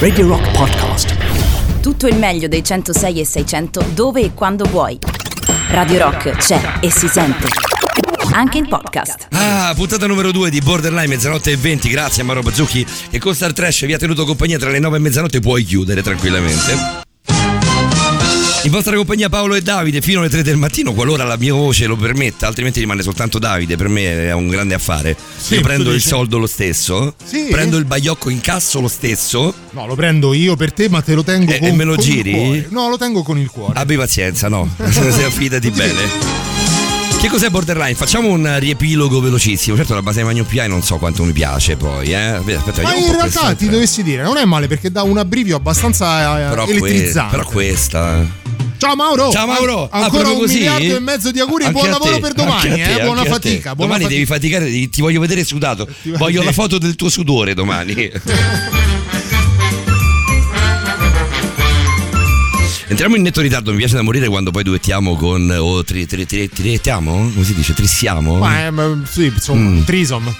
Radio Rock Podcast. Tutto il meglio dei 106 e 600 dove e quando vuoi. Radio Rock c'è e si sente. Anche in podcast. Ah, puntata numero 2 di Borderline mezzanotte e 20. Grazie a Maro Bazzucchi che con Star Trash vi ha tenuto compagnia tra le 9 e mezzanotte. Puoi chiudere tranquillamente. In vostra compagnia Paolo e Davide fino alle 3 del mattino, qualora la mia voce lo permetta, altrimenti rimane soltanto Davide, per me è un grande affare. Sì, io prendo il soldo lo stesso, Sì? prendo il baiocco in casso lo stesso, No, lo prendo io per te, ma te lo tengo E- con, e me lo con giri? No, lo tengo con il cuore. abbi pazienza, no, se affidati bene. Che cos'è Borderline? Facciamo un riepilogo velocissimo. Certo la base di Magno PI non so quanto mi piace poi, eh. Aspetta, ma in realtà ti dovessi dire, non è male perché dà un abbrivio abbastanza eh, però, que- elettrizzante. però questa Ciao Mauro! Ciao Mauro! An- Ah, ancora proprio un così? miliardo e mezzo di auguri, Anche buon lavoro per domani, a te, eh, buona fatica. Buona domani fatica. devi faticare, ti, voglio vedere sudato. Ti- Voglio la foto del tuo sudore domani. Entriamo in netto ritardo, mi piace da morire quando poi duettiamo con. o tri, tri, tri, triettiamo? Come si dice? Trissiamo? Ma, eh, ma sì, insomma, Mm. trisom.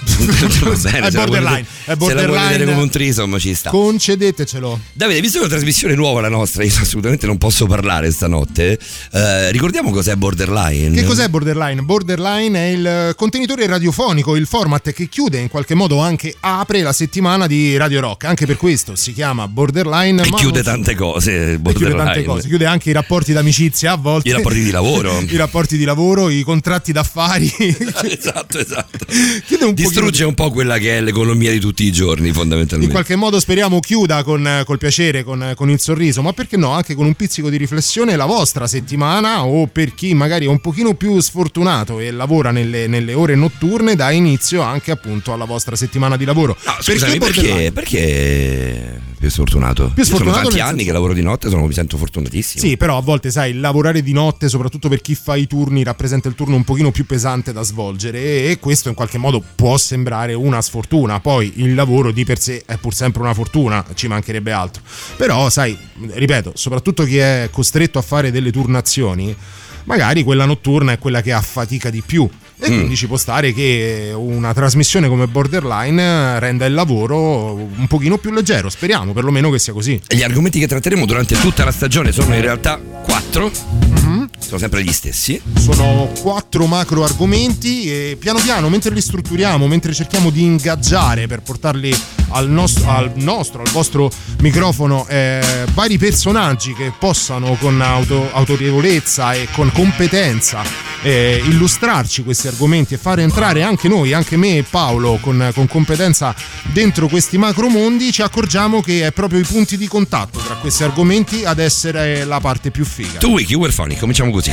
Bene, è borderline. È Se la vuoi vedere come un borderline. trisom ci sta. Concedetecelo. Davide, visto che è una trasmissione nuova la nostra, io assolutamente non posso parlare stanotte. eh, ricordiamo cos'è Borderline. Che cos'è Borderline? Borderline è il contenitore radiofonico, il format che chiude in qualche modo anche apre la settimana di Radio Rock. Anche per questo si chiama Borderline. E chiude tante cose. Borderline. chiude tante cose, chiude anche i rapporti d'amicizia a volte. I rapporti di lavoro. I rapporti di lavoro, i contratti d'affari. esatto, esatto. Un Distrugge un po' quella che è l'economia di tutti i giorni, in fondamentalmente. qualche modo speriamo chiuda con, col piacere, con, con il sorriso, ma perché no, anche con un pizzico di riflessione la vostra settimana o per chi magari è un pochino più sfortunato e lavora nelle, nelle ore notturne, dà inizio anche appunto alla vostra settimana di lavoro. No, scusami, perché, Borderline? perché più sfortunato? Più sfortunato Sono tanti anni senso- che lavoro di notte, sono, mi sento fortunatissimo. Sì, però a volte sai, lavorare di notte, soprattutto per chi fa i turni, rappresenta il turno un pochino più pesante da svolgere e questo in qualche modo può sembrare una sfortuna. Poi il lavoro di per sé è pur sempre una fortuna, ci mancherebbe altro. Però, sai, ripeto, soprattutto chi è costretto a fare delle turnazioni, magari quella notturna è quella che affatica di più. E Mm. quindi ci può stare che una trasmissione come Borderline renda il lavoro un pochino più leggero. Speriamo perlomeno che sia così. Gli argomenti che tratteremo durante tutta la stagione sono in realtà quattro. Sono sempre gli stessi. Sono quattro macro argomenti e piano piano, mentre li strutturiamo, mentre cerchiamo di ingaggiare per portarli al nostro, al, nostro, al vostro microfono eh, vari personaggi che possano con auto- autorevolezza e con competenza eh, illustrarci questi argomenti e fare entrare anche noi, anche me e Paolo con, con competenza dentro questi macromondi, ci accorgiamo che è proprio i punti di contatto tra questi argomenti ad essere la parte più figa. Tu Wiki, funny, cominciamo così.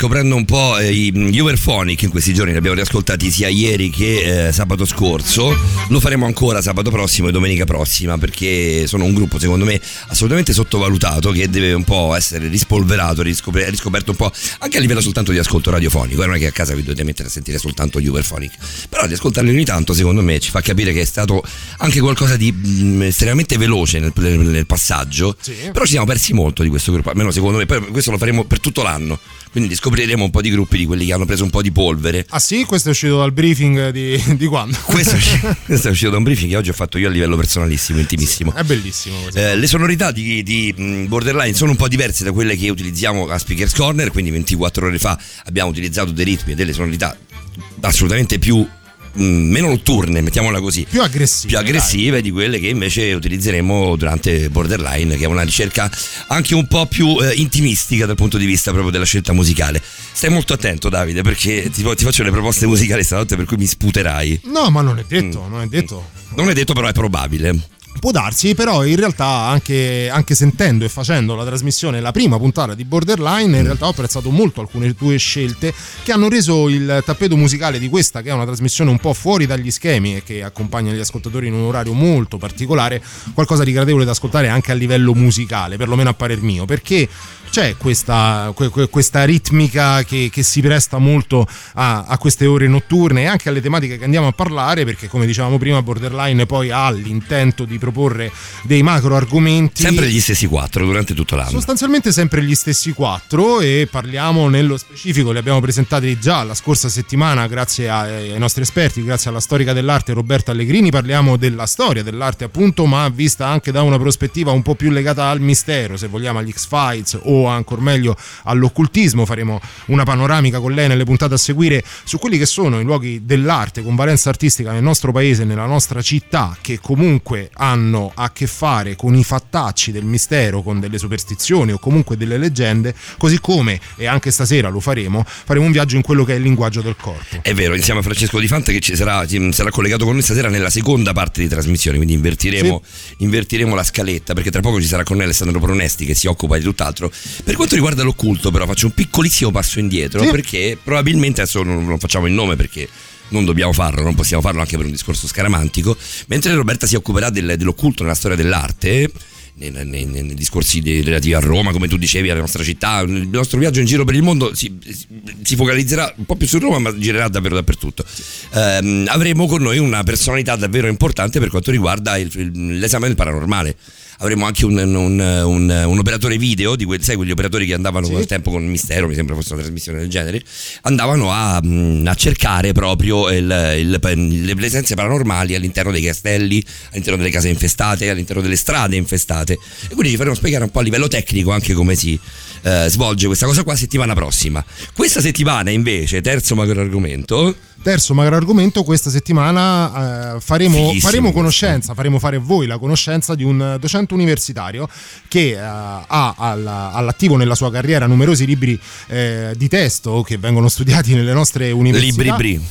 27 stiamo riscoprendo un po' eh, i mm, Uberphonic in questi giorni, li abbiamo riascoltati sia ieri che eh, sabato scorso, lo faremo ancora sabato prossimo e domenica prossima perché sono un gruppo secondo me assolutamente sottovalutato che deve un po' essere rispolverato, riscopre- riscoperto un po' anche a livello soltanto di ascolto radiofonico, eh, non è che a casa vi dovete mettere a sentire soltanto Uberphonic, però di ascoltarli ogni tanto secondo me ci fa capire che è stato anche qualcosa di mm, estremamente veloce nel, nel- nel passaggio, Sì. però ci siamo persi molto di questo gruppo, almeno secondo me, poi questo lo faremo per tutto l'anno, quindi scopriremo un po' di gruppi di quelli che hanno preso un po' di polvere. Ah sì, questo è uscito dal briefing di, di quando? Questo è, usci- questo è uscito da un briefing che oggi ho fatto io a livello personalissimo, intimissimo. È bellissimo. Eh, le sonorità di, di, mh, Borderline sono un po' diverse da quelle che utilizziamo a Speakers Corner, quindi 24 ore fa abbiamo utilizzato dei ritmi e delle sonorità assolutamente più mh, meno notturne, mettiamola così. più aggressivo. più aggressive di quelle che invece utilizzeremo durante Borderline, che è una ricerca anche un po' più eh, intimistica dal punto di vista proprio della scelta musicale. Stai molto attento, Davide, perché ti, ti faccio le proposte musicali stanotte per cui mi sputerai. No, ma non è detto, Mm. non è detto. Non è detto, però è probabile. Può darsi, però in realtà anche, anche sentendo e facendo la trasmissione, la prima puntata di Borderline, in realtà ho apprezzato molto alcune tue scelte che hanno reso il tappeto musicale di questa, che è una trasmissione un po' fuori dagli schemi e che accompagna gli ascoltatori in un orario molto particolare, qualcosa di gradevole da ascoltare anche a livello musicale, perlomeno a parer mio, perché c'è questa, que- que- questa ritmica che, che si presta molto a, a queste ore notturne e anche alle tematiche che andiamo a parlare, perché come dicevamo prima Borderline poi ha l'intento di proporre dei macro argomenti. Sempre gli stessi quattro durante tutto l'anno. Sostanzialmente sempre gli stessi quattro e parliamo nello specifico, li abbiamo presentati già la scorsa settimana grazie ai ai nostri esperti, grazie alla storica dell'arte Roberta Allegrini, parliamo della storia dell'arte appunto ma vista anche da una prospettiva un po' più legata al mistero, se vogliamo agli X-Files o ancora meglio all'occultismo, faremo una panoramica con lei nelle puntate a seguire su quelli che sono i luoghi dell'arte con valenza artistica nel nostro paese, nella nostra città, che comunque hanno a che fare con i fattacci del mistero, con delle superstizioni o comunque delle leggende, così come, e anche stasera lo faremo, faremo un viaggio in quello che è il linguaggio del corpo. È vero, insieme a Francesco Di Fante che ci sarà, ci sarà collegato con noi stasera nella seconda parte di trasmissione, quindi invertiremo, invertiremo la scaletta perché tra poco ci sarà con noi Alessandro Pronesti che si occupa di tutt'altro. Per quanto riguarda l'occulto però faccio un piccolissimo passo indietro Sì. perché probabilmente adesso non, non facciamo il nome perché non dobbiamo farlo, non possiamo farlo anche per un discorso scaramantico, mentre Roberta si occuperà del- dell'occulto nella storia dell'arte. Nei, nei- nei- discorsi relativi a Roma, come tu dicevi, alla nostra città, il nostro viaggio in giro per il mondo si, si focalizzerà un po' più su Roma, ma girerà davvero dappertutto. Ehm, avremo con noi una personalità davvero importante per quanto riguarda il- l'esame del paranormale. Avremo anche un, un- un- un operatore video, di quei, sai, quegli operatori che andavano Sì. col tempo con il mistero, mi sembra fosse una trasmissione del genere, andavano a, mh, a cercare proprio il- il- le presenze paranormali all'interno dei castelli, all'interno delle case infestate, all'interno delle strade infestate. E quindi ci faremo spiegare un po' a livello tecnico anche come si eh, svolge questa cosa qua settimana prossima. Questa settimana invece, terzo maggior argomento, Terzo magro argomento, questa settimana eh, faremo, faremo conoscenza, faremo fare voi la conoscenza di un docente universitario che eh, ha alla- all'attivo nella sua carriera numerosi libri eh, di testo che vengono studiati nelle nostre università. libri bri.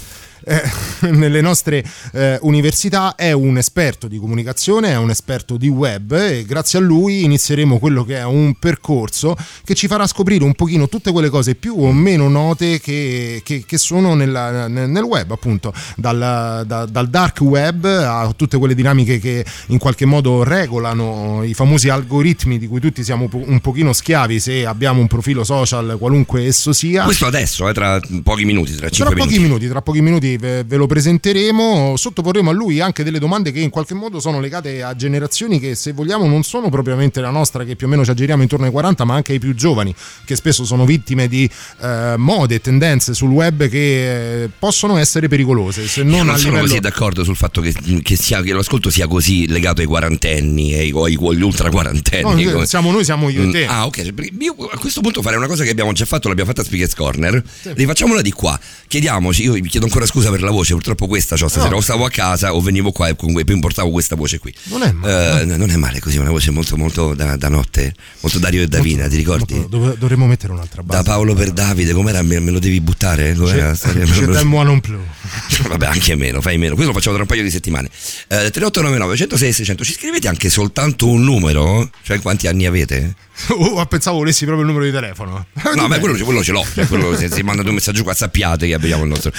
Eh, nelle nostre eh, università è un esperto di comunicazione, è un esperto di web e grazie a lui inizieremo quello che è un percorso che ci farà scoprire un pochino tutte quelle cose più o meno note che, che- che sono nella- nel web appunto dal, da- dal dark web a tutte quelle dinamiche che in qualche modo regolano i famosi algoritmi di cui tutti siamo un pochino schiavi se abbiamo un profilo social qualunque esso sia Questo adesso, eh, tra pochi minuti, tra tra 5 pochi minuti. minuti, tra pochi minuti ve, ve lo presenteremo, sottoporremo a lui anche delle domande che in qualche modo sono legate a generazioni che se vogliamo non sono propriamente la nostra che più o meno ci aggiriamo intorno ai 40 ma anche ai più giovani che spesso sono vittime di eh, mode e tendenze sul web che eh, possono essere pericolose se non, Io non sono livello così d'accordo sul fatto che, che sia- che l'ascolto sia così legato ai quarantenni e agli ultra quarantenni. No, come- siamo noi, siamo io e te. Mm, Ah, ok. Io a questo punto farei una cosa che abbiamo già fatto, l'abbiamo fatta a Speakers Corner. Rifacciamola di qua. Chiediamoci, io vi chiedo ancora scusa scusa per la voce, purtroppo questa c'ho stasera. O stavo a casa o venivo qua e comunque poi portavo questa voce qui. Non è male. Eh, non è male così, una voce molto, molto da, da notte, molto Dario e Davina, ti ricordi? Dov- dovremmo mettere un'altra base. Da Paolo per Davide, com'era? Me, me lo devi buttare? Com'era? C'è, c'è del moi non plus. Vabbè, anche meno, fai meno. Questo lo facciamo tra un paio di settimane. Eh, 3899 106 600. Ci scrivete anche soltanto un numero? Cioè, quanti anni avete? Oh, pensavo volessi proprio il numero di telefono. No, ma quello, quello ce l'ho. Cioè, quello, se, se mandate un messaggio qua sappiate che abbiamo il nostro.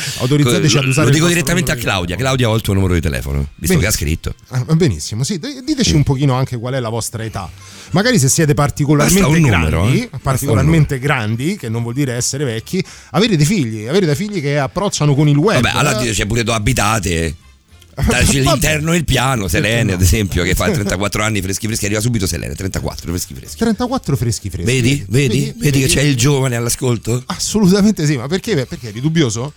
Autorizzateci Lo- ad usare Lo dico direttamente a numero di Claudia. Claudia ho il tuo numero di telefono, visto che ha Benissimo. scritto. Ah, benissimo, sì, diteci un pochino anche qual è la vostra età. Magari se siete particolarmente un grandi, numero, eh. Particolarmente grandi, che non vuol dire essere vecchi, avere dei figli, avere dei figli che approcciano con il web. Vabbè, allora c'è pure dove abitate. C'è l'interno e il piano, Selene ad esempio, che fa 34 anni freschi freschi, arriva subito Selene, 34 freschi freschi. 34 freschi freschi. Vedi? Vedi? Vedi che c'è il giovane all'ascolto? Assolutamente sì, ma perché? Perché eri dubbioso?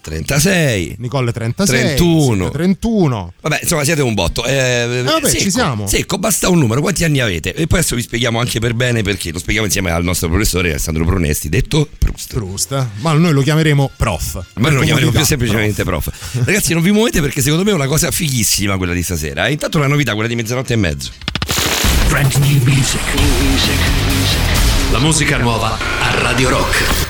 36. Nicole 36, 31. Silvia 31. Vabbè, insomma, siete un botto. Eh, vabbè, secco, ci siamo. Secco, basta un numero. Quanti anni avete? E poi adesso vi spieghiamo anche per bene perché. Lo spieghiamo insieme al nostro professore Alessandro Pronesti, detto Proust. Proust, ma noi lo chiameremo prof. Ma noi lo chiameremo più semplicemente prof. Ragazzi, non vi muovete perché secondo me è una cosa fighissima quella di stasera. E intanto la novità, quella di mezzanotte e mezzo. Brand new music. La musica nuova a Radio Rock.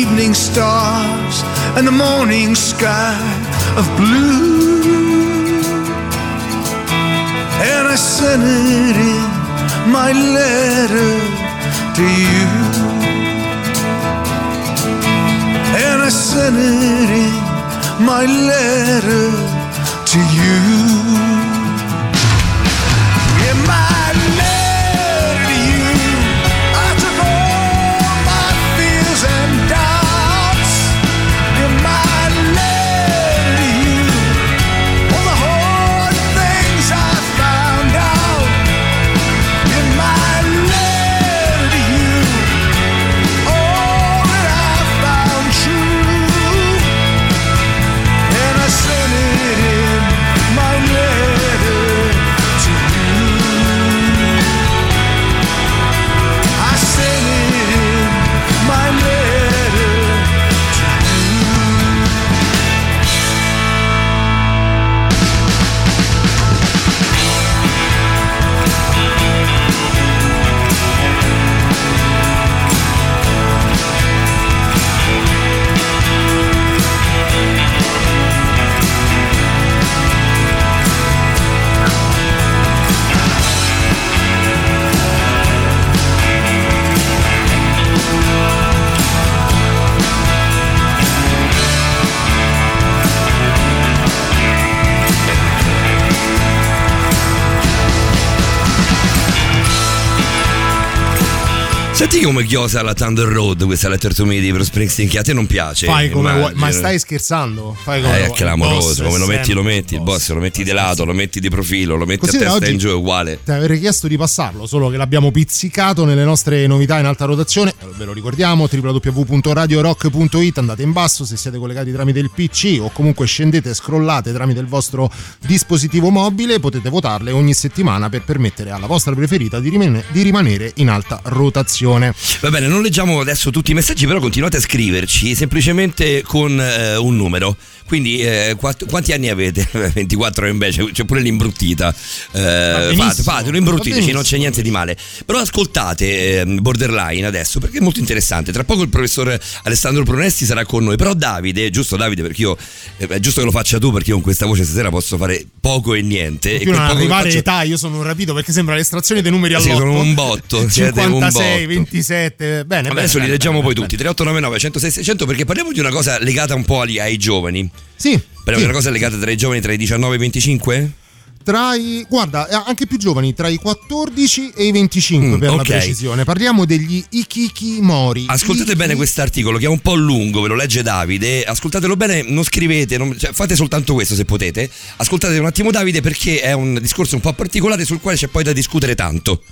Evening stars and the morning sky of blue, and I sent it in my letter to you. And I sent it in my letter to you. Senti come chiosa la Thunder Road, questa Letter to Me di Bruce Springsteen, che a te non piace. Fai come vuoi. Ma stai scherzando? Fai come Eh, è clamoroso, come lo metti lo metti, il boss lo metti di lato, lo metti di profilo, lo metti Considera a testa in giù, è uguale. Ti avrei chiesto di passarlo, solo che l'abbiamo pizzicato nelle nostre novità in alta rotazione. Ve lo ricordiamo: www.radiorock.it. Andate in basso se siete collegati tramite il PC o comunque scendete e scrollate tramite il vostro dispositivo mobile. Potete votarle ogni settimana per permettere alla vostra preferita di, rimane- di rimanere in alta rotazione. Va bene, non leggiamo adesso tutti i messaggi, però continuate a scriverci semplicemente con eh, un numero. Quindi eh, quatt- quanti anni avete? 24 invece, c'è pure l'imbruttita. Eh, fate, fatelo, benissimo. non c'è niente di male. Però ascoltate ehm, Borderline adesso perché è molto interessante. Tra poco il professor Alessandro Pronesti sarà con noi. Però Davide, giusto Davide, perché io eh, è giusto che lo faccia tu, perché io con questa voce stasera posso fare poco e niente. e Più quel non arrivare faccio- età, io sono rapito perché sembra l'estrazione dei numeri Sì, all'otto. sono un botto, siete un 56, botto. 27. Bene, Vabbè, bene, adesso li leggiamo bene, poi bene. tutti 3899 106 600 perché parliamo di una cosa legata un po' agli- ai giovani Sì. parliamo sì. una cosa legata tra i giovani tra i 19 e i 25 Tra i, guarda, eh, anche più giovani, tra i 14 e i 25 Mm, per la ok. precisione. Parliamo degli Ikikimori. ascoltate Iki- bene quest'articolo che è un po' lungo ve lo legge Davide ascoltatelo bene non scrivete non- cioè, fate soltanto questo se potete ascoltate un attimo Davide perché è un discorso un po' particolare sul quale c'è poi da discutere tanto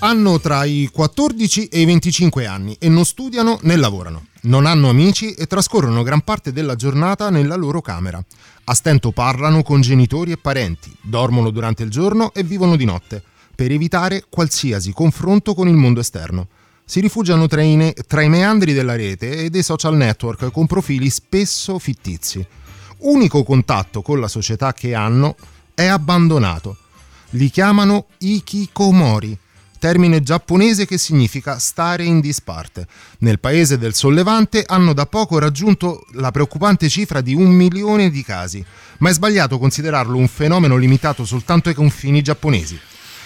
Hanno tra i 14 e i 25 anni e non studiano né lavorano. Non hanno amici e trascorrono gran parte della giornata nella loro camera. A stento parlano con genitori e parenti, dormono durante il giorno e vivono di notte, per evitare qualsiasi confronto con il mondo esterno. Si rifugiano tra i, tra i meandri della rete e dei social network con profili spesso fittizi. Unico contatto con la società che hanno è abbandonato. Li chiamano ikikomori, termine giapponese che significa stare in disparte. Nel paese del sollevante hanno da poco raggiunto la preoccupante cifra di un milione di casi, ma è sbagliato considerarlo un fenomeno limitato soltanto ai confini giapponesi.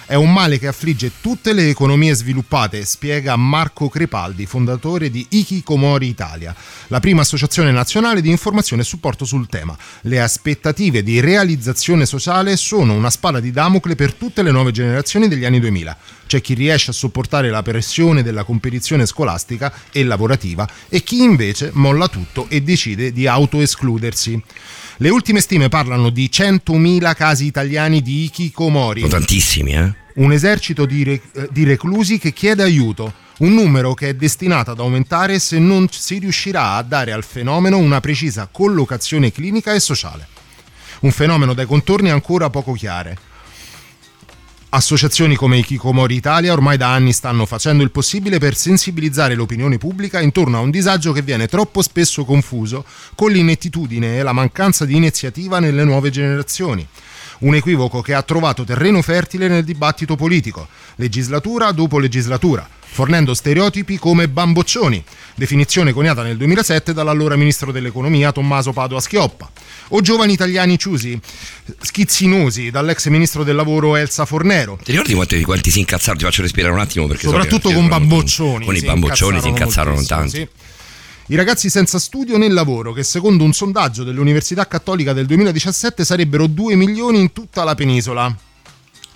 È un male che affligge tutte le economie sviluppate, spiega Marco Crepaldi, fondatore di Ikikomori Italia, la prima associazione nazionale di informazione e supporto sul tema. Le aspettative di realizzazione sociale sono una spada di Damocle per tutte le nuove generazioni degli anni 2000. C'è chi riesce a sopportare la pressione della competizione scolastica e lavorativa e chi invece molla tutto e decide di autoescludersi. Le ultime stime parlano di 100.000 casi italiani di Ikikomori sono tantissimi eh un esercito di, re- eh, di reclusi che chiede aiuto, un numero che è destinato ad aumentare se non si riuscirà a dare al fenomeno una precisa collocazione clinica e sociale. Un fenomeno dai contorni ancora poco chiare. Associazioni come Ikikomori Italia ormai da anni stanno facendo il possibile per sensibilizzare l'opinione pubblica intorno a un disagio che viene troppo spesso confuso con l'inettitudine e la mancanza di iniziativa nelle nuove generazioni. Un equivoco che ha trovato terreno fertile nel dibattito politico, legislatura dopo legislatura, fornendo stereotipi come bamboccioni, definizione coniata nel 2007 dall'allora ministro dell'economia Tommaso Padoa Schioppa, o giovani italiani ciusi, schizzinosi dall'ex ministro del lavoro Elsa Fornero, ti ricordi quanti, quanti si incazzarono ti faccio respirare un attimo perché so soprattutto che con bamboccioni. con i bamboccioni si incazzarono tanti sì. I ragazzi senza studio né lavoro, che secondo un sondaggio dell'Università Cattolica del 2017 sarebbero 2 milioni in tutta la penisola.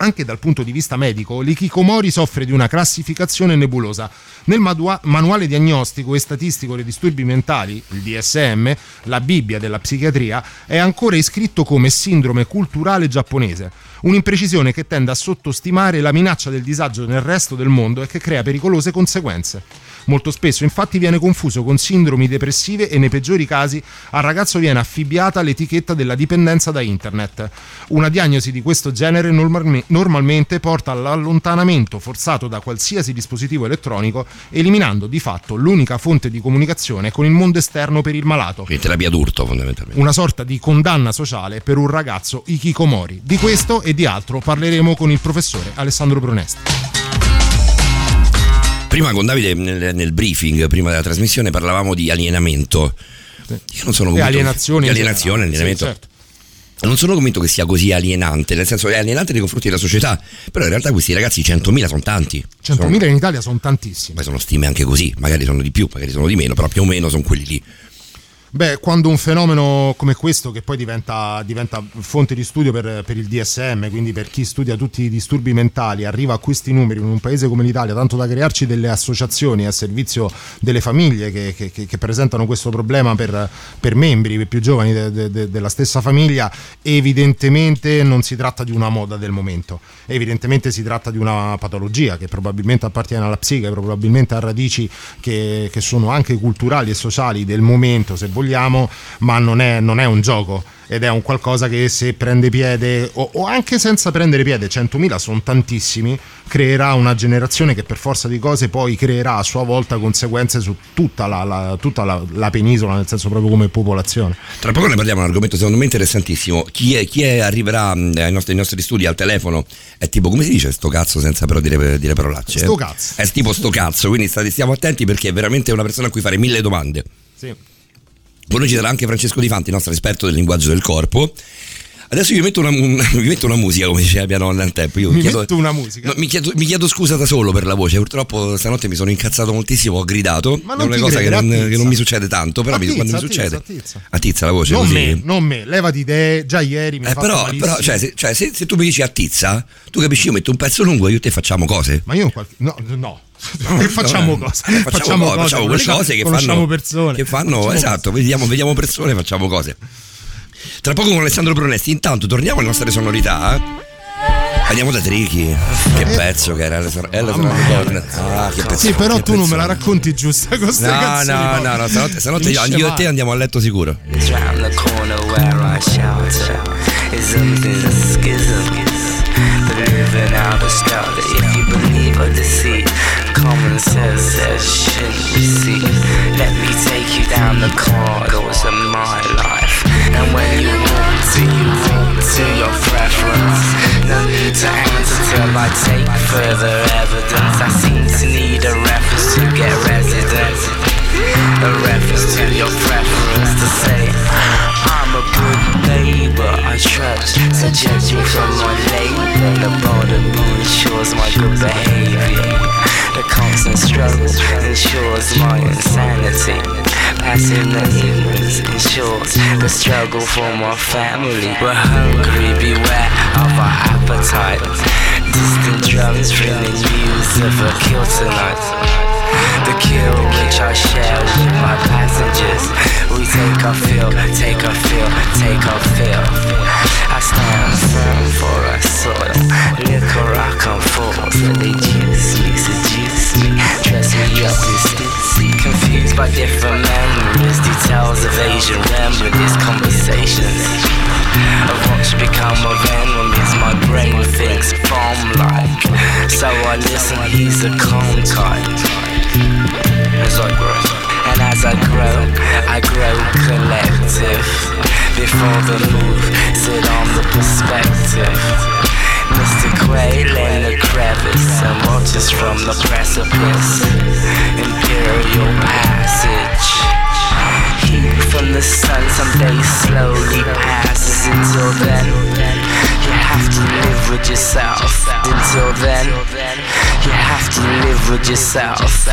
Anche dal punto di vista medico, l'ikikomori soffre di una classificazione nebulosa. Nel madua- manuale diagnostico e statistico dei disturbi mentali, il DSM, la Bibbia della psichiatria, è ancora iscritto come sindrome culturale giapponese, un'imprecisione che tende a sottostimare la minaccia del disagio nel resto del mondo e che crea pericolose conseguenze. Molto spesso infatti viene confuso con sindromi depressive e nei peggiori casi al ragazzo viene affibbiata l'etichetta della dipendenza da internet. Una diagnosi di questo genere normalme- normalmente porta all'allontanamento forzato da qualsiasi dispositivo elettronico, eliminando di fatto l'unica fonte di comunicazione con il mondo esterno per il malato. quindi terapia d'urto fondamentalmente Una sorta di condanna sociale per un ragazzo ikikomori. Di questo e di altro parleremo con il professore Alessandro Brunesti. Prima con Davide nel, nel briefing, prima della trasmissione, parlavamo di alienamento. Io non sono convinto alienazione. di alienazione, alienamento. sì, certo. Non sono convinto che sia così alienante, nel senso è alienante nei confronti della società, però in realtà questi ragazzi 100.000 sono tanti. 100.000 Sono- in Italia sono tantissimi. Poi sono stime anche così, magari sono di più, magari sono di meno, però più o meno sono quelli lì. Beh, quando un fenomeno come questo, che poi diventa, diventa fonte di studio per, per il DSM, quindi per chi studia tutti i disturbi mentali, arriva a questi numeri in un paese come l'Italia, tanto da crearci delle associazioni a servizio delle famiglie che, che- che- presentano questo problema per, per membri più giovani de- de- de- della stessa famiglia, evidentemente non si tratta di una moda del momento, evidentemente si tratta di una patologia che probabilmente appartiene alla psiche, probabilmente ha radici che, che sono anche culturali e sociali del momento, se vogliamo, ma non è, non è un gioco ed è un qualcosa che se prende piede o, o anche senza prendere piede 100.000 sono tantissimi creerà una generazione che per forza di cose poi creerà a sua volta conseguenze su tutta la, la- tutta la- la penisola nel senso proprio come popolazione Tra poco ne parliamo, è un argomento secondo me interessantissimo. Chi, è- chi è- arriverà mh, ai nostri, ai nostri studi al telefono è tipo, come si dice sto cazzo senza però dire, dire parolacce? Sto cazzo. È tipo sto cazzo, quindi state- stiamo attenti perché è veramente una persona a cui fare mille domande. sì. Con noi ci sarà anche Francesco Di Fanti, nostro esperto del linguaggio del corpo. Adesso vi metto una, un- vi metto una musica, come diceva mia nonna al tempo. Io Mi chiedo- metto una musica? No, mi, chiedo, mi chiedo scusa da solo per la voce. Purtroppo stanotte mi sono incazzato moltissimo, ho gridato. Ma è una cosa che credere, non, che non mi succede tanto, però mi- Attizza, quando mi attizza, succede. attizza. Attizza la voce non così. me non me levati idee già ieri mi Eh, però, però cioè, se, cioè, se- se tu mi dici attizza, tu capisci, io metto un pezzo lungo e io te facciamo cose. ma io qualche no no che facciamo No, cose eh, facciamo, cose, facciamo quelle cose che fanno, persone che fanno Facciamo esatto, vediamo, vediamo persone, facciamo cose. Tra poco con Alessandro Pronesti, intanto torniamo alle nostre sonorità. eh. Andiamo da Trichi. Che pezzo che era Elsa Cornet. Ah, che pezzo. Sì, però tu non me la racconti giusta con queste No, canzoni. no, no, no, stanotte, stanotte io, io e te andiamo a letto sicuro. Is or deceit, common sense says. Let me take you down the corridors of my life. And when you walk to you walk to your preference. No need to answer till I take further evidence. I seem to need a reference to get residence. A reference to your preference to say a good neighbor, I trust. So judge me from my label The border ensures my good behavior. The constant struggle ensures my insanity. Passing the ignorance ensures the struggle for my family. We're hungry, beware of our appetite. Distant drums ringing news of a kill tonight. The kill which I share with my passengers. We take our fill, take our fill, take our fill. I stand firm for our soil. Liquor I come forth, they juice me, seduce me, dress me up in. Confused by different memories, details of Asian remedies, conversations what should become of enemies. My brain thinks bomb like, so I listen. He's a calm type as I grow. And as I grow, I grow collective. Before the move, sit on the perspective. Mr. Quail in the crevice and watches from the precipice. Imperial passage. Heat from the sun someday slowly passes. Until then, you have to live with yourself. Until then, you have to live with yourself.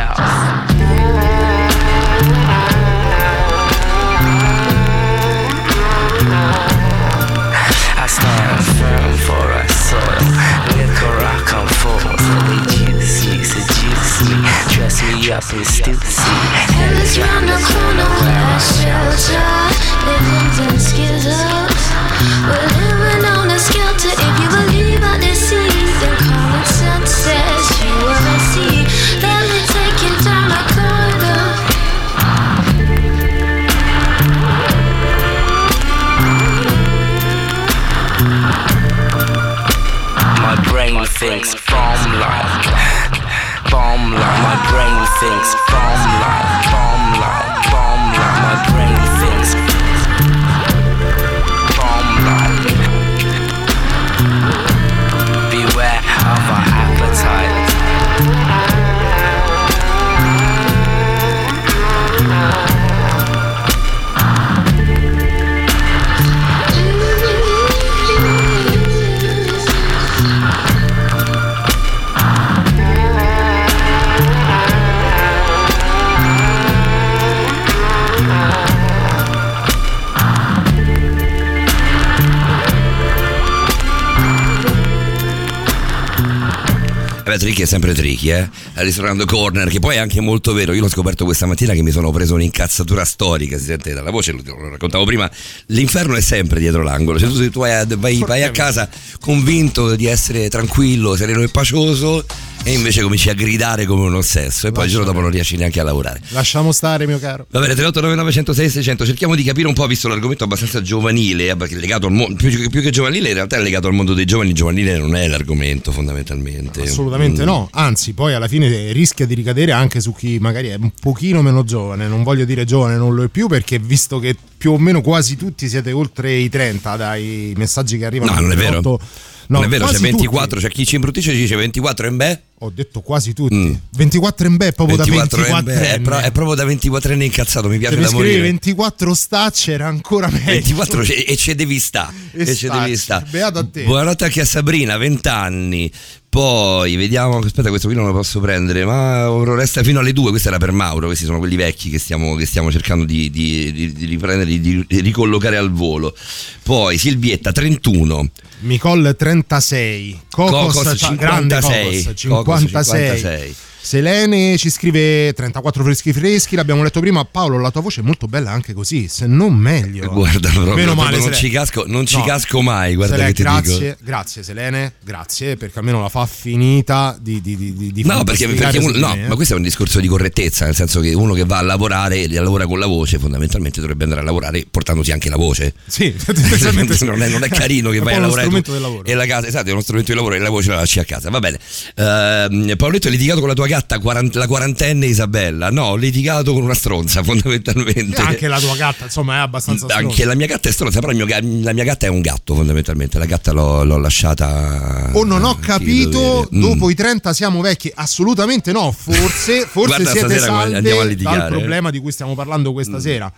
Tricky è sempre tricky, eh? Al ristorante Corner, che poi è anche molto vero. Io l'ho scoperto questa mattina che mi sono preso un'incazzatura storica, si sente dalla voce, lo, lo raccontavo prima. L'inferno è sempre dietro l'angolo. Cioè, tu, tu vai, vai- vai a casa convinto di essere tranquillo, sereno e pacioso, e invece cominci a gridare come un ossesso, e poi il giorno dopo non riesci neanche a lavorare. Lasciamo stare, mio caro. Va bene, 3899 106 600, cerchiamo di capire un po', visto l'argomento abbastanza giovanile, eh, legato al mondo, più, che- più che giovanile, in realtà è legato al mondo dei giovani, giovanile non è l'argomento fondamentalmente. Assolutamente Mm. no, anzi poi alla fine rischia di ricadere anche su chi magari è un pochino meno giovane, non voglio dire giovane, non lo è più perché visto che più o meno quasi tutti siete oltre i 30 dai messaggi che arrivano No, non è vero. 38, no, non è vero, c'è quasi 24, c'è chi ci imbruttisce e ci dice 24 in beh. Ho detto quasi tutti. Mm. 24 in bè proprio 24 da 24 è, pro- è proprio da 24 anni incazzato, mi piace Se mi da morire. 24 stacci era ancora meglio. 24 ce- e ce devi sta. E E ce devi sta. Beato a te. Buonanotte anche a Sabrina, 20 anni. Poi vediamo, aspetta, questo qui non lo posso prendere, ma resta fino alle 2. Questa era per Mauro. Questi sono quelli vecchi che stiamo, che stiamo cercando di, di- di- di riprendere, di, ricollocare al volo. Poi Silvietta, 31. Micol 36, Cocos, Cocos, cioè, grande 56. Cocos 56. Cocos, 56. Selene ci scrive 34 freschi freschi, l'abbiamo letto prima. Paolo, la tua voce è molto bella anche così, se non meglio. Guarda, proprio, Meno male, non, ci casco, non ci No. casco mai. Guarda Selene, che ti grazie, dico. grazie Selene, grazie perché almeno la fa finita di, di, di, di, No, perché, perché uno- no, eh. ma questo è un discorso di correttezza, nel senso che uno che va a lavorare e lavora con la voce, fondamentalmente dovrebbe andare a lavorare portandosi anche la voce. Sì, non, è, non è carino che È vai a uno lavorare strumento tu del lavoro. e la casa, esatto, è uno strumento di lavoro e la voce la lasci a casa. Va bene. Ehm, Paoletto, hai litigato con la tua gatta, quarant- la quarantenne Isabella? No, ho litigato con una stronza, fondamentalmente. Anche la tua gatta, insomma, è abbastanza Anche stronza. la mia gatta è stronza, però il mio la mia gatta è un gatto, fondamentalmente. La gatta l'ho, l'ho lasciata. O non ho chi capito, dovere. Mm. dopo i 30 siamo vecchi? Assolutamente no, forse, forse Guarda, siete stasera salve andiamo a litigare, dal eh. problema di cui stiamo parlando questa sera.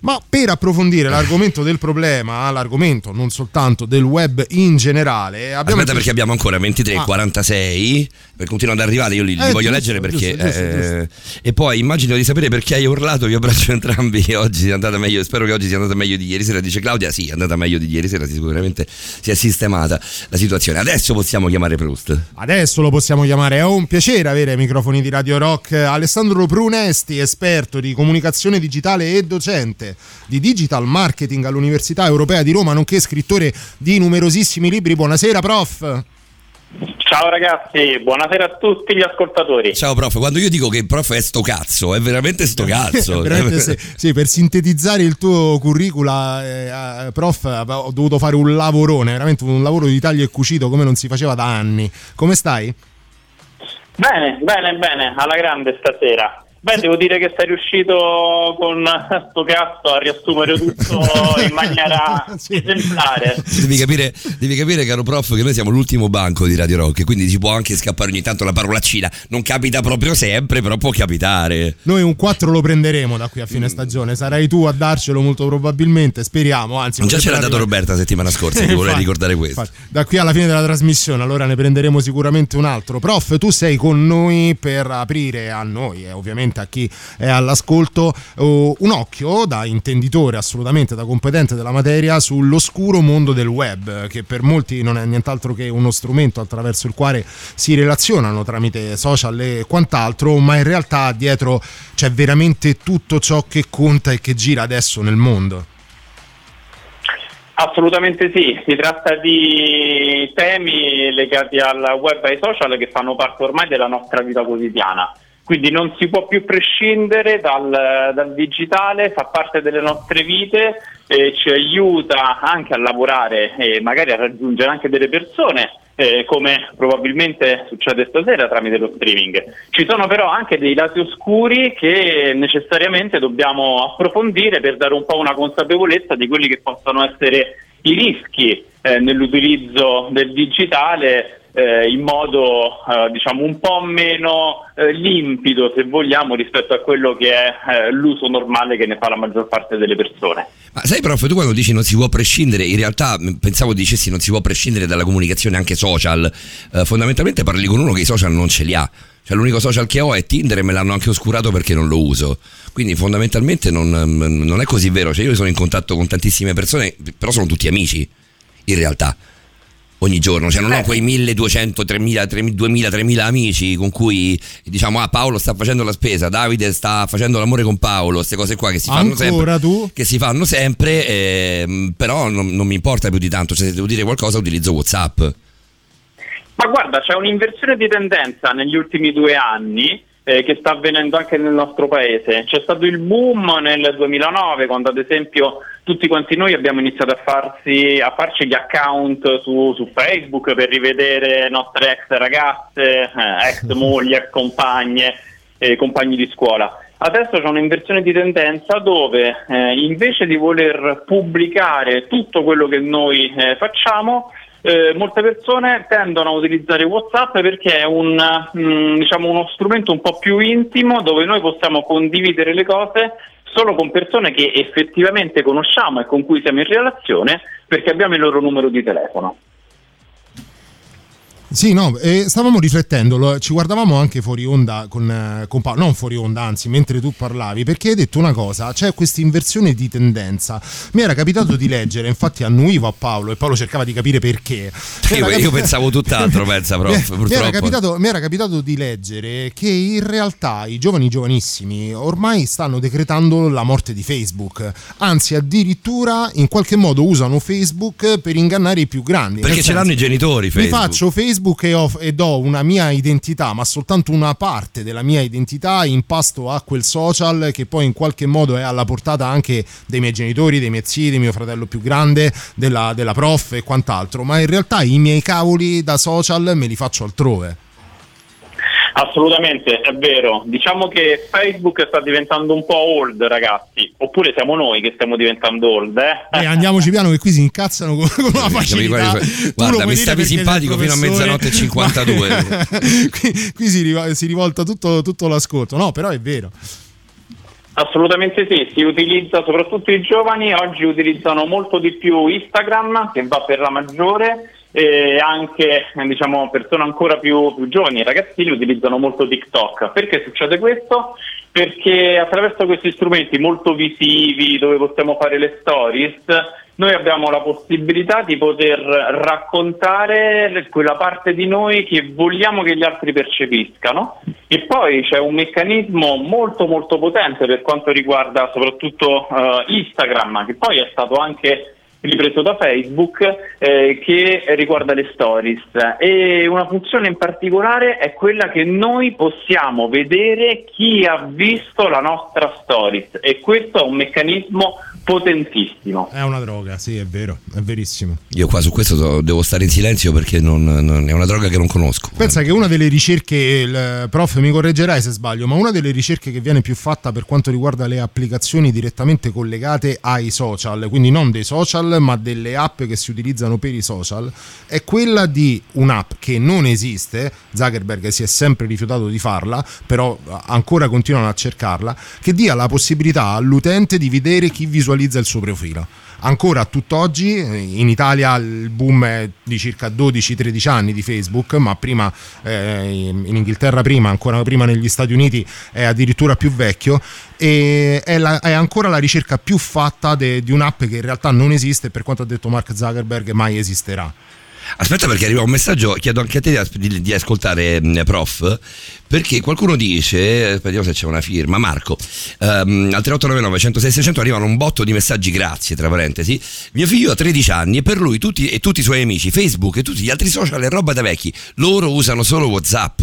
Ma per approfondire l'argomento del problema, l'argomento non soltanto del web in generale, abbiamo Aspetta perché abbiamo ancora 23 e Ah. 46 per continuare ad arrivare io li, li Eh, voglio giusto, leggere perché giusto, giusto, eh, e poi immagino di sapere perché hai urlato vi abbraccio entrambi oggi sia andata meglio spero che oggi sia andata meglio di ieri sera dice Claudia sì è andata meglio di ieri sera sicuramente si è sistemata la situazione. Adesso possiamo chiamare Proust? Adesso lo possiamo chiamare, è un piacere avere ai microfoni di Radio Rock Alessandro Prunesti, esperto di comunicazione digitale e docente di digital marketing all'Università Europea di Roma, nonché scrittore di numerosissimi libri. Buonasera, prof. Ciao ragazzi, buonasera a tutti gli ascoltatori. ciao prof quando io dico che il prof è sto cazzo è veramente sto cazzo Veramente se- sì, per sintetizzare il tuo curricula, eh, eh, prof, ho dovuto fare un lavorone, veramente un lavoro di taglio e cucito come non si faceva da anni. Come stai? Bene, bene, bene, alla grande stasera. Beh, devo dire che sei riuscito con sto cazzo a riassumere tutto in maniera Sì. esemplare. Devi capire, devi capire, caro prof, che noi siamo l'ultimo banco di Radio Rock, quindi ci può anche scappare ogni tanto la parolacina. Non capita proprio sempre, però può capitare. Noi un 4 lo prenderemo da qui a fine stagione, sarai tu a darcelo molto probabilmente, speriamo, anzi... Non già ce l'ha dato Roberta la settimana scorsa, ti vorrei ricordare questo. infatti, da qui alla fine della trasmissione, allora ne prenderemo sicuramente un altro. Prof, tu sei con noi per aprire a noi e ovviamente a chi è all'ascolto oh, un occhio da intenditore, assolutamente da competente della materia, sull'oscuro mondo del web, che per molti non è nient'altro che uno strumento attraverso il quale si relazionano tramite social e quant'altro, ma in realtà dietro c'è veramente tutto ciò che conta e che gira adesso nel mondo. Assolutamente sì, si tratta di temi legati al web e ai social che fanno parte ormai della nostra vita quotidiana. Quindi non si può più prescindere dal, dal digitale, fa parte delle nostre vite, eh, ci aiuta anche a lavorare e magari a raggiungere anche delle persone, eh, come probabilmente succede stasera tramite lo streaming. Ci sono però anche dei lati oscuri che necessariamente dobbiamo approfondire per dare un po' una consapevolezza di quelli che possono essere i rischi eh, nell'utilizzo del digitale eh, in modo eh, diciamo un po' meno eh, limpido se vogliamo rispetto a quello che è eh, l'uso normale che ne fa la maggior parte delle persone. Ma sai, prof, tu quando dici non si può prescindere, in realtà mh, pensavo dicessi non si può prescindere dalla comunicazione anche social. Eh, fondamentalmente parli con uno che i social non ce li ha. Cioè, l'unico social che ho è Tinder e me l'hanno anche oscurato perché non lo uso. Quindi, fondamentalmente, non, mh, non è così vero. Cioè, io sono in contatto con tantissime persone, però sono tutti amici, in realtà. Ogni giorno, cioè non Eh. ho quei 1200, 3000, 2000, 3000 amici con cui diciamo ah Paolo sta facendo la spesa, Davide sta facendo l'amore con Paolo, queste cose qua che si fanno Ancora sempre. tu? Che si fanno sempre, ehm, però non, non mi importa più di tanto, cioè se devo dire qualcosa utilizzo Whatsapp. Ma guarda, c'è un'inversione di tendenza negli ultimi due anni eh, che sta avvenendo anche nel nostro paese. C'è stato il boom nel 2009 quando ad esempio tutti quanti noi abbiamo iniziato a, farsi, a farci gli account su, su Facebook per rivedere nostre ex ragazze, eh, ex mogli, ex compagne, eh, compagni di scuola. Adesso c'è un'inversione di tendenza dove eh, invece di voler pubblicare tutto quello che noi eh, facciamo, eh, molte persone tendono a utilizzare WhatsApp perché è un, mm, diciamo, uno strumento un po' più intimo dove noi possiamo condividere le cose solo con persone che effettivamente conosciamo e con cui siamo in relazione perché abbiamo il loro numero di telefono. Sì, no, eh, stavamo riflettendo, lo- ci guardavamo anche fuori onda con, eh, con Paolo, non fuori onda, anzi, mentre tu parlavi, perché hai detto una cosa, c'è questa inversione di tendenza. Mi era capitato di leggere, infatti annuivo a Paolo e Paolo cercava di capire perché. Mi Io, era io pensavo tutt'altro, pensa prof, Mi- Mi era, purtroppo. capitato, mi era capitato di leggere che in realtà i giovani giovanissimi ormai stanno decretando la morte di Facebook, anzi addirittura in qualche modo usano Facebook per ingannare i più grandi. Perché ce l'hanno i genitori mi Facebook. faccio Facebook e, ho- e do una mia identità, ma soltanto una parte della mia identità in pasto a quel social che poi in qualche modo è alla portata anche dei miei genitori, dei miei zii, di mio fratello più grande, della, della prof e quant'altro. Ma in realtà i miei cavoli da social me li faccio altrove. Assolutamente, è vero. Diciamo che Facebook sta diventando un po' old, ragazzi. Oppure siamo noi che stiamo diventando old, eh? E andiamoci piano che qui si incazzano con, con una Capì, facilità. guarda, mi stavi simpatico fino a mezzanotte e 52. ma- qui qui si, riva- si rivolta tutto, tutto l'ascolto. No, però è vero. Assolutamente sì, si utilizza soprattutto i giovani, oggi utilizzano molto di più Instagram che va per la maggiore e anche diciamo, persone ancora più, più giovani, i ragazzini utilizzano molto TikTok. Perché succede questo? Perché attraverso questi strumenti molto visivi dove possiamo fare le stories noi abbiamo la possibilità di poter raccontare quella parte di noi che vogliamo che gli altri percepiscano e poi c'è un meccanismo molto molto potente per quanto riguarda soprattutto eh, Instagram che poi è stato anche ripreso da Facebook eh, che riguarda le stories. E una funzione in particolare è quella che noi possiamo vedere chi ha visto la nostra stories. E questo è un meccanismo potentissimo. È una droga, sì, è vero, è verissimo. Io qua su questo devo stare in silenzio perché non, non- è una droga che non conosco. Pensa che una delle ricerche, il prof mi correggerai se sbaglio, ma una delle ricerche che viene più fatta per quanto riguarda le applicazioni direttamente collegate ai social, quindi non dei social ma delle app che si utilizzano per i social, è quella di un'app che non esiste, Zuckerberg si è sempre rifiutato di farla, però ancora continuano a cercarla, che dia la possibilità all'utente di vedere chi visualizza il suo profilo. Ancora a tutt'oggi eh, in Italia il boom è di circa 12-13 anni di Facebook, ma prima eh, in Inghilterra prima, ancora prima negli Stati Uniti è addirittura più vecchio e è, la- è ancora la ricerca più fatta de- di un'app che in realtà non esiste per quanto ha detto Mark Zuckerberg mai esisterà. Aspetta perché arriva un messaggio, chiedo anche a te di, di- ascoltare mh, prof, perché qualcuno dice, vediamo se c'è una firma, Marco, ehm, al 3899 106 600 arrivano un botto di messaggi, grazie tra parentesi, mio figlio ha 13 anni e per lui tutti, e tutti i suoi amici, Facebook e tutti gli altri social è roba da vecchi, loro usano solo Whatsapp,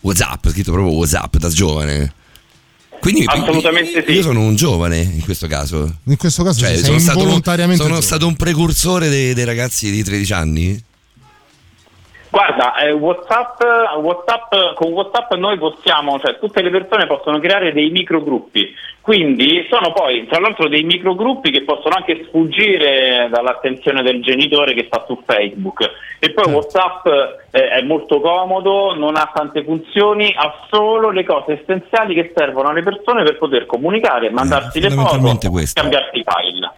Whatsapp, scritto proprio Whatsapp da giovane. Quindi Assolutamente sì. io sono un giovane in questo caso. In questo caso Cioè, sei sono stato, involontariamente sono stato un precursore dei, dei ragazzi di 13 anni? Guarda, eh, WhatsApp, WhatsApp, con WhatsApp noi possiamo, cioè tutte le persone possono creare dei microgruppi, quindi sono poi tra l'altro dei microgruppi che possono anche sfuggire dall'attenzione del genitore che sta su Facebook. E poi WhatsApp eh, è molto comodo, non ha tante funzioni, ha solo le cose essenziali che servono alle persone per poter comunicare, mandarsi le fondamentalmente foto, questo. scambiarsi i file.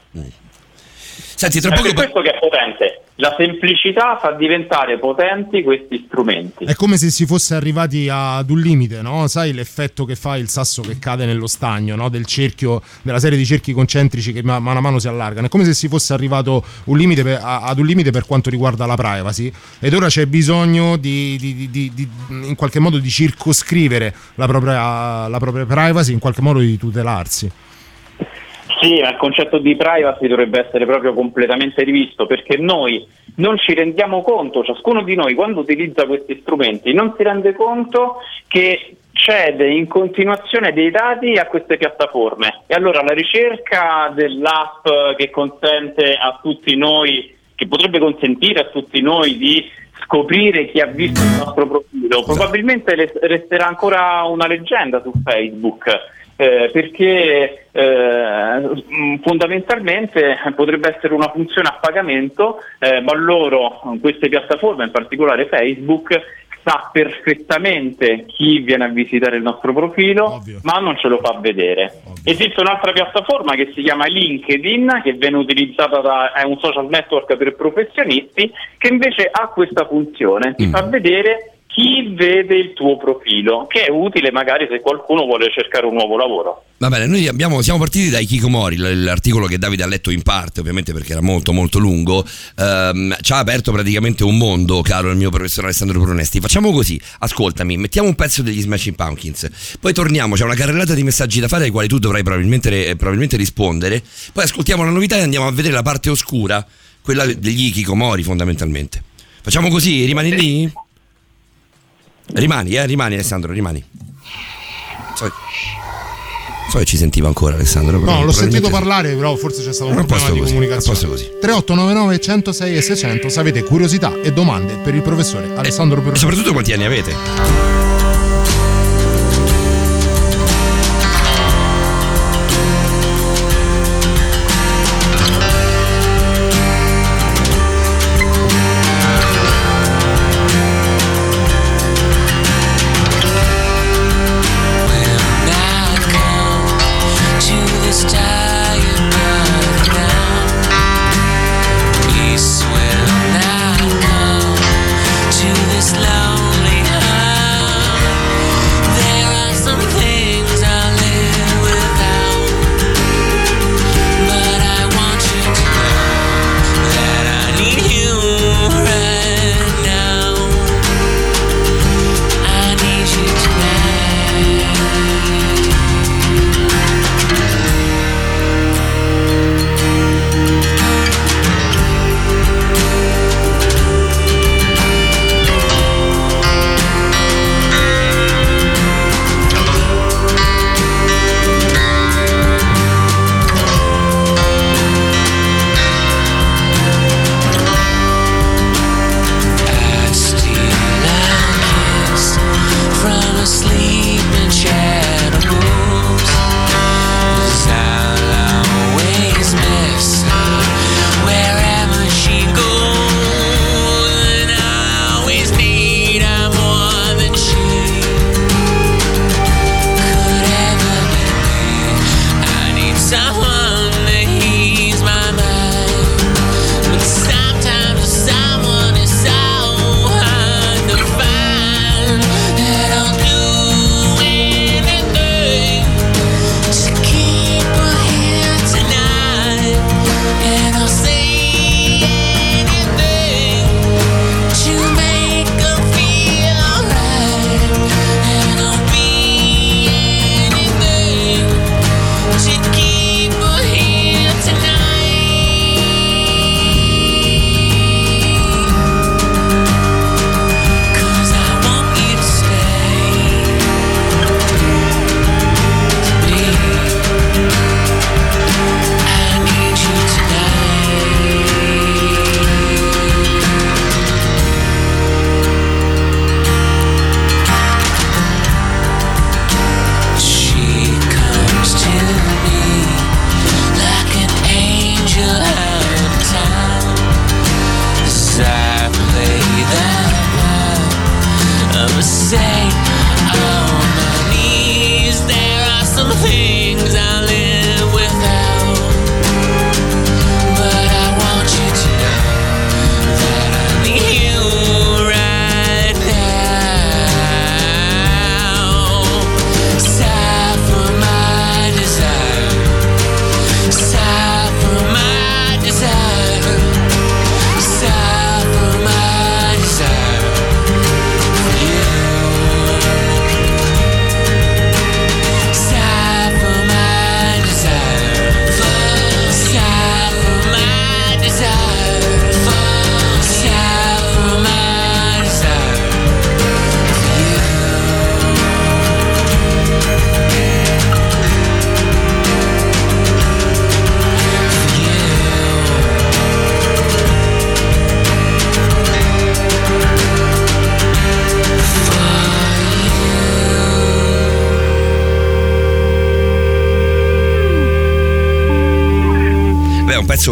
Senti, tra È poco... questo che è potente. La semplicità fa diventare potenti questi strumenti. È come se si fosse arrivati ad un limite, no? Sai l'effetto che fa il sasso che cade nello stagno, no? Del cerchio, della serie di cerchi concentrici che ma- mano a mano si allargano. È come se si fosse arrivato un per- ad un limite per quanto riguarda la privacy. Ed ora c'è bisogno di- di- di- di- in qualche modo di circoscrivere la propria, la propria privacy, in qualche modo di tutelarsi. Sì, ma il concetto di privacy dovrebbe essere proprio completamente rivisto perché noi non ci rendiamo conto, ciascuno di noi quando utilizza questi strumenti non si rende conto che cede in continuazione dei dati a queste piattaforme e allora la ricerca dell'app che consente a tutti noi, che potrebbe consentire a tutti noi di scoprire chi ha visto il nostro profilo, probabilmente le- resterà ancora una leggenda su Facebook. Eh, perché eh, fondamentalmente potrebbe essere una funzione a pagamento, eh, ma loro, queste piattaforme, in particolare Facebook, sa perfettamente chi viene a visitare il nostro profilo, ma non ce lo fa vedere. Esiste un'altra piattaforma che si chiama LinkedIn, che viene utilizzata da è un social network per professionisti, che invece ha questa funzione, ti fa vedere chi vede il tuo profilo, che è utile magari se qualcuno vuole cercare un nuovo lavoro. Va bene, noi abbiamo- siamo partiti da Ikikomori, l- l'articolo che Davide ha letto in parte, ovviamente perché era molto molto lungo, ehm, ci ha aperto praticamente un mondo, caro il mio professor Alessandro Brunesti. Facciamo così, ascoltami, mettiamo un pezzo degli Smashing Pumpkins, poi torniamo, c'è una carrellata di messaggi da fare ai quali tu dovrai probabilmente, eh, probabilmente rispondere, poi ascoltiamo la novità e andiamo a vedere la parte oscura, quella degli Ikikomori fondamentalmente. Facciamo così, rimani lì? Rimani, eh, rimani Alessandro, rimani. So, so che ci sentiva ancora Alessandro. No, l'ho sentito parlare, però forse c'è stato un problema di così, comunicazione. così. 3899 106 e 600 se avete curiosità e domande per il professore Alessandro E Perrone. soprattutto quanti anni avete?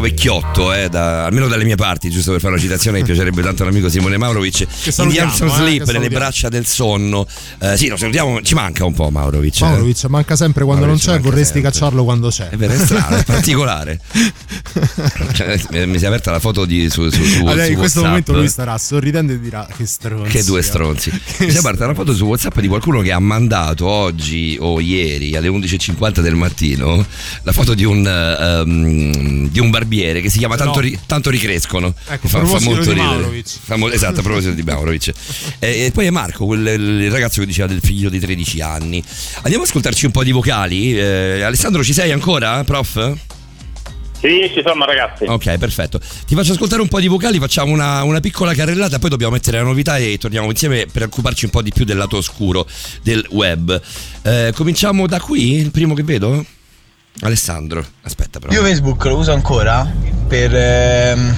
Pezzo vecchiotto, eh, da- almeno dalle mie parti, giusto per fare una citazione, mi piacerebbe tanto l'amico Simone Maurovic. Indian eh, Sleep, che nelle braccia del sonno. Eh, sì, lo salutiamo, ci manca un po' Maurovic. eh. Maurovic manca sempre quando Maurovic non c'è, vorresti sempre. cacciarlo quando c'è. È vero, è strano, è particolare. Cioè, mi- mi si è aperta la foto di, su, su, su, Allora, su in questo WhatsApp. momento lui starà sorridendo e dirà che stronzi. Che due stronzi. Mi si è aperta una foto su WhatsApp di qualcuno che ha mandato oggi o ieri alle 11.50 del mattino la foto di un, ehm, di un barbiere che si chiama Tanto, No. ri- Tanto Ricrescono. Ecco, Fa- fa, molto ridere. Fa mo- esatto, a proposito di Maurovic. E, e poi è Marco, quel, il ragazzo che diceva del figlio di 13 anni. Andiamo ad ascoltarci un po' di vocali. Eh, Alessandro, ci sei ancora, prof? Sì, ci sono ragazzi. Ok, perfetto. Ti faccio ascoltare un po' di vocali, facciamo una, una piccola carrellata, poi dobbiamo mettere la novità e torniamo insieme per occuparci un po' di più del lato oscuro del web. Eh, cominciamo da qui, il primo che vedo? Alessandro, aspetta però. Io Facebook lo uso ancora per, ehm,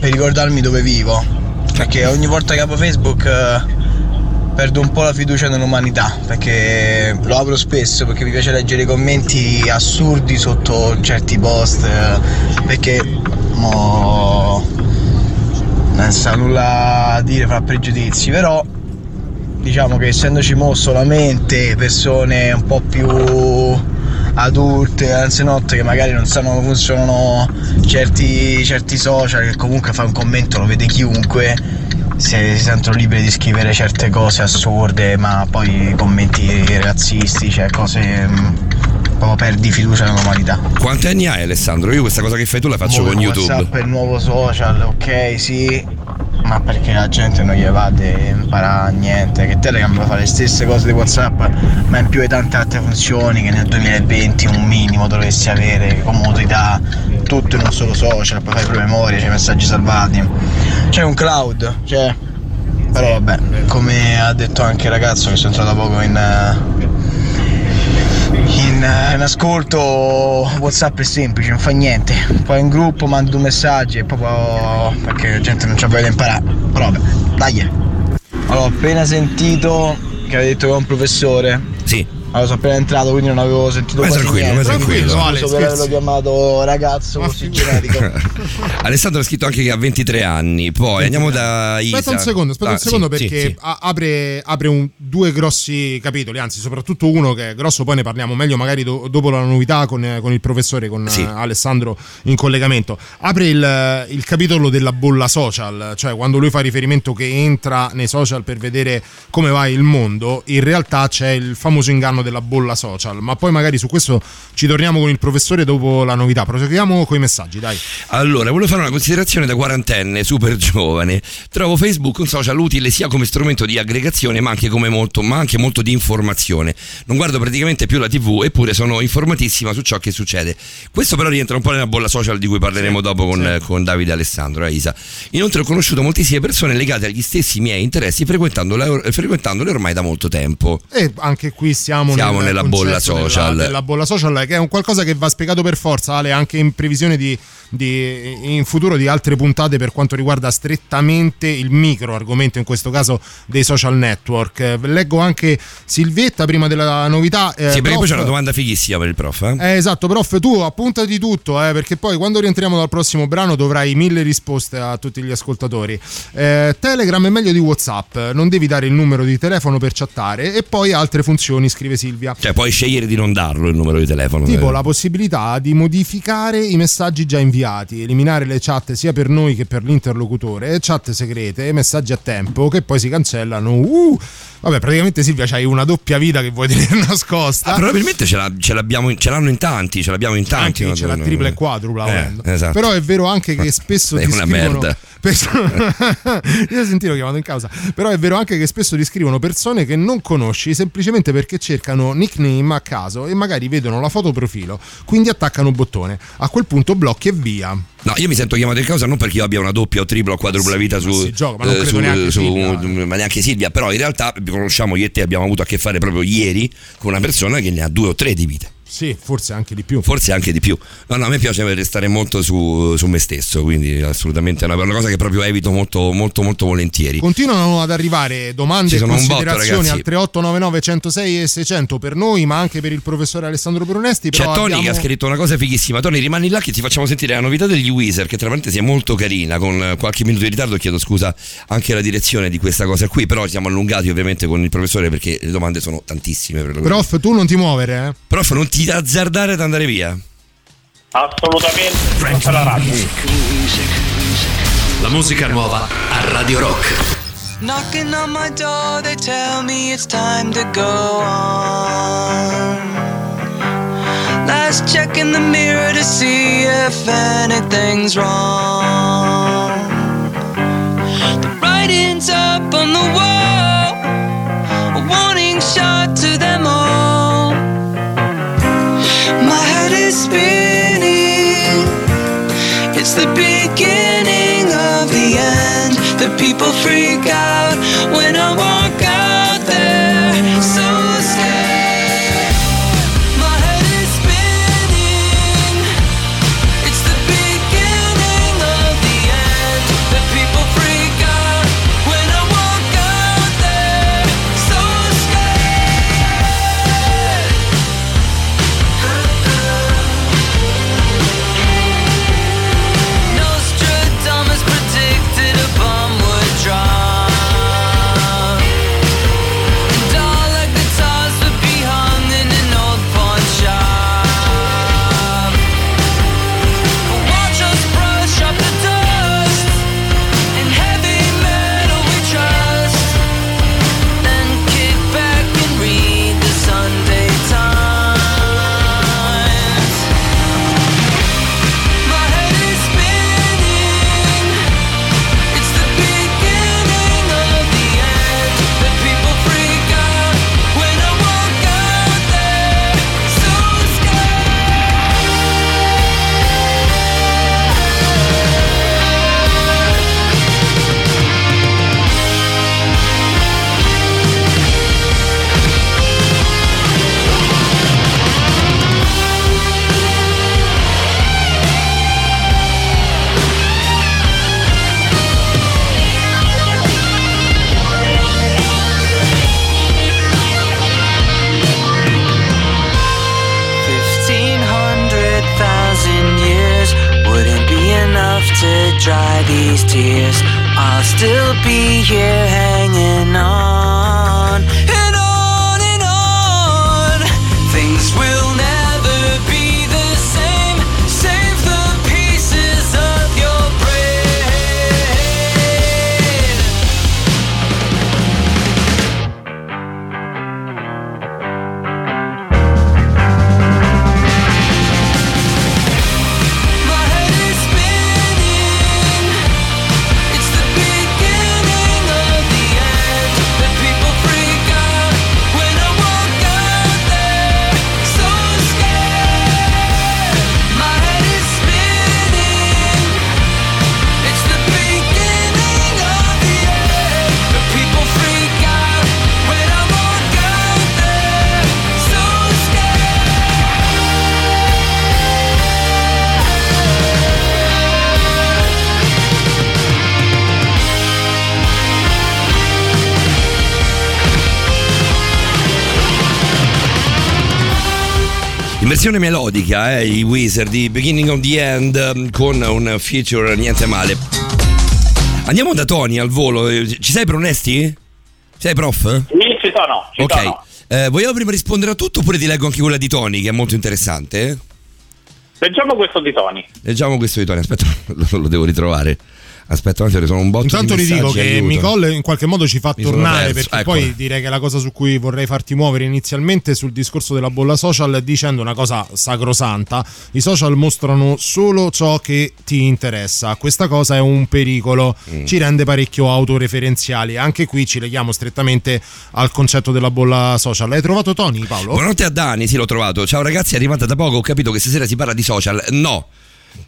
per ricordarmi dove vivo. Perché ogni volta che apro Facebook eh, perdo un po' la fiducia nell'umanità. Perché lo apro spesso perché mi piace leggere i commenti assurdi sotto certi post. perché mo, non sa nulla a dire fra pregiudizi. Però diciamo che essendoci mo solamente persone un po' più adulte, anzianotte che magari non sanno come funzionano certi, certi social, che comunque fa un commento lo vede chiunque, si, si sentono liberi di scrivere certe cose assurde, ma poi commenti razzisti, cioè cose mm, proprio perdi fiducia nell'umanità. Quanti anni hai Alessandro? Io questa cosa che fai tu la faccio Mo con YouTube. WhatsApp è il nuovo social, ok, sì. Ma perché la gente non gli va di imparare niente, che Telegram fa le stesse cose di Whatsapp, ma in più hai tante altre funzioni che nel 2020 un minimo dovresti avere, comodità, tutto in un solo social, poi fai promemoria, c'è messaggi salvati. C'è un cloud, c'è. Però vabbè, come ha detto anche il ragazzo che sono entrato da poco in, in, in ascolto Whatsapp è semplice, non fa niente. Poi in gruppo mando messaggi e proprio perché la gente non c'ha voglia di imparare. Però vabbè, dai. Allora, ho appena sentito che aveva detto che è un professore. Sì. Allora, sono appena entrato, quindi non avevo sentito Vai quasi tranquillo, niente. vai tranquillo. Scuso Ale, per averlo chiamato ragazzo così generico. Alessandro ha scritto anche che ha 23 anni. Poi andiamo da Isa. Aspetta un secondo, aspetta Ah, un secondo sì, perché sì, sì. apre, apre un- due grossi capitoli, anzi soprattutto uno che è grosso, poi ne parliamo meglio magari do- dopo la novità con, con il professore, con Sì. eh, Alessandro in collegamento. Apre il, il capitolo della bolla social, cioè quando lui fa riferimento che entra nei social per vedere come va il mondo, in realtà c'è il famoso inganno della bolla social, ma poi magari su questo ci torniamo con il professore dopo la novità. Proseguiamo con i messaggi, dai. Allora, volevo fare una considerazione da quarantenne, super giovane. Trovo Facebook un social utile sia come strumento di aggregazione, ma anche, come molto, ma anche molto di informazione. Non guardo praticamente più la TV, eppure sono informatissima su ciò che succede. Questo però rientra un po' nella bolla social di cui parleremo dopo con, con Davide Alessandro e Isa. Inoltre ho conosciuto moltissime persone legate agli stessi miei interessi, frequentandole, frequentandole ormai da molto tempo. E anche qui siamo, Siamo nel nella bolla social. Della, della bolla social, che è un qualcosa che va spiegato per forza, Ale, anche in previsione di, di- in futuro di altre puntate per quanto riguarda strettamente il micro argomento, in questo caso dei social network. Leggo anche Silvietta prima della novità. eh, sì, perché poi prof- c'è una domanda fighissima per il prof. eh? eh, esatto, prof, tu appuntati tutto, eh, perché poi quando rientriamo dal prossimo brano dovrai mille risposte a tutti gli ascoltatori. Eh, Telegram è meglio di WhatsApp, non devi dare il numero di telefono per chattare e poi altre funzioni, scrive Silvia. Cioè, puoi scegliere di non darlo il numero di telefono. Tipo Eh. la possibilità di modificare i messaggi già inviati, eliminare le chat sia per noi che per l'interlocutore, chat segrete, messaggi a tempo che poi si cancellano. Uh, vabbè, praticamente Silvia c'hai una doppia vita che vuoi tenere nascosta. Ah, probabilmente ce, l'ha- ce l'abbiamo, ce l'hanno in tanti, ce l'abbiamo in tanti. Anche la no? tripla e quadrupla Eh, esatto. Però è vero anche che spesso È una merda. Io ho sentito chiamato in causa. Però è vero anche che spesso ti scrivono persone che non conosci semplicemente perché cercano nickname a caso e magari vedono la foto profilo, quindi attaccano bottone. A quel punto blocchi e via. No, io mi sento chiamato in causa non perché io abbia una doppia o tripla o quadrupla vita su, gioca, ma non eh, credo su- neanche su- Silvia. ma neanche Silvia, però in realtà conosciamo io e te abbiamo avuto a che fare proprio ieri con una persona che ne ha due o tre di vite. Sì, forse anche di più. Forse anche di più. No, no, a me piace restare molto su, su me stesso, quindi assolutamente è una, una cosa che proprio evito molto, molto, molto volentieri. Continuano ad arrivare domande e botto, considerazioni ragazzi. al 3899 106 e 600 per noi, ma anche per il professore Alessandro Brunesti. C'è Tony abbiamo... che ha scritto una cosa fighissima. Tony, rimani là che ti facciamo sentire la novità degli Weezer, che tra parentesi è molto carina, con eh, qualche minuto di ritardo. Chiedo scusa anche la direzione di questa cosa qui, però siamo allungati ovviamente con il professore perché le domande sono tantissime. Per. Prof, tu non ti muovere, eh? Prof, non ti azzardare ad andare via. Assolutamente. È la radio. La musica nuova a Radio Rock. Knocking on my door, they tell me it's time to go on. Last check in the mirror to see if anything's wrong. The writing's up on the wall, spinning. It's the beginning of the end. The people freak out when I walk I'll still be here hanging on versione melodica, eh, i Wizard di Beginning of the End con un feature niente male. Andiamo da Tony al volo. Eh, Ci sei Brunesti? Sei prof? Sì, ci sono, ci Ok. sono. Eh, vogliamo prima rispondere a tutto oppure ti leggo anche quella di Tony che è molto interessante? Leggiamo questo di Tony. Leggiamo questo di Tony, aspetta, lo, lo devo ritrovare. Aspetta, aspetta, sono un botto Intanto vi dico che aiuto. Nicole in qualche modo ci fa Mi tornare perché eccola. poi direi che la cosa su cui vorrei farti muovere inizialmente sul discorso della bolla social dicendo una cosa sacrosanta. I social mostrano solo ciò che ti interessa. Questa cosa è un pericolo, Mm. ci rende parecchio autoreferenziali. Anche qui ci leghiamo strettamente al concetto della bolla social. Hai trovato Tony, Paolo? Buonanotte a Dani, sì l'ho trovato. Ciao ragazzi, è arrivata da poco, ho capito che stasera si parla di social. No.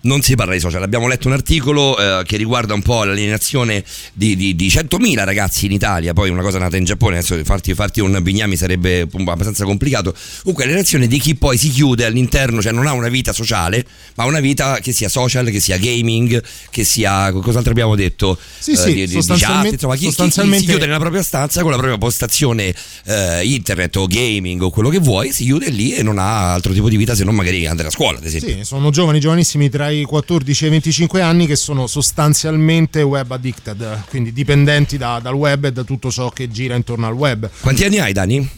Non si parla di social. Abbiamo letto un articolo eh, che riguarda un po' l'alienazione di, di, di 100.000 ragazzi in Italia, poi una cosa nata in Giappone, adesso farti, farti un bignami sarebbe abbastanza complicato. Comunque l'alienazione di chi poi si chiude all'interno, cioè non ha una vita sociale, ma una vita che sia social, che sia gaming, che sia cos'altro abbiamo detto? Sì, Eh, sì, di, sostanzialmente- chat, insomma, chi, chi- chi sostanzialmente- si chiude nella propria stanza con la propria postazione eh, internet o gaming o quello che vuoi, si chiude lì e non ha altro tipo di vita se non magari andare a scuola, ad esempio. Sì, sono giovani, giovanissimi tra i 14 e i 25 anni che sono sostanzialmente web addicted, quindi dipendenti da- dal web e da tutto ciò che gira intorno al web. Quanti anni hai, Dani?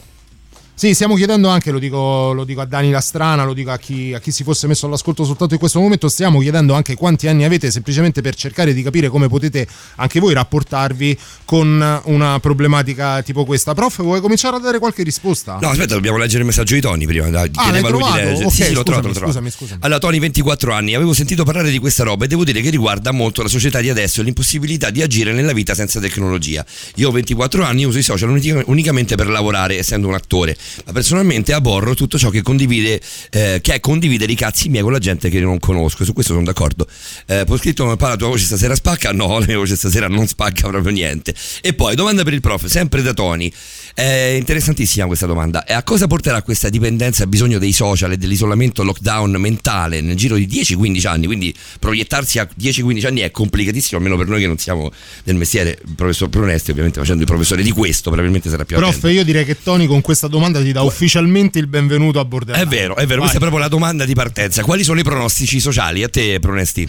Sì, stiamo chiedendo anche, lo dico, lo dico a Dani Lastrana, lo dico a chi, a chi si fosse messo all'ascolto soltanto in questo momento, stiamo chiedendo anche quanti anni avete semplicemente per cercare di capire come potete anche voi rapportarvi con una problematica tipo questa. Prof, vuoi cominciare a dare qualche risposta? No, aspetta, dobbiamo leggere il messaggio di Tony prima. Dai, Ah, chiedeva lui di leggere. Ok, sì, sì, l'ho trovato, scusami, scusami. Allora, Tony, 24 anni, avevo sentito parlare di questa roba e devo dire che riguarda molto la società di adesso e l'impossibilità di agire nella vita senza tecnologia. Io ho 24 anni, uso i social unica- unicamente per lavorare, essendo un attore, ma personalmente aborro tutto ciò che condivide, eh, che è condividere i cazzi miei con la gente che non conosco. Su questo sono d'accordo. Eh, poi scritto, ma la tua voce stasera spacca? No, la mia voce stasera non spacca proprio niente. E poi, domanda per il prof, sempre da Tony. È interessantissima questa domanda. E a cosa porterà questa dipendenza, bisogno dei social e dell'isolamento lockdown mentale nel giro di 10-15 anni? Quindi proiettarsi a 10-15 anni è complicatissimo, almeno per noi che non siamo del mestiere, professor Pronesti, ovviamente facendo il professore di questo, probabilmente sarà più Prof, attento. io direi che Tony con questa domanda ti dà ufficialmente il benvenuto a Borderline. È vero, è vero, Vai. questa è proprio la domanda di partenza. Quali sono i pronostici sociali? A te, Pronesti?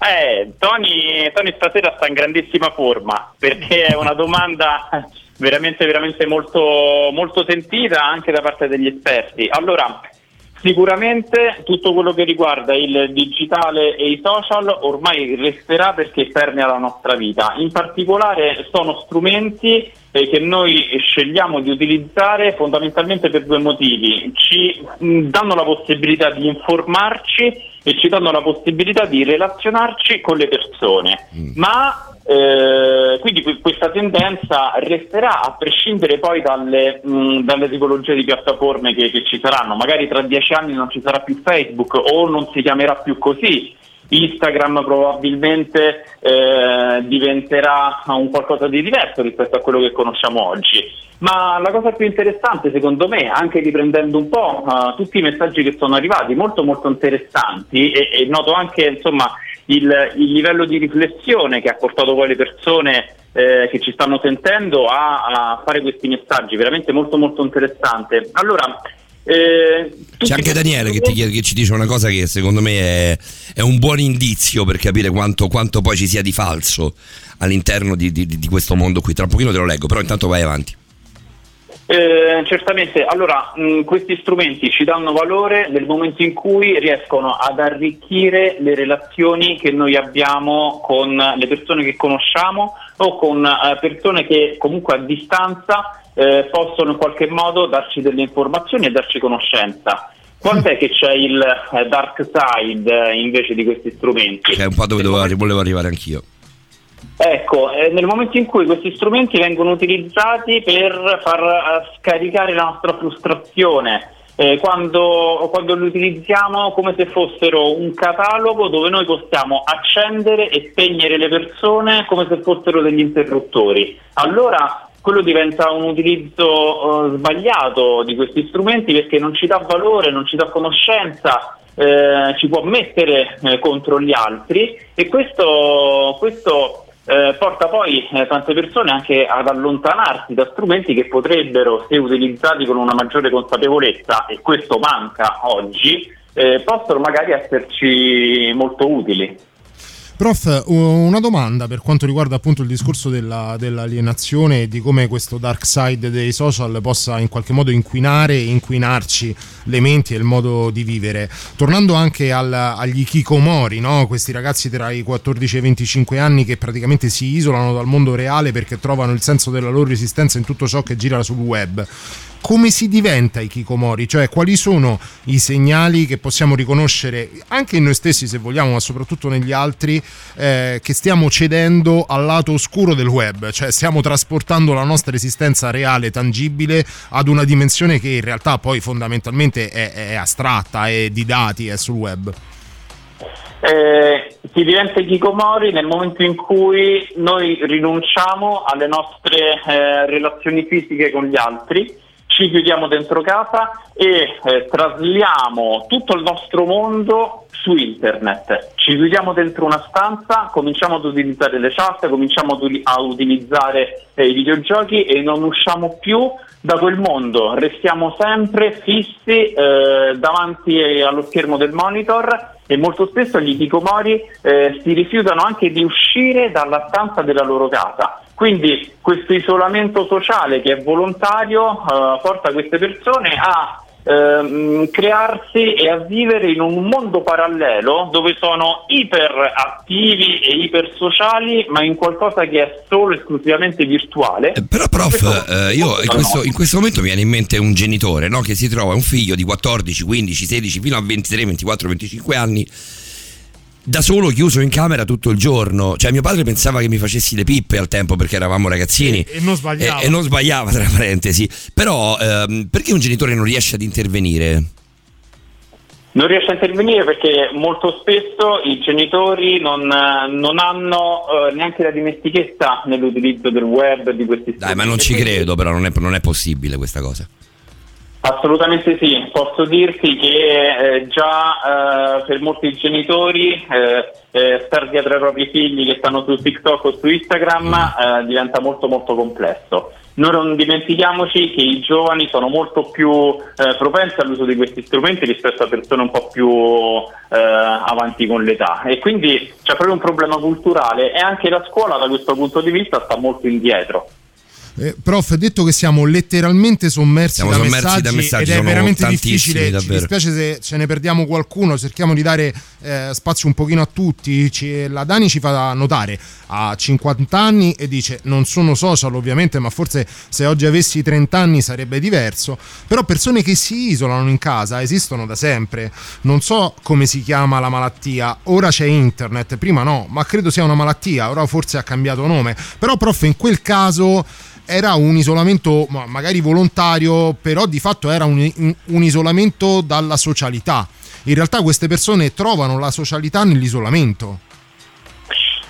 Eh, Tony, Tony stasera sta in grandissima forma perché è una domanda veramente, veramente molto, molto sentita anche da parte degli esperti. Allora, sicuramente tutto quello che riguarda il digitale e i social ormai resterà perché permea la nostra vita. In particolare sono strumenti eh, che noi scegliamo di utilizzare fondamentalmente per due motivi. Ci mh, danno la possibilità di informarci e ci danno la possibilità di relazionarci con le persone. Ma eh, quindi que- questa tendenza resterà a prescindere poi dalle, mh, dalle tipologie di piattaforme che, che ci saranno. Magari tra dieci anni non ci sarà più Facebook o non si chiamerà più così. Instagram probabilmente eh, diventerà un qualcosa di diverso rispetto a quello che conosciamo oggi. Ma la cosa più interessante, secondo me, anche riprendendo un po' eh, tutti i messaggi che sono arrivati, molto molto interessanti, e, e noto anche insomma il, il livello di riflessione che ha portato poi le persone eh, che ci stanno sentendo a, a fare questi messaggi, veramente molto molto interessante. Allora, eh, C'è anche Daniele che, ti chiede- che ci dice una cosa che secondo me è, è un buon indizio per capire quanto, quanto poi ci sia di falso all'interno di, di- di questo mondo qui. Tra un pochino te lo leggo, però intanto vai avanti. Eh, certamente, allora mh, questi strumenti ci danno valore nel momento in cui riescono ad arricchire le relazioni che noi abbiamo con le persone che conosciamo o con eh, persone che comunque a distanza eh, possono in qualche modo darci delle informazioni e darci conoscenza. Quant'è che c'è il eh, dark side eh, invece di questi strumenti? Che è un po' dove volevo arrivare anch'io. Ecco, eh, nel momento in cui questi strumenti vengono utilizzati per far eh, scaricare la nostra frustrazione, eh, quando, quando li utilizziamo come se fossero un catalogo dove noi possiamo accendere e spegnere le persone come se fossero degli interruttori. Allora quello diventa un utilizzo eh, sbagliato di questi strumenti perché non ci dà valore, non ci dà conoscenza, eh, ci può mettere eh, contro gli altri e questo, questo eh, porta poi eh, tante persone anche ad allontanarsi da strumenti che potrebbero, se utilizzati con una maggiore consapevolezza, e questo manca oggi, eh, possono magari esserci molto utili. Prof, una domanda per quanto riguarda appunto il discorso della- dell'alienazione e di come questo dark side dei social possa in qualche modo inquinare e inquinarci le menti e il modo di vivere. Tornando anche al- agli kikomori, no? questi ragazzi tra i 14 e i 25 anni che praticamente si isolano dal mondo reale perché trovano il senso della loro esistenza in tutto ciò che gira sul web. Come si diventa i kikomori? Cioè, quali sono i segnali che possiamo riconoscere anche in noi stessi, se vogliamo, ma soprattutto negli altri, eh, che stiamo cedendo al lato oscuro del web? Cioè, stiamo trasportando la nostra esistenza reale, tangibile, ad una dimensione che in realtà poi fondamentalmente è, è astratta, è di dati, è sul web. Eh, si diventa hikikomori nel momento in cui noi rinunciamo alle nostre eh, relazioni fisiche con gli altri, ci chiudiamo dentro casa e eh, trasliamo tutto il nostro mondo su internet. Ci chiudiamo dentro una stanza, cominciamo ad utilizzare le chat, cominciamo ad a utilizzare eh, i videogiochi e non usciamo più da quel mondo, restiamo sempre fissi eh, davanti allo schermo del monitor e molto spesso gli hikikomori eh, si rifiutano anche di uscire dalla stanza della loro casa. Quindi questo isolamento sociale che è volontario eh, porta queste persone a ehm, crearsi e a vivere in un mondo parallelo dove sono iperattivi e ipersociali ma in qualcosa che è solo esclusivamente virtuale. Però prof, eh, io in questo, in questo momento mi viene in mente un genitore no, che si trova un figlio di 14, 15, 16 fino a 23, 24, 25 anni da solo chiuso in camera tutto il giorno. Cioè mio padre pensava che mi facessi le pippe al tempo perché eravamo ragazzini. E non sbagliava. E, e non sbagliava, tra parentesi. Però ehm, perché un genitore non riesce ad intervenire? Non riesce a intervenire perché molto spesso i genitori non, non hanno eh, neanche la dimestichezza nell'utilizzo del web e di questi Dai, ma non ci credo, però non è, non è possibile questa cosa. Assolutamente sì, posso dirti che eh, già eh, per molti genitori eh, eh, star dietro ai propri figli che stanno su TikTok o su Instagram eh, diventa molto molto complesso. Noi non dimentichiamoci che i giovani sono molto più eh, propensi all'uso di questi strumenti rispetto a persone un po' più avanti con l'età e quindi c'è proprio un problema culturale e anche la scuola da questo punto di vista sta molto indietro. Eh, prof, detto che siamo letteralmente sommersi, Siamo da, sommersi messaggi da messaggi, ed è veramente difficile, ci davvero. dispiace se ce ne perdiamo qualcuno, cerchiamo di dare eh, spazio un pochino a tutti. Ci- la Dani ci fa notare, ha 50 anni e dice non sono social ovviamente, ma forse se oggi avessi 30 anni sarebbe diverso, però persone che si isolano in casa esistono da sempre. Non so come si chiama la malattia, ora c'è internet, prima no, ma credo sia una malattia, ora forse ha cambiato nome, però prof in quel caso era un isolamento ma- magari volontario, però di fatto era un, un isolamento dalla socialità. In realtà queste persone trovano la socialità nell'isolamento.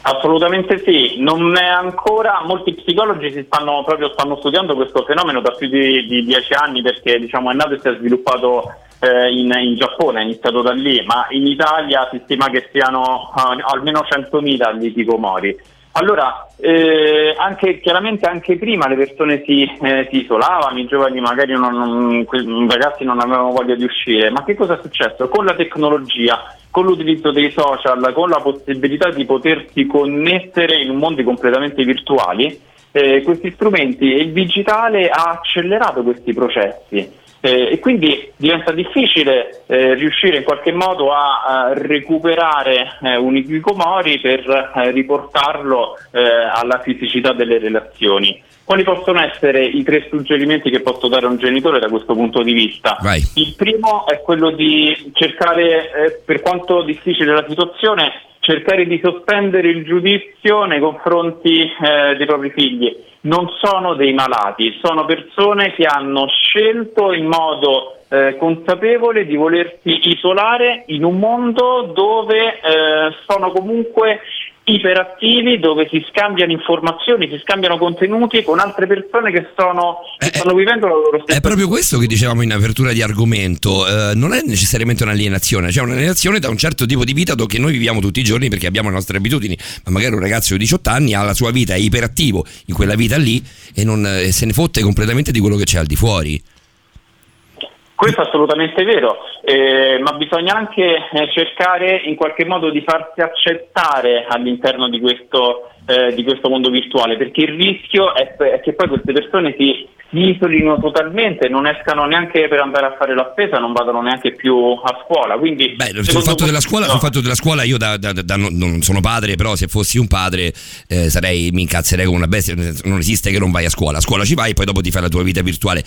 Assolutamente sì, non è ancora, molti psicologi si stanno proprio stanno studiando questo fenomeno da più di, di dieci anni perché diciamo, è nato e si è sviluppato eh, in, in Giappone, è iniziato da lì, ma in Italia si stima che siano eh, almeno 100.000 gli hikikomori. Allora, eh, anche, chiaramente anche prima le persone si, eh, si isolavano, i giovani magari non, non- i ragazzi non avevano voglia di uscire, ma che cosa è successo? Con la tecnologia, con l'utilizzo dei social, con la possibilità di potersi connettere in un mondo completamente virtuali, eh, questi strumenti e il digitale ha accelerato questi processi. Eh, e quindi diventa difficile eh, riuscire in qualche modo a, a recuperare eh, un hikikomori per eh, riportarlo eh, alla fisicità delle relazioni. Quali possono essere i tre suggerimenti che posso dare a un genitore da questo punto di vista? Vai. Il primo è quello di cercare, eh, per quanto difficile la situazione, cercare di sospendere il giudizio nei confronti eh, dei propri figli. Non sono dei malati, sono persone che hanno scelto in modo eh, consapevole di volersi isolare in un mondo dove eh, sono comunque iperattivi, dove si scambiano informazioni, si scambiano contenuti con altre persone che, sono, che stanno vivendo la loro stessa È proprio questo che dicevamo in apertura di argomento, eh, non è necessariamente un'alienazione, cioè un'alienazione da un certo tipo di vita che noi viviamo tutti i giorni perché abbiamo le nostre abitudini, ma magari un ragazzo di 18 anni ha la sua vita, è iperattivo in quella vita lì e, non, e se ne fotte completamente di quello che c'è al di fuori. Questo è assolutamente vero, eh, ma bisogna anche eh, cercare in qualche modo di farsi accettare all'interno di questo, eh, di questo mondo virtuale, perché il rischio è, è che poi queste persone si, isolino totalmente, non escano neanche per andare a fare la spesa, non vadano neanche più a scuola. Quindi, Beh, sul fatto, della scuola, no. sul fatto della scuola io da, da- da- non- sono padre, però se fossi un padre eh, sarei, mi incazzerei come una bestia, non esiste che non vai a scuola, a scuola ci vai e poi dopo ti fai la tua vita virtuale.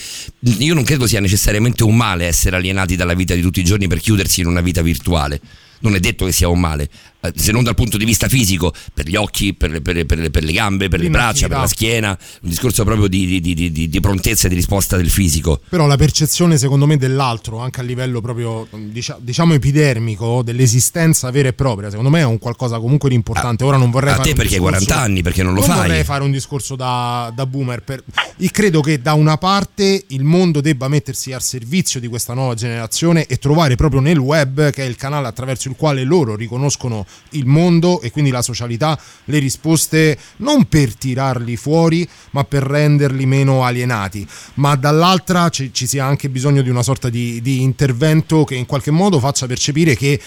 Io non credo sia necessariamente un male essere alienati dalla vita di tutti i giorni per chiudersi in una vita virtuale. non è detto che sia un male, se non dal punto di vista fisico, per gli occhi, per, le- per per per le gambe, per le braccia, per la schiena, un discorso proprio di, di- di- di- di prontezza e di risposta del fisico. Però la percezione secondo me dell'altro, anche a livello proprio dicia- diciamo epidermico, dell'esistenza vera e propria, secondo me è un qualcosa comunque di importante. Ora non vorrei a fare te perché hai discorso- 40 anni, perché non lo non fai. vorrei fare un discorso da, da boomer. per- Io credo che da una parte il mondo debba mettersi al servizio di questa nuova generazione e trovare proprio nel web, che è il canale attraverso il quale loro riconoscono il mondo e quindi la socialità, le risposte non per tirarli fuori, ma per renderli meno alienati. Ma dall'altra ci, ci sia anche bisogno di una sorta di, di intervento che in qualche modo faccia percepire che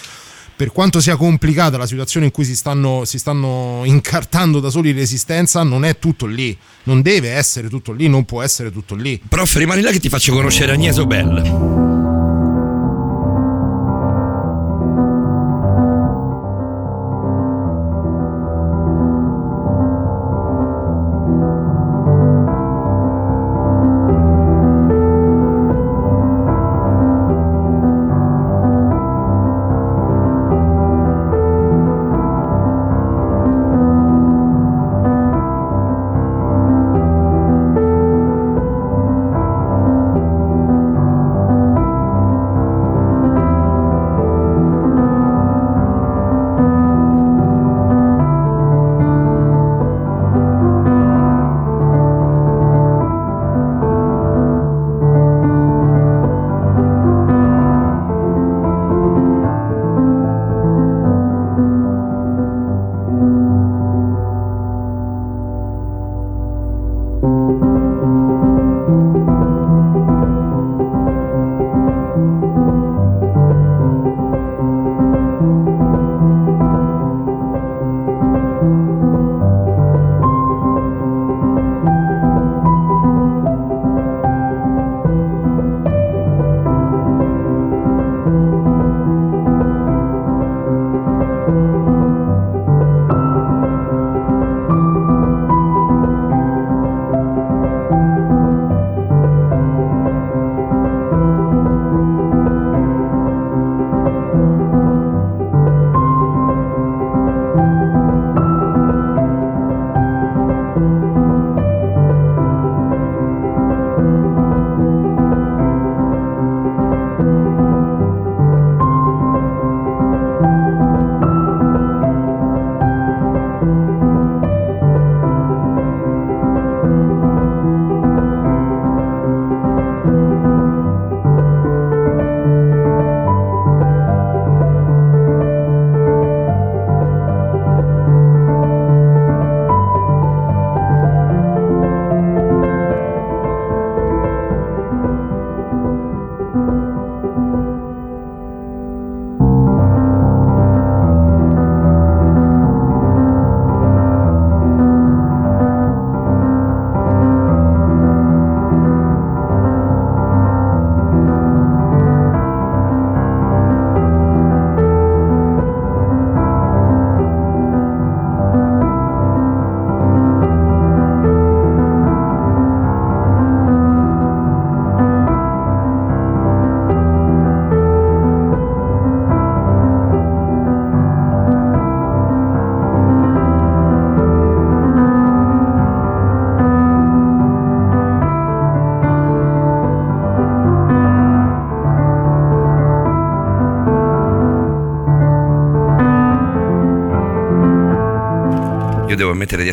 per quanto sia complicata la situazione in cui si stanno, si stanno incartando da soli l'esistenza, non è tutto lì. Non deve essere tutto lì, non può essere tutto lì. Prof, rimani là che ti faccio conoscere Agneso Bell.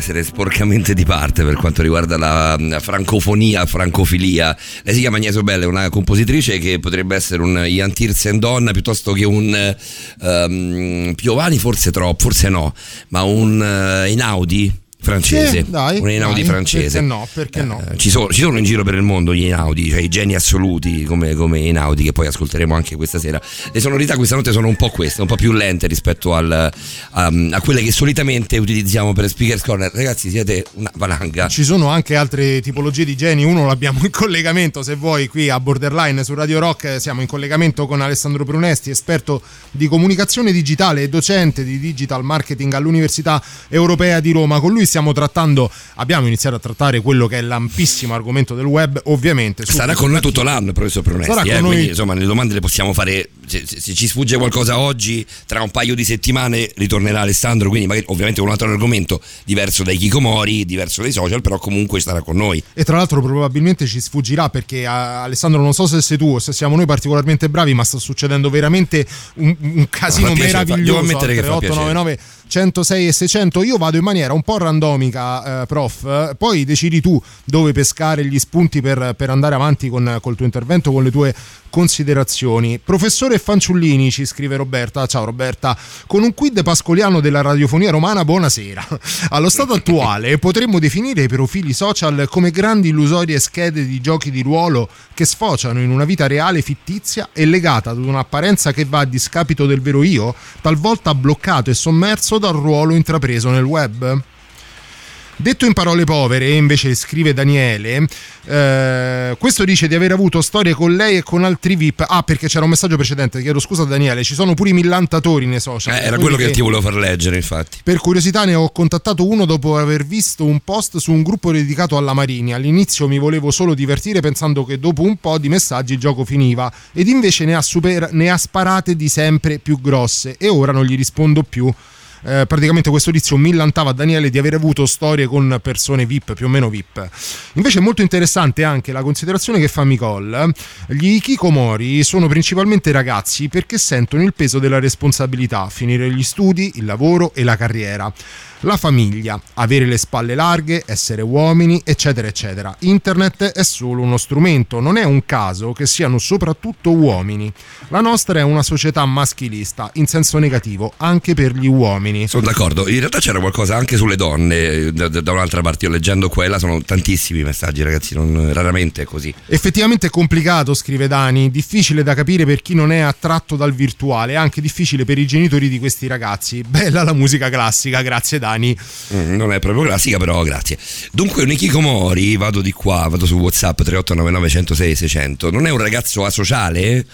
Essere sporcamente di parte per quanto riguarda la francofonia, francofilia. Lei si chiama Agneso Bella, è una compositrice che potrebbe essere un Ian Tiersen donna piuttosto che un ehm, Piovani, forse troppo, forse no, ma un eh, Einaudi francese. Sì, dai, un Einaudi dai, francese. Perché no? Perché no? Eh, ci, sono, ci sono in giro per il mondo gli Einaudi, cioè i geni assoluti come, come Einaudi, che poi ascolteremo anche questa sera. Le sonorità questa notte sono un po' queste, un po' più lente rispetto al, a, a quelle che solitamente utilizziamo per Speakers Corner. Ragazzi, siete una valanga. Ci sono anche altre tipologie di geni, uno l'abbiamo in collegamento, se vuoi, qui a Borderline su Radio Rock, siamo in collegamento con Alessandro Brunesti, esperto di comunicazione digitale e docente di digital marketing all'Università Europea di Roma. Con lui stiamo trattando, abbiamo iniziato a trattare quello che è l'ampissimo argomento del web, ovviamente. Subito- con noi tutto l'anno, professor Pronesti. Sarà eh, con noi- quindi insomma le domande le possiamo fare se, ci sfugge qualcosa oggi, tra un paio di settimane ritornerà Alessandro, quindi magari ovviamente un altro argomento diverso dai Kikomori, diverso dai social, però comunque starà con noi. E tra l'altro probabilmente ci sfuggirà perché Alessandro non so se sei tu o se siamo noi particolarmente bravi ma sta succedendo veramente un, un casino fa- meraviglioso devo ammettere che fa al 3899 106 e 600 io vado in maniera un po' randomica eh, prof eh, poi decidi tu dove pescare gli spunti per, per andare avanti con col tuo intervento con le tue considerazioni. Professore Fanciullini ci scrive Roberta. Ciao Roberta. Con un quid pascoliano della radiofonia romana buonasera. Allo stato attuale potremmo definire i profili social come grandi illusorie schede di giochi di ruolo che sfociano in una vita reale fittizia e legata ad un'apparenza che va a discapito del vero io, talvolta bloccato e sommerso dal ruolo intrapreso nel web. Detto in parole povere, invece scrive Daniele, eh, questo dice di aver avuto storie con lei e con altri VIP. Ah, perché c'era un messaggio precedente, chiedo scusa Daniele, ci sono pure i millantatori nei social. Eh, era quello che ti volevo far leggere, infatti. per curiosità ne ho contattato uno dopo aver visto un post su un gruppo dedicato alla Marini. All'inizio mi volevo solo divertire pensando che dopo un po' di messaggi il gioco finiva ed invece ne ha, super- ne ha sparate di sempre più grosse e ora non gli rispondo più. Eh, praticamente questo tizio millantava a Daniele di aver avuto storie con persone VIP, più o meno VIP. Invece è molto interessante anche la considerazione che fa Nicole. Gli Kikomori sono principalmente ragazzi perché sentono il peso della responsabilità, finire gli studi, il lavoro e la carriera. La famiglia, avere le spalle larghe, essere uomini, eccetera, eccetera. Internet è solo uno strumento, non è un caso che siano soprattutto uomini. La nostra è una società maschilista, in senso negativo, anche per gli uomini. Sono d'accordo, in realtà c'era qualcosa anche sulle donne, da, da- un'altra parte, io leggendo quella sono tantissimi i messaggi ragazzi, non- raramente è così. Effettivamente è complicato, scrive Dani, difficile da capire per chi non è attratto dal virtuale, anche difficile per i genitori di questi ragazzi. Bella la musica classica, grazie Dani. Mm, Non è proprio classica, però grazie. Dunque, un Ikikomori, vado di qua, vado su WhatsApp 3899 106 600. Non è un ragazzo asociale?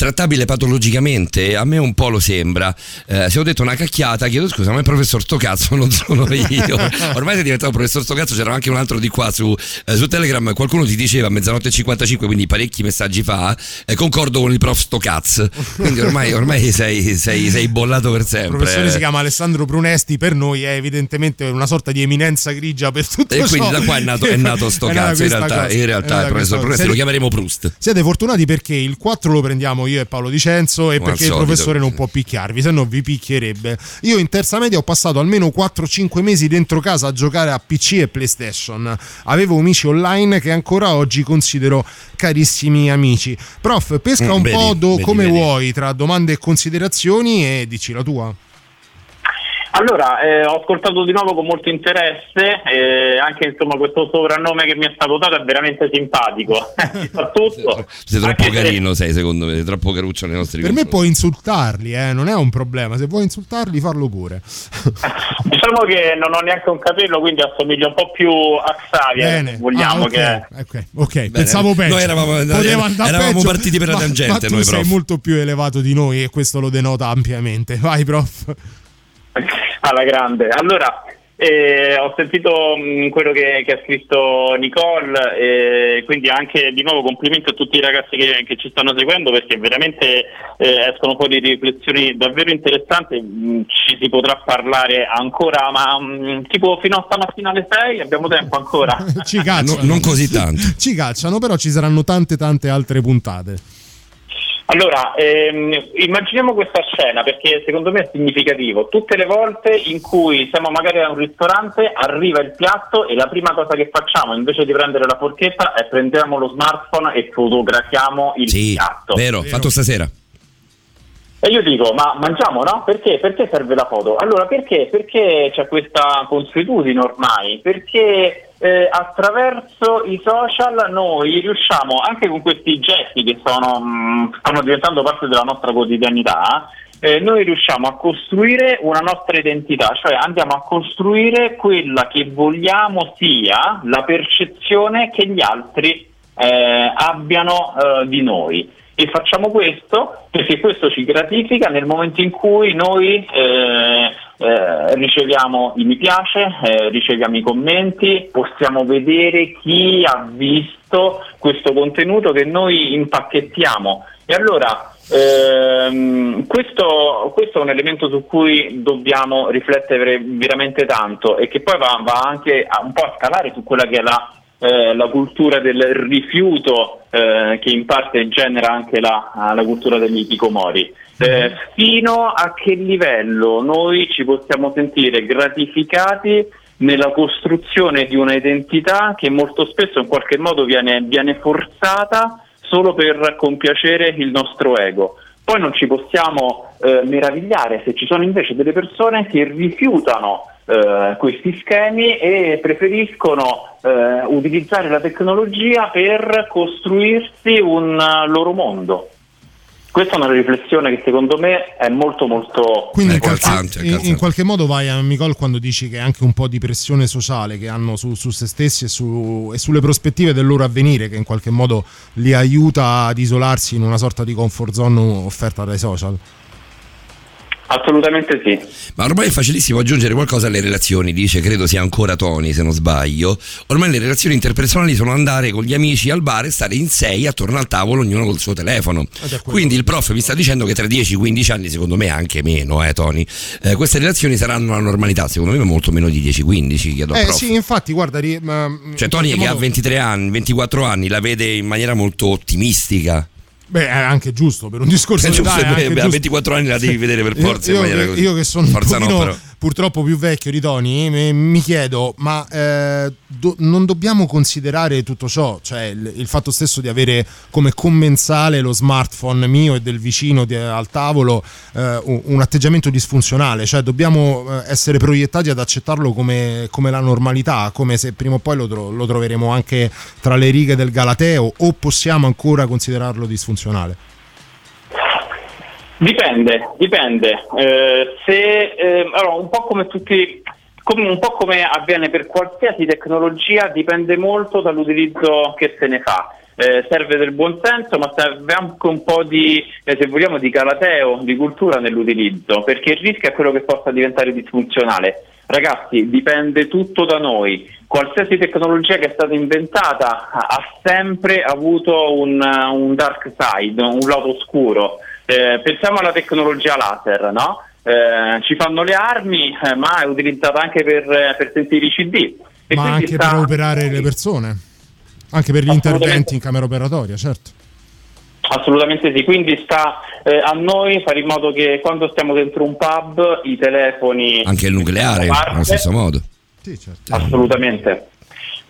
Trattabile patologicamente? A me un po' lo sembra. Eh, se ho detto una cacchiata, chiedo scusa, ma il professor Stocazzo non sono io. Ormai sei diventato professor Stocazzo, c'era anche un altro di qua su, eh, su Telegram. Qualcuno ti diceva a mezzanotte e 55, quindi parecchi messaggi fa, eh, concordo con il prof Stocaz. Quindi ormai, ormai sei, sei- sei bollato per Il sempre. professore si chiama Alessandro Brunesti, per noi è evidentemente una sorta di eminenza grigia per tutto E quindi da qua è nato, è nato sto È. In realtà, in realtà il professor cosa. lo chiameremo Proust. Siete fortunati perché il 4 lo prendiamo io e Paolo Dicenzo e Come perché il professore non può picchiarvi, se no vi picchierebbe. Io in terza media ho passato almeno 4-5 mesi dentro casa a giocare a PC e PlayStation. Avevo amici online che ancora oggi considero carissimi amici. Prof, pesca Mm, un vedi, po' do- vedi, come vedi. vuoi tra domande e considerazioni e dici la tua. Allora, eh, ho ascoltato di nuovo con molto interesse, eh, anche insomma questo soprannome che mi è stato dato è veramente simpatico. Si fa tutto. Sei troppo Anche se- carino, sei secondo me, sei troppo caruccio nei nostri Per me puoi insultarli, eh, non è un problema. Se vuoi insultarli, farlo pure. Diciamo che non ho neanche un capello, quindi assomiglio un po' più a Xavier, Bene. vogliamo Ah, ok, che... ok, ok, pensavo peggio. Noi eravamo- eravamo peggio, partiti per la ma- tangente, Ma tu noi, sei prof. molto più elevato di noi e questo lo denota ampiamente. Vai, prof. alla grande. Allora, eh, ho sentito mh, quello che, che ha scritto Nicole, e quindi anche di nuovo complimenti a tutti i ragazzi che, che ci stanno seguendo perché veramente eh, escono fuori riflessioni davvero interessanti, mh, ci si potrà parlare ancora, ma mh, tipo fino a stamattina alle 6 abbiamo tempo ancora. Ci cacciano. No- non così tanto. Ci cacciano, però ci saranno tante tante altre puntate. Allora, ehm, immaginiamo questa scena perché secondo me è significativo. Tutte le volte in cui siamo magari a un ristorante, arriva il piatto e la prima cosa che facciamo invece di prendere la forchetta è prendiamo lo smartphone e fotografiamo il Sì, piatto. vero, fatto stasera. E io dico, ma mangiamo no? Perché? Perché serve la foto? Allora, perché? Perché c'è questa consuetudine ormai? Perché eh, attraverso i social noi riusciamo, anche con questi gesti che sono, mh, stanno diventando parte della nostra quotidianità, eh, noi riusciamo a costruire una nostra identità, cioè andiamo a costruire quella che vogliamo sia la percezione che gli altri eh, abbiano eh, di noi. E facciamo questo perché questo ci gratifica nel momento in cui noi eh, eh, riceviamo i mi piace, eh, riceviamo i commenti, possiamo vedere chi ha visto questo contenuto che noi impacchettiamo. E allora ehm, questo, questo è un elemento su cui dobbiamo riflettere veramente tanto e che poi va, va anche a, un po' a scalare su quella che è la, eh, la cultura del rifiuto eh, che in parte genera anche la, la cultura degli hikikomori. Eh, fino a che livello noi ci possiamo sentire gratificati nella costruzione di una identità che molto spesso in qualche modo viene, viene forzata solo per compiacere il nostro ego. Poi non ci possiamo eh, meravigliare se ci sono invece delle persone che rifiutano eh, questi schemi e preferiscono eh, utilizzare la tecnologia per costruirsi un eh, loro mondo. Questa è una riflessione che secondo me è molto molto Quindi importante. in, in qualche modo vai a Nicole quando dici che è anche un po' di pressione sociale che hanno su, su se stessi e, su- e sulle prospettive del loro avvenire che in qualche modo li aiuta ad isolarsi in una sorta di comfort zone offerta dai social. Assolutamente sì. Ma ormai è facilissimo aggiungere qualcosa alle relazioni, dice, credo sia ancora Tony se non sbaglio. Ormai le relazioni interpersonali sono andare con gli amici al bar e stare in sei attorno al tavolo, ognuno col suo telefono. Quindi il prof mi sta dicendo che tra 10-15 anni, secondo me anche meno, eh Tony, eh, queste relazioni saranno la normalità, secondo me molto meno di 10-15, chiedo Eh prof. sì, infatti, guarda, ri- ma- Cioè in Tony che ha modo- 23 anni, 24 anni, la vede in maniera molto ottimistica. Beh, è anche giusto per un discorso È di giusto, età, è anche beh, a giusto. 24 anni la devi vedere per forza in io, maniera che- così. io che sono Forza un no, pochino però. Purtroppo più vecchio di Tony, mi, mi chiedo, ma eh, do- non dobbiamo considerare tutto ciò, cioè il, il fatto stesso di avere come commensale lo smartphone mio e del vicino di- al tavolo eh, un, un atteggiamento disfunzionale, cioè dobbiamo eh, essere proiettati ad accettarlo come, come la normalità, come se prima o poi lo, tro- lo troveremo anche tra le righe del Galateo o possiamo ancora considerarlo disfunzionale? Dipende, dipende. Eh, se, eh, allora, un po' come tutti, come, un po' come avviene per qualsiasi tecnologia, dipende molto dall'utilizzo che se ne fa. Eh, serve del buonsenso, ma serve anche un po' di, eh, se vogliamo, di galateo, di cultura nell'utilizzo, perché il rischio è quello che possa diventare disfunzionale. Ragazzi, dipende tutto da noi. Qualsiasi tecnologia che è stata inventata ha sempre avuto un, un dark side, un lato oscuro. Eh, pensiamo alla tecnologia laser, no? Eh, ci fanno le armi, eh, ma è utilizzata anche per, eh, per sentire i CD. E ma quindi anche sta- per operare le persone, anche per gli interventi in camera operatoria, certo. Assolutamente sì, quindi sta eh, a noi fare in modo che quando stiamo dentro un pub i telefoni... Anche il nucleare, parte. allo stesso modo. Assolutamente.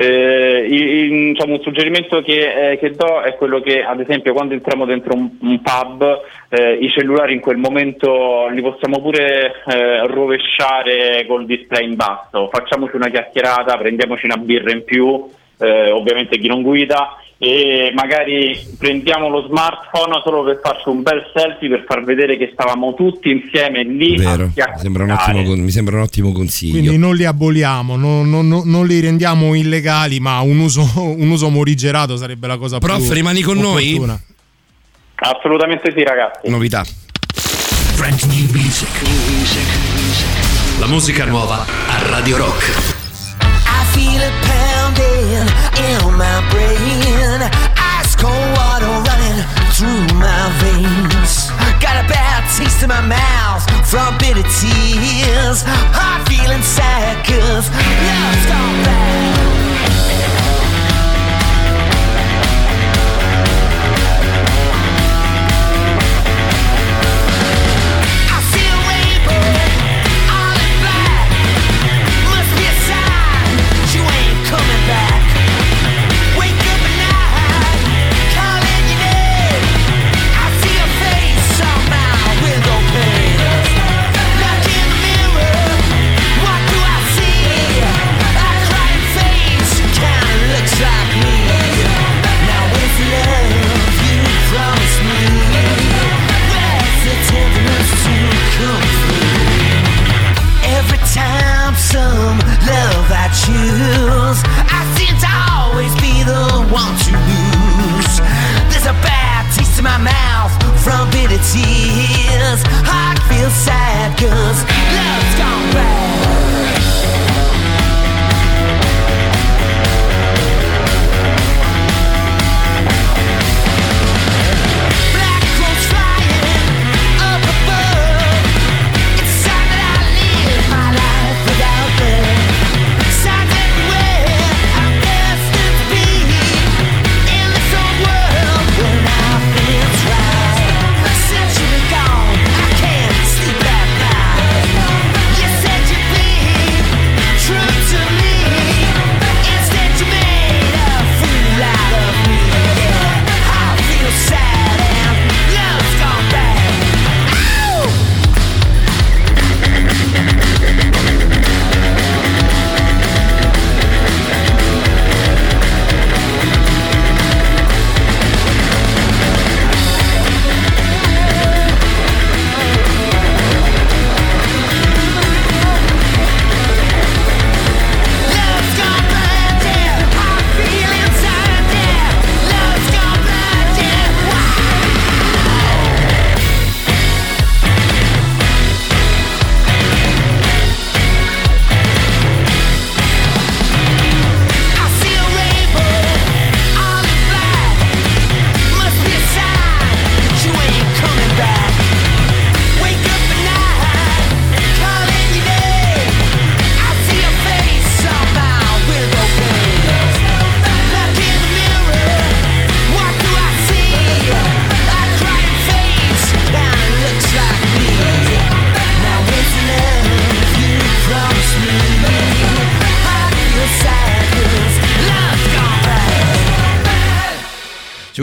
Eh, i- i- diciamo, un suggerimento che, eh, che do è quello che ad esempio quando entriamo dentro un, un pub eh, i cellulari in quel momento li possiamo pure eh, rovesciare col display in basso, facciamoci una chiacchierata, prendiamoci una birra in più, eh, ovviamente chi non guida e magari prendiamo lo smartphone solo per farci un bel selfie per far vedere che stavamo tutti insieme lì a Vero, mi sembra, un ottimo, mi sembra un ottimo consiglio. Quindi non li aboliamo, non, non- non- non li rendiamo illegali, ma un uso, un uso morigerato sarebbe la cosa Prof, più rimani con noi? opportuna. Assolutamente sì ragazzi. Novità. Brand new music. La musica nuova a Radio Rock. I feel in my brain. Ice cold water running through my veins. Got a bad taste in my mouth from bitter tears. Heart feeling sad cause love's gone bad. Some love I choose, I seem to always be the one to lose. There's a bad taste in my mouth from bitter tears. Heart feels sad cause love's gone bad.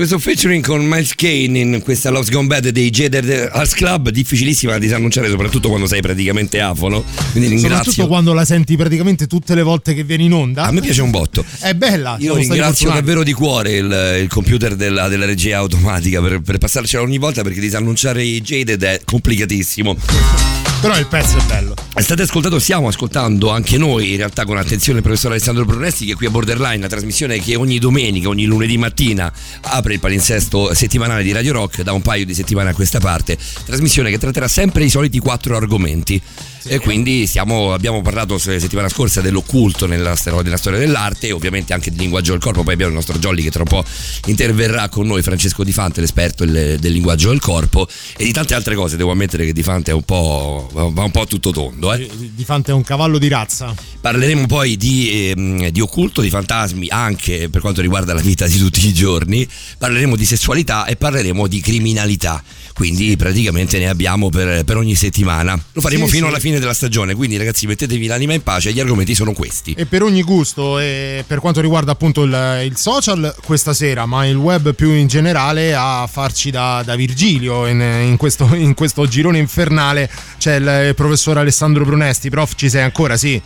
Questo featuring con Miles Kane in questa Love's Gone Bad dei Jaded Arts Club, difficilissima da disannunciare soprattutto quando sei praticamente afono. Quindi ringrazio. Soprattutto quando la senti praticamente tutte le volte che vieni in onda. A me piace un botto. È bella. Io ringrazio davvero di cuore il, il computer della, della regia automatica per, per passarcela ogni volta perché disannunciare i Jaded è complicatissimo. Però il pezzo è bello. State ascoltando, stiamo ascoltando anche noi, in realtà con attenzione il professor Alessandro Brunesti che è qui a Borderline, la trasmissione che ogni domenica, ogni lunedì mattina apre il palinsesto settimanale di Radio Rock da un paio di settimane a questa parte, trasmissione che tratterà sempre i soliti quattro argomenti. E quindi stiamo- abbiamo parlato se- settimana scorsa dell'occulto nella, nella storia dell'arte e ovviamente anche di linguaggio del corpo. Poi abbiamo il nostro Jolly che tra un po' interverrà con noi, Francesco Di Fante, l'esperto del, del linguaggio del corpo e di tante altre cose. Devo ammettere che Di Fante è un po', va un po' tutto tondo. Eh. Di Fante è un cavallo di razza. Parleremo poi di, ehm, di occulto, di fantasmi, anche per quanto riguarda la vita di tutti i giorni. Parleremo di sessualità e parleremo di criminalità. Quindi praticamente ne abbiamo per, per ogni settimana. Lo faremo Sì, fino sì. alla fine della stagione. Quindi, ragazzi, mettetevi l'anima in pace. Gli argomenti sono questi. E per ogni gusto, e per quanto riguarda appunto il, il social, questa sera, ma il web più in generale, a farci da, da Virgilio in, in questo, in questo girone infernale c'è il, professor Alessandro Brunesti. Prof, ci sei ancora? Sì.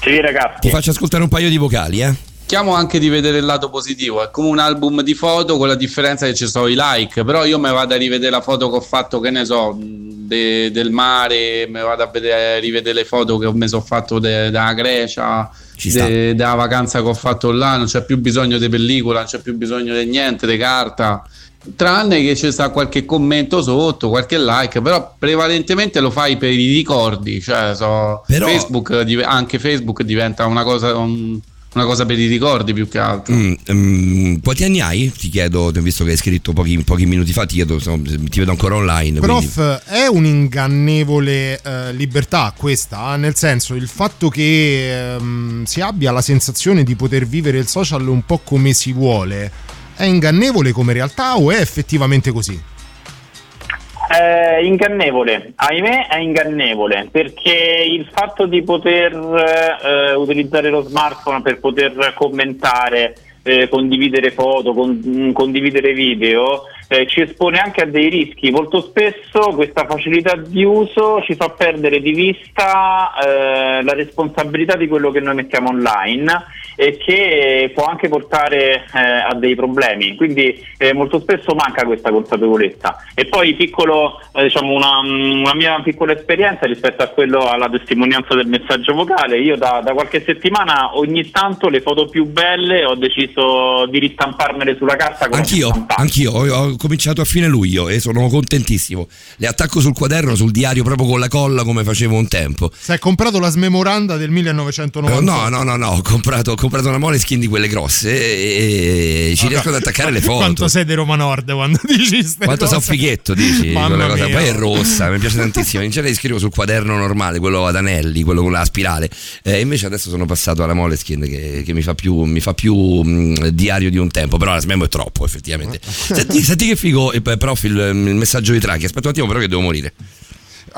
Sì, ragazzi. Ti faccio ascoltare un paio di vocali, eh. Cerchiamo anche di vedere il lato positivo, è come un album di foto con la differenza che ci sono i like, però io mi vado a rivedere la foto che ho fatto, che ne so, de- del mare, mi vado a vedere, rivedere le foto che mi sono fatto de- dalla Grecia, de- della vacanza che ho fatto là, non c'è più bisogno di pellicola, non c'è più bisogno di niente, di carta. Tranne che ci sta qualche commento sotto, qualche like, però prevalentemente lo fai per i ricordi, cioè so, Però- Facebook, anche Facebook diventa una cosa, un- una cosa per i ricordi più che altro. Mm, mm, quanti anni hai? Ti chiedo, visto che hai scritto pochi, pochi minuti fa, ti chiedo, ti vedo ancora online. quindi- Prof, è un'ingannevole eh, libertà questa, nel senso il fatto che ehm, si abbia la sensazione di poter vivere il social un po' come si vuole, è ingannevole come realtà o è effettivamente così? È ingannevole, ahimè è ingannevole perché il fatto di poter eh, utilizzare lo smartphone per poter commentare, eh, condividere foto, con- mh, condividere video eh, ci espone anche a dei rischi. Molto spesso questa facilità di uso ci fa perdere di vista eh, la responsabilità di quello che noi mettiamo online e che può anche portare eh, a dei problemi. Quindi eh, molto spesso manca questa consapevolezza. E poi piccolo, eh, diciamo una, una mia piccola esperienza rispetto a quello alla testimonianza del messaggio vocale. Io da, da qualche settimana ogni tanto le foto più belle ho deciso di ristamparmele sulla carta Anch'io, anch'io ho, ho cominciato a fine luglio e sono contentissimo. Le attacco sul quaderno, sul diario proprio con la colla come facevo un tempo. Si è comprato la smemoranda del 1990. No, no, no, no, ho comprato, ho comprato una Moleskin di quelle grosse e, ci riesco ad attaccare le foto. Quanto sei di Roma Nord quando dici ste Quanto cose? so fighetto, dici? Cosa. Poi è rossa, mi piace tantissimo. In genere scrivo sul quaderno normale, quello ad anelli, quello con la spirale. Eh, invece adesso sono passato alla Moleskin che, che mi fa più, mi fa più mh, diario di un tempo. Però la smemo è troppo, effettivamente. Senti, senti che figo, eh, prof, il, il messaggio di Trachi. Aspetta un attimo, però, che devo morire.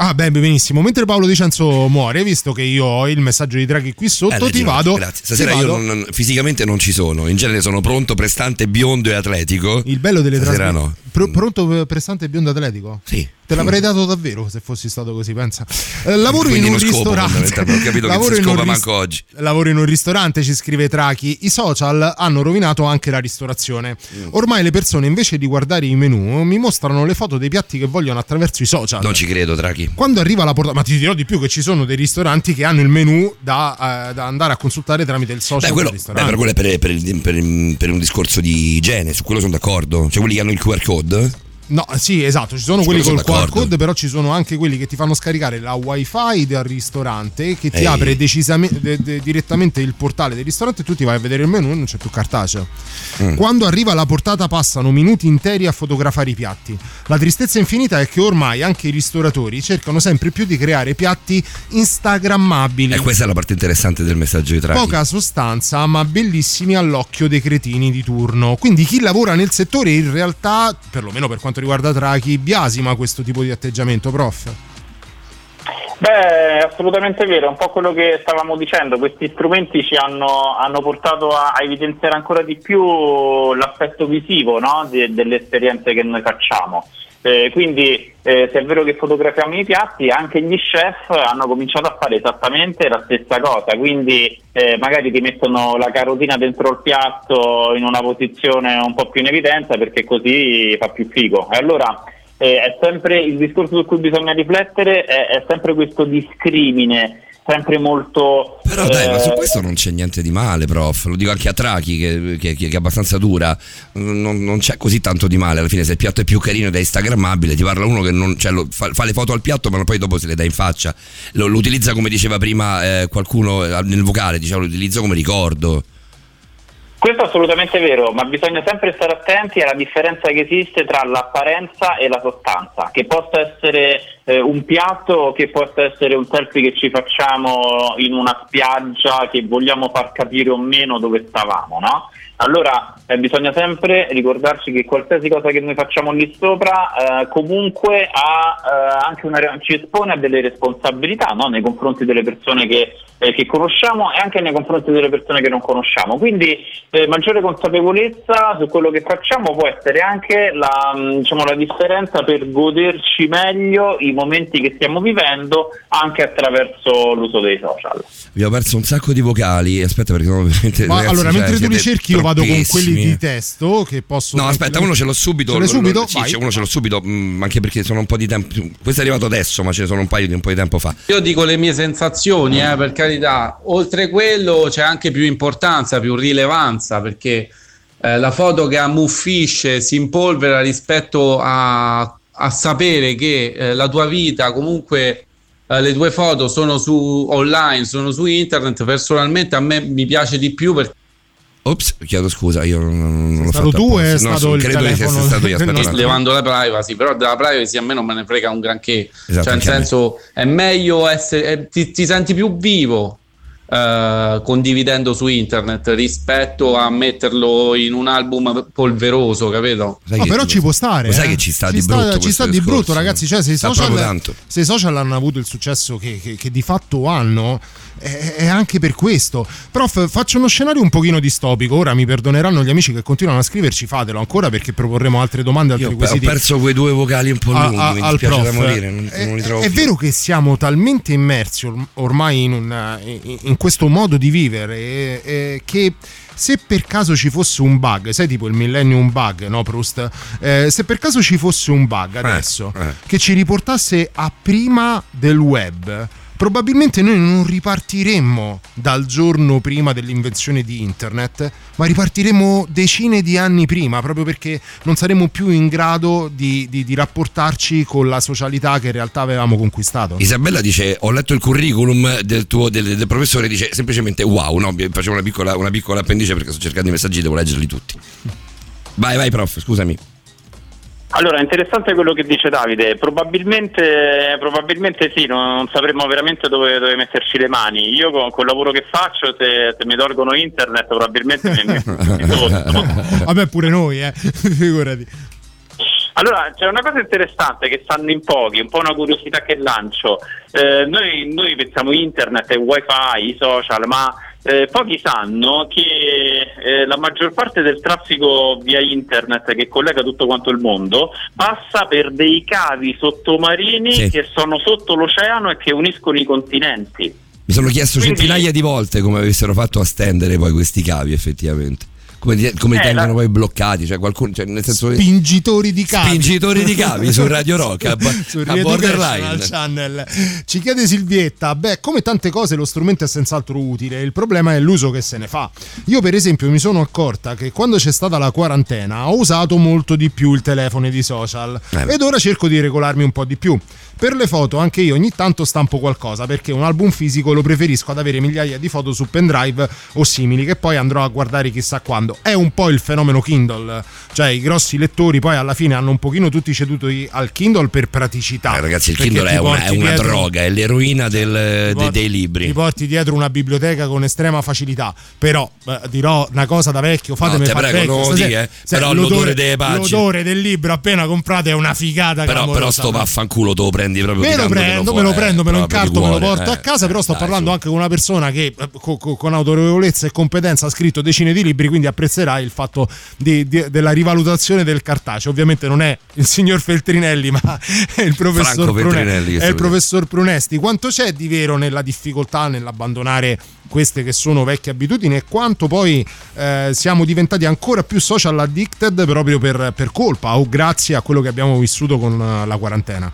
Ah, beh, benissimo. Mentre Paolo Dicenzo muore, visto che io ho il messaggio di Draghi qui sotto, Eh, ti vado. Grazie. Stasera ti io vado- non- fisicamente non ci sono. In genere sono pronto, prestante, biondo e atletico. Il bello delle Stasera trasmissioni. no. Pro- pronto prestante biondo atletico? Sì. Te l'avrei dato davvero se fossi stato così, pensa. Eh, lavoro in Quindi un non scopo, ristorante. Ho capito che Lavoro si in un scopa manco oggi. Lavoro in un ristorante, ci scrive Trachi. I social hanno rovinato anche la ristorazione. Mm. Ormai le persone, invece di guardare i menu, mi mostrano le foto dei piatti che vogliono attraverso i social. Non ci credo, Trachi. Quando arriva la portata, ma ti dirò di più che ci sono dei ristoranti che hanno il menu da, eh, da andare a consultare tramite il social Beh, quello, beh, per, quello è per, per per per un discorso di igiene, su quello sono d'accordo. Cioè quelli che hanno il QR code. No, sì, esatto, ci sono Su quelli col QR code, però ci sono anche quelli che ti fanno scaricare la wifi del ristorante che ti Ehi. apre decisamente, de- de- direttamente il portale del ristorante e tu ti vai a vedere il menu e non c'è più cartaceo. Mm. Quando arriva la portata passano minuti interi a fotografare i piatti. La tristezza infinita è che ormai anche i ristoratori cercano sempre più di creare piatti instagrammabili. E questa è la parte interessante del messaggio di Trachi. Poca sostanza, ma bellissimi all'occhio dei cretini di turno. Quindi chi lavora nel settore in realtà, perlomeno per quanto riguarda Trachi, biasima questo tipo di atteggiamento, prof. Beh, assolutamente vero, è un po' quello che stavamo dicendo, questi strumenti ci hanno, hanno portato a, a evidenziare ancora di più l'aspetto visivo no? de- delle esperienze che noi facciamo. Eh, quindi eh, se è vero che fotografiamo i piatti, anche gli chef hanno cominciato a fare esattamente la stessa cosa, quindi eh, magari ti mettono la carotina dentro il piatto in una posizione un po' più in evidenza perché così fa più figo. E allora eh, è sempre il discorso su cui bisogna riflettere, è, è sempre questo discrimine, sempre molto... Però dai, ma eh, su questo non c'è niente di male, prof. Lo dico anche a Trachi, che, che- che è abbastanza dura. Non, non c'è così tanto di male. Alla fine, se il piatto è più carino ed è instagrammabile, ti parla uno che non, cioè, lo- fa, fa le foto al piatto, ma poi dopo se le dà in faccia. Lo, lo utilizza come diceva prima eh, qualcuno eh, nel vocale, diceva, lo utilizzo come ricordo. Questo è assolutamente vero, ma bisogna sempre stare attenti alla differenza che esiste tra l'apparenza e la sostanza, che possa essere eh, un piatto che possa essere un selfie che ci facciamo in una spiaggia che vogliamo far capire o meno dove stavamo, no? Allora eh, bisogna sempre ricordarci che qualsiasi cosa che noi facciamo lì sopra eh, comunque ha eh, anche una, ci espone a delle responsabilità no? nei confronti delle persone che, eh, che conosciamo e anche nei confronti delle persone che non conosciamo. Quindi eh, maggiore consapevolezza su quello che facciamo può essere anche la, mh, diciamo, la differenza per goderci meglio i momenti che stiamo vivendo anche attraverso l'uso dei social. Abbiamo perso un sacco di vocali. Aspetta, perché sono veramente. Ma ragazzi, allora, cioè, mentre tu li cerchi, io vado con quelli di testo che posso. No, aspetta, uno ce l'ho subito. Ce lo- subito? Sì, Vai. uno ce l'ho subito, mm, anche perché sono un po' di tempo. Questo è arrivato adesso, ma ce ne sono un paio di un po' di tempo fa. Io dico le mie sensazioni, eh, per carità. Oltre quello c'è anche più importanza, più rilevanza, perché eh, la foto che ammuffisce, si impolvera rispetto a, a sapere che eh, la tua vita, comunque eh, le tue foto sono su online, sono su internet. Personalmente a me mi piace di più perché Ops, chiedo scusa, io non, non l'ho stato fatto tu o apposta. è No, stato credo che sia telefono? stato io. Aspetta levando la privacy, però della privacy a me non me ne frega un granché. Esatto, cioè, nel me. senso, è meglio essere, eh, ti, ti senti più vivo eh, condividendo su internet rispetto a metterlo in un album polveroso, capito? No, però ci può stare. Lo sai eh. che ci sta Ci di sta- brutto Ci sta di discorso. brutto, ragazzi. Cioè, se i, social, se i social hanno avuto il successo che, che- che di fatto hanno, è, è anche per questo. Prof, faccio uno scenario un pochino distopico. Ora mi perdoneranno gli amici che continuano a scriverci, fatelo ancora perché proporremo altre domande, altri Io ho quesiti. perso quei due vocali un po' a- lunghi, a- mi al dispiace da prof. morire, non, È- non li trovo è più. vero che siamo talmente immersi or- ormai in, un- in- in questo modo di vivere eh, eh, che se per caso ci fosse un bug, sai tipo il millennium bug, no Proust? Eh, se per caso ci fosse un bug adesso eh. che ci riportasse a prima del web, probabilmente noi non ripartiremmo dal giorno prima dell'invenzione di internet, ma ripartiremo decine di anni prima, proprio perché non saremo più in grado di, di- di rapportarci con la socialità che in realtà avevamo conquistato. Isabella dice: Ho letto il curriculum del tuo del, del professore, dice semplicemente wow. No, facevo una piccola, una piccola appendice perché sto cercando i messaggi, devo leggerli tutti. Vai, vai, prof, scusami. Allora, è interessante quello che dice Davide, probabilmente, probabilmente sì, non, non sapremmo veramente dove, dove metterci le mani. Io con, col lavoro che faccio, se, se mi tolgono internet, probabilmente mi metto sotto. Vabbè, pure noi, eh. Figurati. Allora, c'è una cosa interessante che sanno in pochi, un po' una curiosità che lancio. Eh, noi, noi pensiamo internet wifi, i social, ma eh, pochi sanno che eh, la maggior parte del traffico via internet che collega tutto quanto il mondo passa per dei cavi sottomarini Sì. che sono sotto l'oceano e che uniscono i continenti. Mi sono chiesto Quindi- centinaia di volte come avessero fatto a stendere poi questi cavi, effettivamente. Come, come li Eh, tengono la- poi bloccati, cioè qualcuno, cioè nel senso Spingitori di cavi. Spingitori di cavi su Radio Rock, a, Su a borderline. Channel. Ci chiede Silvietta, beh, come tante cose lo strumento è senz'altro utile, il problema è l'uso che se ne fa. Io per esempio mi sono accorta che quando c'è stata la quarantena ho usato molto di più il telefono e i social Eh. ed ora cerco di regolarmi un po' di più. Per le foto anche io ogni tanto stampo qualcosa perché un album fisico lo preferisco ad avere migliaia di foto su pendrive o simili che poi andrò a guardare chissà quando. È un po' il fenomeno Kindle, cioè i grossi lettori poi alla fine hanno un pochino tutti ceduto i- al Kindle per praticità. Eh, ragazzi, il Kindle è una, è una dietro- droga, è l'eroina del- dei- porti- dei libri. Ti porti dietro una biblioteca con estrema facilità. Però eh, dirò una cosa da vecchio, fatemi No, te far prego, vecchio. dica, eh. Però l'odore delle pagine. L'odore del libro appena comprato è una figata Però, clamorosa, però sto vaffanculo te lo prendi proprio Me lo tirandotelo prendo, me lo prendo, me lo eh, incarto, me lo porto eh. a casa, però sto parlando anche con una persona che eh, co- co- con autorevolezza e competenza ha scritto decine di libri, quindi apprezzerai il fatto di- di- della rivalutazione del cartaceo. Ovviamente non è il signor Feltrinelli, ma è il professor, Franco Prune- Feltrinelli, che è il professor Prunesti. Quanto c'è di vero nella difficoltà nell'abbandonare queste che sono vecchie abitudini e quanto poi eh, siamo diventati ancora più social addicted proprio per, per colpa o grazie a quello che abbiamo vissuto con eh, la quarantena?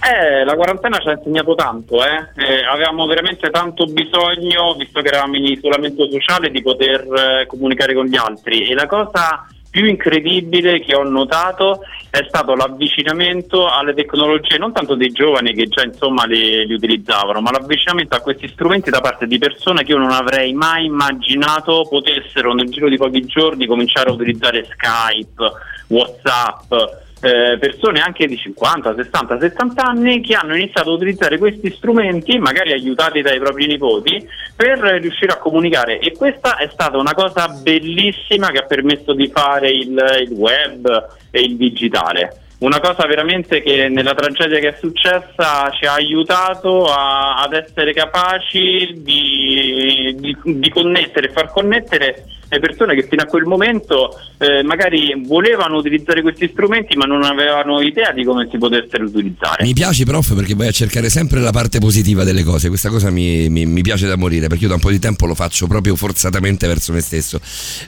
Eh, la quarantena ci ha insegnato tanto, eh. Eh, avevamo veramente tanto bisogno, visto che eravamo in isolamento sociale, di poter eh, comunicare con gli altri e la cosa più incredibile che ho notato è stato l'avvicinamento alle tecnologie, non tanto dei giovani che già insomma li, li utilizzavano, ma l'avvicinamento a questi strumenti da parte di persone che io non avrei mai immaginato potessero nel giro di pochi giorni cominciare a utilizzare Skype, Whatsapp, eh, persone anche di 50, 60, 70 anni che hanno iniziato a utilizzare questi strumenti, magari aiutati dai propri nipoti, per riuscire a comunicare. E questa è stata una cosa bellissima che ha permesso di fare il, il web e il digitale. Una cosa veramente che nella tragedia che è successa ci ha aiutato a- ad essere capaci di, di- di connettere, far connettere le persone che fino a quel momento eh, magari volevano utilizzare questi strumenti ma non avevano idea di come si potessero utilizzare. Mi piace, prof, perché vai a cercare sempre la parte positiva delle cose. Questa cosa mi, mi- mi piace da morire, perché io da un po' di tempo lo faccio proprio forzatamente verso me stesso.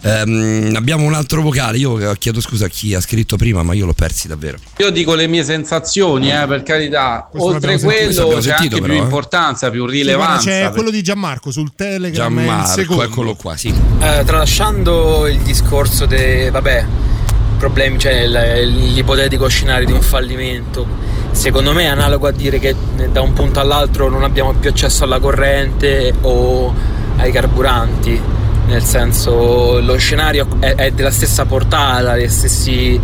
Ehm, abbiamo un altro vocale. Io eh, chiedo scusa a chi ha scritto prima, ma io l'ho persi davvero. Io dico le mie sensazioni, eh, per carità. Questo Oltre sentito. quello Questo c'è anche sentito, più però, eh. importanza, più Sì, rilevanza. guarda, c'è quello di Gianmarco sul Telegram. Gianmarco, eccolo qua, sì. Eh, tralasciando il discorso dei vabbè, problemi, cioè l'ipotetico scenario di un fallimento, secondo me è analogo a dire che da un punto all'altro non abbiamo più accesso alla corrente o ai carburanti. Nel senso, lo scenario è, è della stessa portata, gli stessi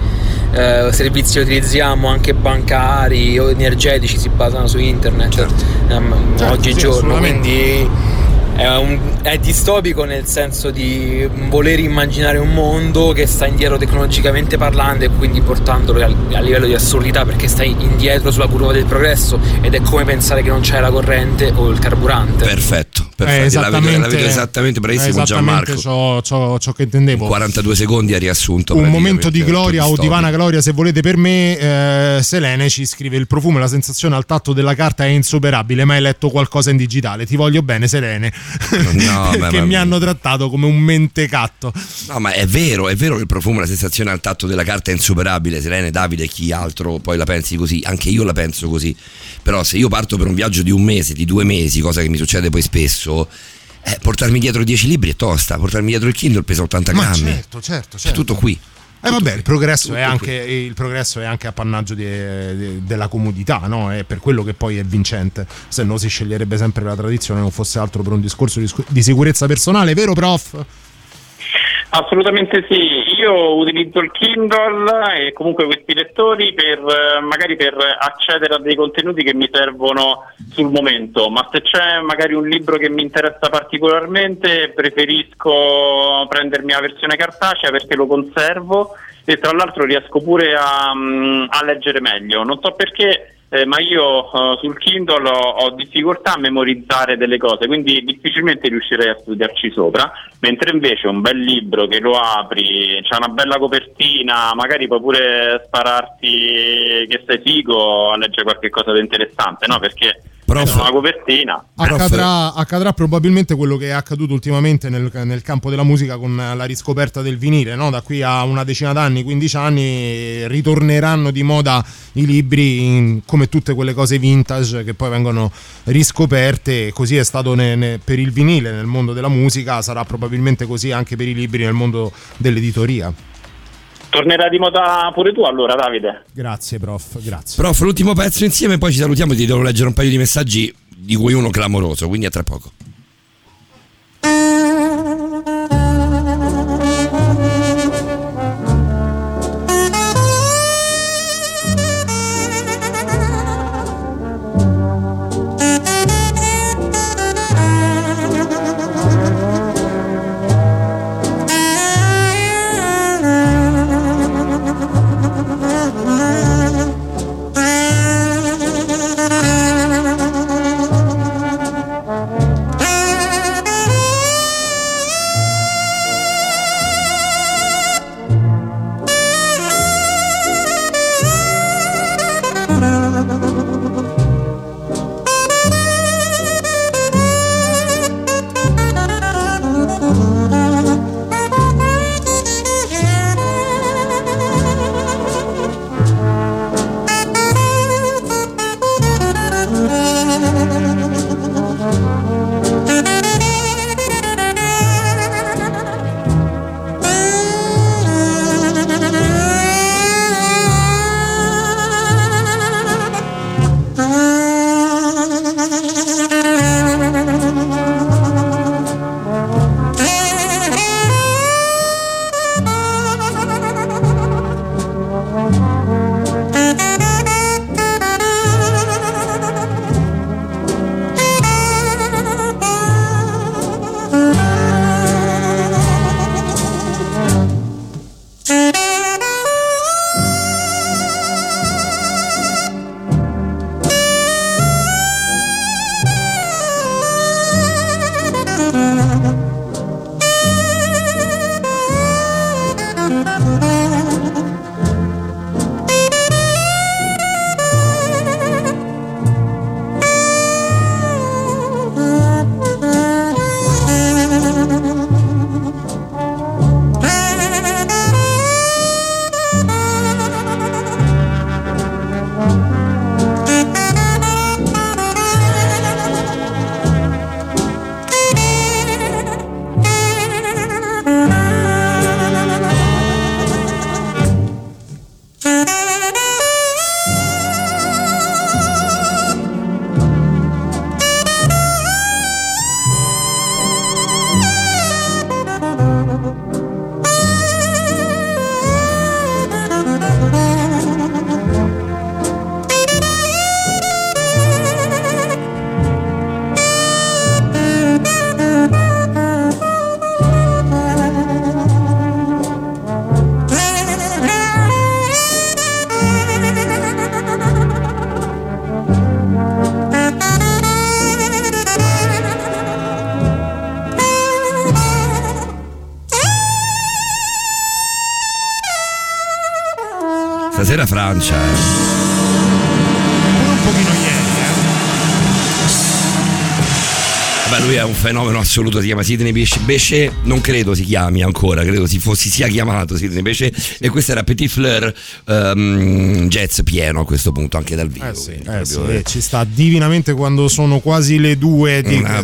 eh, servizi che utilizziamo, anche bancari o energetici, si basano su internet ehm, Certo, oggigiorno. sì, quindi è, un- è distopico nel senso di voler immaginare un mondo che sta indietro tecnologicamente parlando e quindi portandolo a, a livello di assurdità perché stai indietro sulla curva del progresso ed è come pensare che non c'è la corrente o il carburante. Perfetto, Eh, perfetto. la, vedo, la vedo esattamente, bravissimo esattamente Gianmarco. ciò, ciò- ciò che intendevo. 42 secondi ha riassunto. un momento di gloria o di vana gloria se volete per me eh, Selene ci scrive il profumo e la sensazione al tatto della carta è insuperabile mai letto qualcosa in digitale ti voglio bene Selene No, ma- che ma- mi hanno trattato come un mentecatto No, ma è vero, è vero che il profumo, la sensazione al tatto della carta è insuperabile. Selene, Davide, chi altro poi la pensi così? Anche io la penso così. Però se io parto per un viaggio di un mese, di due mesi, cosa che mi succede poi spesso, eh, portarmi dietro 10 libri è tosta, portarmi dietro il Kindle pesa 80 ma grammi. certo certo È certo tutto qui. Eh vabbè, il progresso, anche, il progresso è anche appannaggio di- di- della comodità, no? È per quello che poi è vincente. Se no si sceglierebbe sempre la tradizione, non fosse altro per un discorso di, di sicurezza personale, vero prof? Assolutamente sì, io utilizzo il Kindle e comunque questi lettori per eh, magari per accedere a dei contenuti che mi servono sul momento, ma se c'è magari un libro che mi interessa particolarmente preferisco prendermi la versione cartacea perché lo conservo e tra l'altro riesco pure a, mm, a leggere meglio. Non so perché eh, ma io eh, sul Kindle ho, ho difficoltà a memorizzare delle cose, quindi difficilmente riuscirei a studiarci sopra, mentre invece un bel libro che lo apri, c'ha una bella copertina, magari puoi pure spararti che sei figo a leggere qualche cosa di interessante, no? Perché Prof. una copertina. Accadrà, accadrà probabilmente quello che è accaduto ultimamente nel, nel campo della musica con la riscoperta del vinile, no? da qui a una decina d'anni, 15 anni, ritorneranno di moda i libri in- come tutte quelle cose vintage che poi vengono riscoperte, così è stato ne- ne- per il vinile nel mondo della musica, sarà probabilmente così anche per i libri nel mondo dell'editoria. Tornerà di moda pure tu allora Davide? Grazie prof, grazie. Prof, l'ultimo pezzo insieme, poi ci salutiamo e ti devo leggere un paio di messaggi, di cui uno clamoroso, quindi a tra poco. Stasera Francia. Pure un pochino ieri, Vabbè, lui è un fenomeno assoluto, si chiama Sidney Bechet. Bechet non credo si chiami ancora, credo si, fossi, sia chiamato Sidney Bechet. E questo era Petit Fleur ehm, jazz pieno a questo punto, anche dal vivo. Eh sì, eh sì, eh, ci sta divinamente quando sono quasi le due di, Una-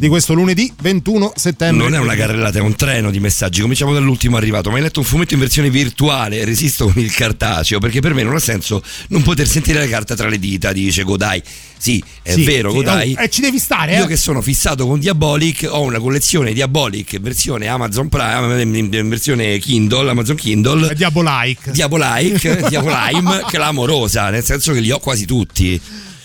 di questo lunedì 21 settembre. Non è una carrellata, è un treno di messaggi. Cominciamo dall'ultimo arrivato. Ma hai letto un fumetto in versione virtuale? Resisto con il cartaceo perché per me non ha senso non poter sentire la carta tra le dita. Dice Godai. Sì, è Sì, vero, sì, Godai. oh, eh, ci devi stare, Io eh. che sono fissato con Diabolic, ho una collezione Diabolic versione Amazon Prime, in versione Kindle, Amazon Kindle. Diabolike. Diabolike, Diabolime, clamorosa, nel senso che li ho quasi tutti.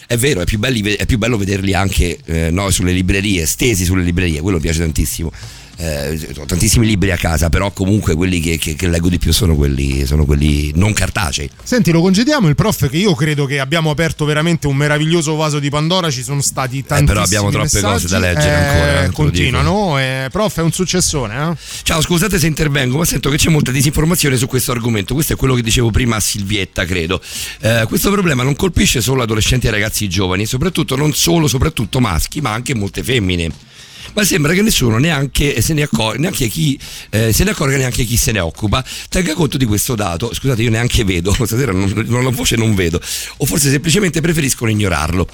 È vero, è più, belli- è più bello vederli anche eh, no, sulle librerie, stesi sulle librerie, quello piace tantissimo. Eh, ho tantissimi libri a casa, però comunque quelli che, che- che leggo di più sono quelli, sono quelli non cartacei. Senti, lo congediamo il prof che io credo che abbiamo aperto veramente un meraviglioso vaso di Pandora, ci sono stati tantissimi Eh, però abbiamo troppe messaggi. cose da leggere Eh, ancora, eh, lo Continuano, eh, prof è un successone, eh? Ciao, scusate se intervengo, ma sento che c'è molta disinformazione su questo argomento. Questo è quello che dicevo prima a Silvietta, credo. Eh, questo problema non colpisce solo adolescenti e ragazzi giovani, soprattutto non solo, soprattutto maschi, ma anche molte femmine. Ma sembra che nessuno neanche se ne accorga, neanche chi eh, se ne accorga, neanche chi se ne occupa. Tenga conto di questo dato. Scusate, io neanche vedo, stasera non, ho voce non vedo. O forse semplicemente preferiscono ignorarlo.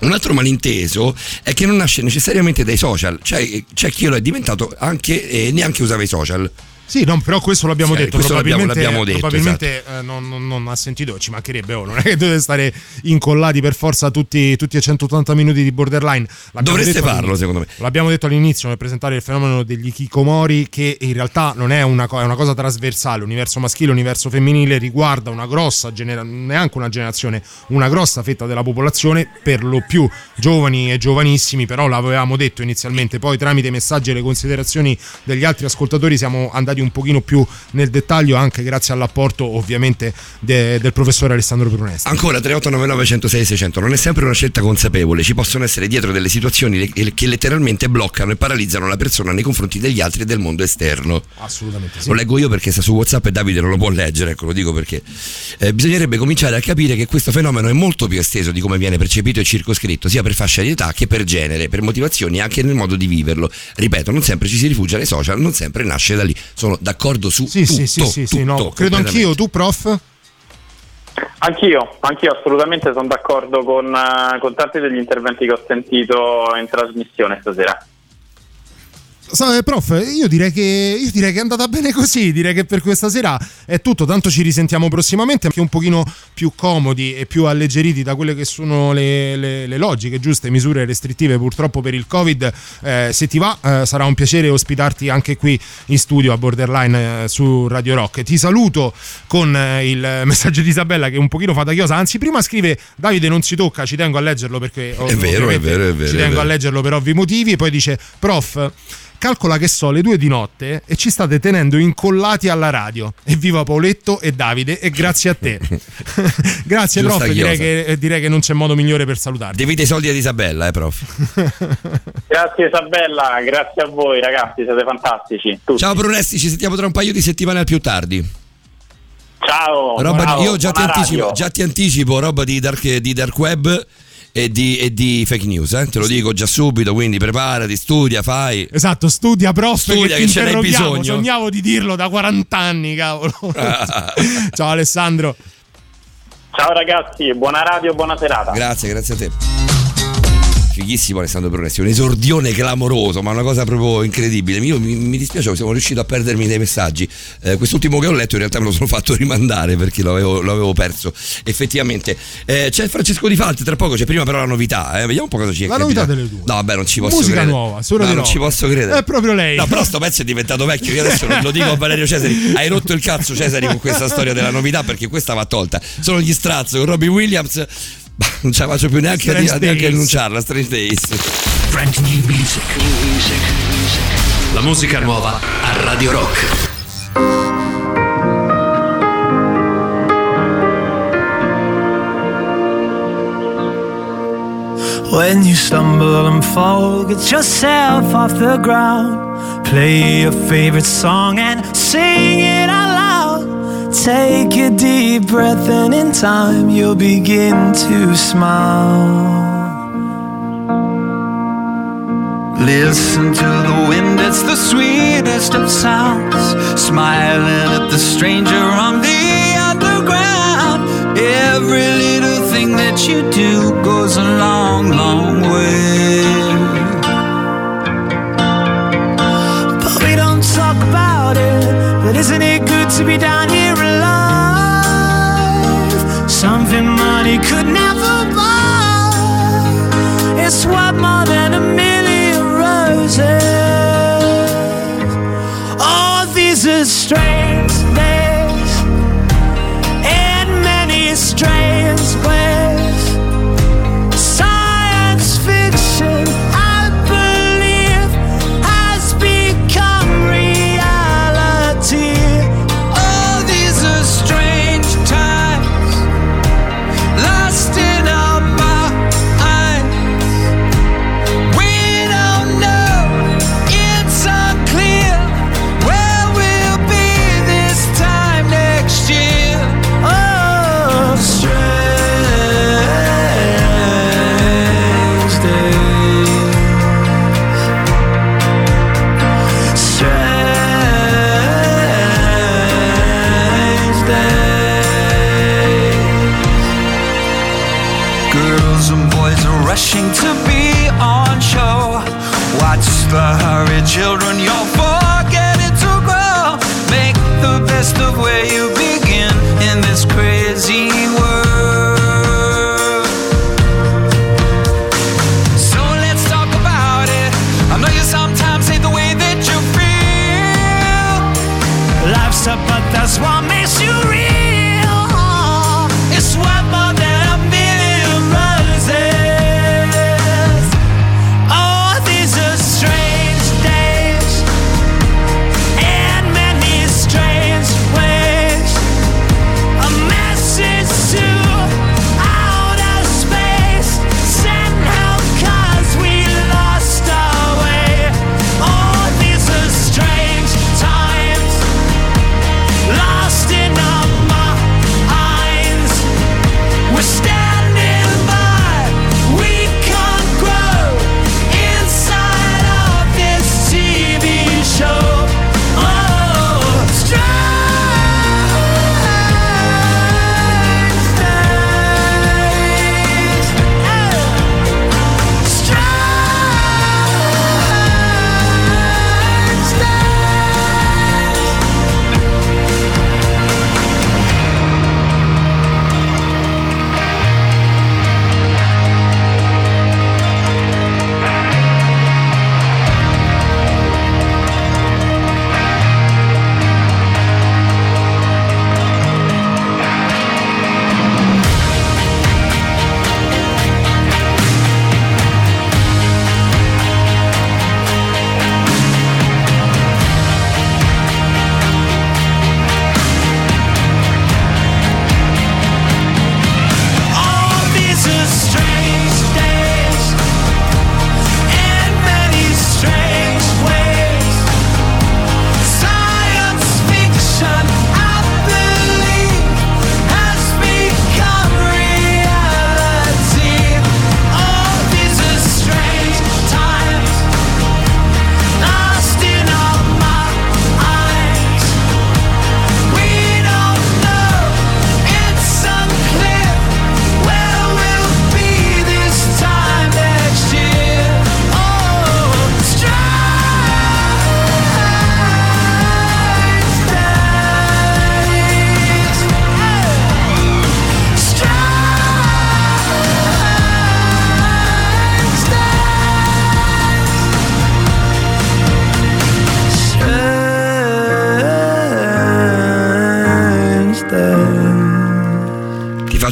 Un altro malinteso è che non nasce necessariamente dai social, cioè c'è chi lo è diventato anche e neanche usava i social. Sì, no, però questo l'abbiamo Sì, detto. questo l'abbiamo- probabilmente l'abbiamo detto, probabilmente, eh, non, non- non ha sentito, ci mancherebbe, oh, non è che dovete stare incollati per forza tutti, tutti e 180 minuti di borderline. L'abbiamo Dovreste farlo, secondo me. L'abbiamo detto all'inizio nel presentare il fenomeno degli kikomori, che in realtà non è una, co- è una cosa trasversale. Universo maschile, universo femminile riguarda una grossa generazione, neanche una generazione, una grossa fetta della popolazione, per lo più giovani e giovanissimi, però l'avevamo detto inizialmente. Poi tramite i messaggi e le considerazioni degli altri ascoltatori siamo andati un pochino più nel dettaglio, anche grazie all'apporto ovviamente de- del professore Alessandro Brunesti. Ancora 3899 106 600 non è sempre una scelta consapevole, ci possono essere dietro delle situazioni che letteralmente bloccano e paralizzano la persona nei confronti degli altri e del mondo esterno. Assolutamente sì. Lo leggo io perché sta su WhatsApp e Davide non lo può leggere, ecco lo dico perché eh, bisognerebbe cominciare a capire che questo fenomeno è molto più esteso di come viene percepito e circoscritto, sia per fascia di età che per genere, per motivazioni e anche nel modo di viverlo. Ripeto, non sempre ci si rifugia nei social, non sempre nasce da lì. Sono d'accordo su Sì, tutto. sì, sì, sì, sì, no, tutto, credo anch'io. Tu, prof? Anch'io, anch'io assolutamente sono d'accordo con, eh, con tanti degli interventi che ho sentito in trasmissione stasera. Sa- eh, prof, io direi, che, io direi che è andata bene così, direi che per questa sera è tutto, tanto ci risentiamo prossimamente, anche un pochino più comodi e più alleggeriti da quelle che sono le, le- le logiche, giuste misure restrittive purtroppo per il Covid. Eh, se ti va eh, sarà un piacere ospitarti anche qui in studio a Borderline eh, su Radio Rock. Ti saluto con eh, il messaggio di Isabella che un pochino fa da chiosa, anzi prima scrive Davide non si tocca, ci tengo a leggerlo perché È vero, è vero, è vero, ci è tengo a leggerlo per ovvi motivi e poi dice prof calcola che so le due di notte e ci state tenendo incollati alla radio evviva Pauletto e Davide e grazie a te grazie Giusta prof direi che, direi che non c'è modo migliore per salutarti Devite i soldi ad Isabella, eh, prof. Grazie Isabella, grazie a voi ragazzi, siete fantastici. Tutti. Ciao Brunesti, ci sentiamo tra un paio di settimane al più tardi. Ciao, Roba- ciao, io già ti, anticipo, già ti anticipo roba di dark, di dark web e di, e di fake news, eh? te lo dico già subito, quindi preparati, studia, fai. esatto studia prof Studia, che, che ce n'hai bisogno. sognavo di dirlo da 40 anni cavolo ciao Alessandro Ciao ragazzi, buona radio, buona serata. Grazie, grazie a te. Fighissimo Alessandro Brunesti, un esordione clamoroso, ma una cosa proprio incredibile. Io mi, mi dispiace, siamo riuscito a perdermi dei messaggi. Eh, quest'ultimo che ho letto in realtà me lo sono fatto rimandare perché l'avevo, l'avevo perso. Effettivamente. Eh, c'è Francesco Di Falti, tra poco c'è prima però la novità. eh. Vediamo un po' cosa ci è La novità delle due. No, vabbè, non ci posso Musica credere. nuova, solo no, non rock. ci posso credere. È proprio lei. No, però sto pezzo è diventato vecchio. Io adesso lo dico a Valerio Cesari. Hai rotto il cazzo, Cesari, con questa storia della novità perché questa va tolta. Sono gli strazzo con Robbie Williams. Non ce la faccio più neanche, a, neanche a enunciarla. Strange Days. Brand new music. New music. La musica nuova a Radio Rock. When you stumble and fall, get yourself off the ground. Play your favorite song and sing. Take a deep breath, and in time you'll begin to smile. Listen to the wind, it's the sweetest of sounds. Smiling at the stranger on the underground. Every little thing that you do goes a long, long way. But we don't talk about it. But isn't it good to be down here money could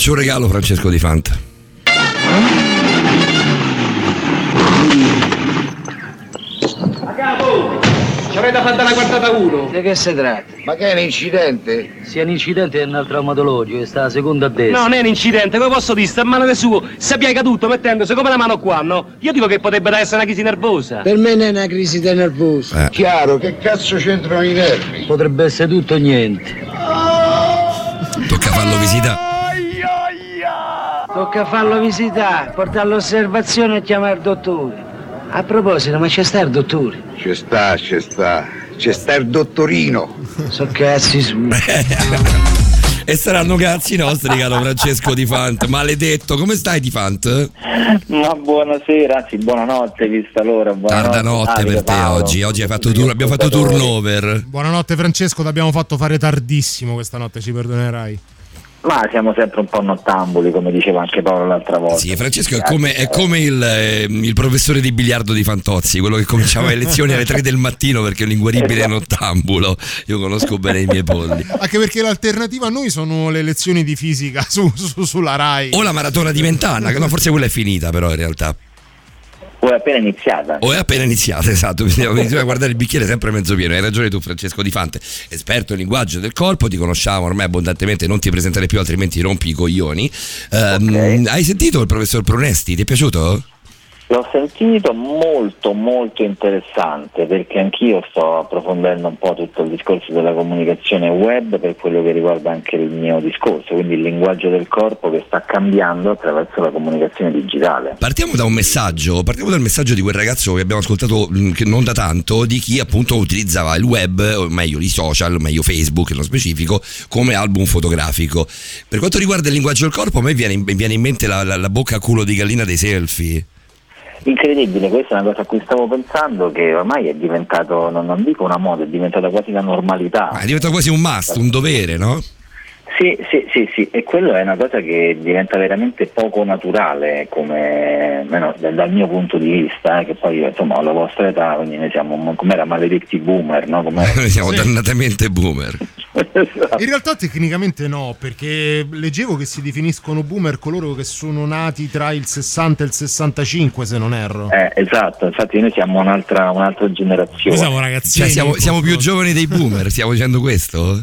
faccio un regalo, Francesco Di Fanta. Ci avrei da fare la guardata uno. Di che si tratta? Ma che è un incidente? Sì, è un incidente è un traumatologico, sta a seconda a destra. No, non è un incidente, come posso dire? Sta a mano del suo, si piega tutto mettendosi come la mano qua, no? Io dico che potrebbe essere una crisi nervosa. Per me non è una crisi di nervoso. Eh. Chiaro, che cazzo c'entrano i nervi? Potrebbe essere tutto o niente. visita. Tocca farlo visitare, portarlo all'osservazione e chiamare il dottore. A proposito, ma c'è sta il dottore? Ci sta, ci sta. C'è sta il dottorino. So cazzi su. E saranno cazzi nostri, caro Francesco Di Fant. Maledetto, come stai Di Fant? Ma buonasera, anzi buonanotte vista l'ora. Buonanotte, Tarda notte Davide, per te Paolo. oggi. Oggi hai fatto tur- abbiamo fatto turnover. Buonanotte Francesco, ti abbiamo fatto fare tardissimo questa notte, ci perdonerai. Ma siamo sempre un po' nottambuli, come diceva anche Paolo l'altra volta. Sì, Francesco è come, è come il, eh, il professore di biliardo di Fantozzi, quello che cominciava le lezioni alle 3 del mattino perché è un inguaribile nottambulo. Io conosco bene i miei polli. Anche perché l'alternativa a noi sono le lezioni di fisica su, su- sulla Rai. O la maratona di Mentana, che no, forse quella è finita però in realtà. O è appena iniziata. O è appena iniziata, esatto, bisogna, bisogna guardare il bicchiere sempre mezzo pieno. Hai ragione tu, Francesco Di Fante, esperto in linguaggio del corpo, ti conosciamo ormai abbondantemente, non ti presentare più, altrimenti rompi i coglioni. Ehm, Hai sentito il professor Pronesti? Ti è piaciuto? L'ho sentito molto molto interessante perché anch'io sto approfondendo un po' tutto il discorso della comunicazione web per quello che riguarda anche il mio discorso, quindi il linguaggio del corpo che sta cambiando attraverso la comunicazione digitale. Partiamo da un messaggio, partiamo dal messaggio di quel ragazzo che abbiamo ascoltato che non da tanto, di chi appunto utilizzava il web, o meglio i social, meglio Facebook nello specifico, come album fotografico. Per quanto riguarda il linguaggio del corpo, a me viene viene in mente la, la- la bocca a culo di gallina dei selfie. Incredibile, questa è una cosa a cui stavo pensando che ormai è diventato, non, non dico una moda, è diventata quasi la normalità. È diventato quasi un must, un dovere, no? Sì, sì, sì, sì, e quello è una cosa che diventa veramente poco naturale come, almeno dal, dal mio punto di vista, eh, che poi io insomma ho la vostra età, quindi noi siamo mo- come era maledetti boomer, no? Come Noi siamo Sì. dannatamente boomer. In realtà tecnicamente no, perché leggevo che si definiscono boomer coloro che sono nati tra il 60 e il 65, se non erro. Eh, esatto, infatti noi siamo un'altra, un'altra generazione. Noi siamo ragazzini. Cioè, siamo, siamo più giovani dei boomer, stiamo dicendo questo?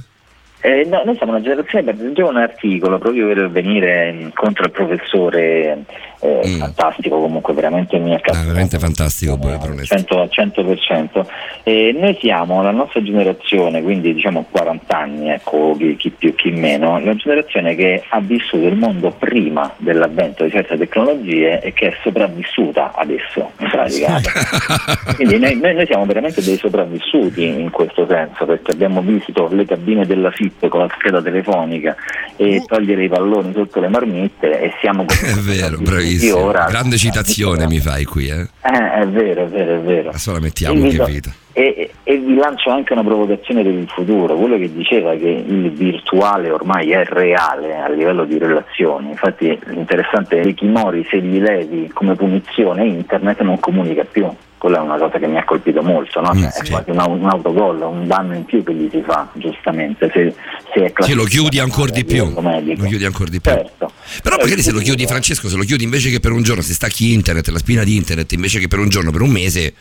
Eh, no, noi siamo una generazione per leggevo un articolo proprio per venire incontro al professore eh, fantastico comunque veramente mi ha Ah, veramente fantastico, Pronesti. 100 al 100%. E noi siamo la nostra generazione, quindi diciamo 40 anni, ecco, chi, chi più chi meno, la generazione che ha vissuto il mondo prima dell'avvento di certe tecnologie e che è sopravvissuta adesso, in pratica. quindi noi, noi- noi siamo veramente dei sopravvissuti in questo senso, perché abbiamo visto le cabine della FIP con la scheda telefonica e togliere i palloni sotto le marmitte e siamo È vero, Io bravissimo. ora- Grande citazione mi fai qui, eh? Eh, è vero, è vero, è vero. Adesso la mettiamo, E vi- vita. E, e vi lancio anche una provocazione per il futuro, quello che diceva che il virtuale ormai è reale a livello di relazioni, infatti l'interessante è che Kimori se gli levi come punizione internet non comunica più, quella è una cosa che mi ha colpito molto, no? Mm, Cioè, è quasi un, un autogol, un danno in più che gli si fa, giustamente, se, se è Sì, lo chiudi ancora di più. Lo chiudi ancora di più. Certo. Però Eh, magari se lo chiudi, Francesco, se lo chiudi invece che per un giorno, se stacchi internet, la spina di internet, invece che per un giorno, per un mese,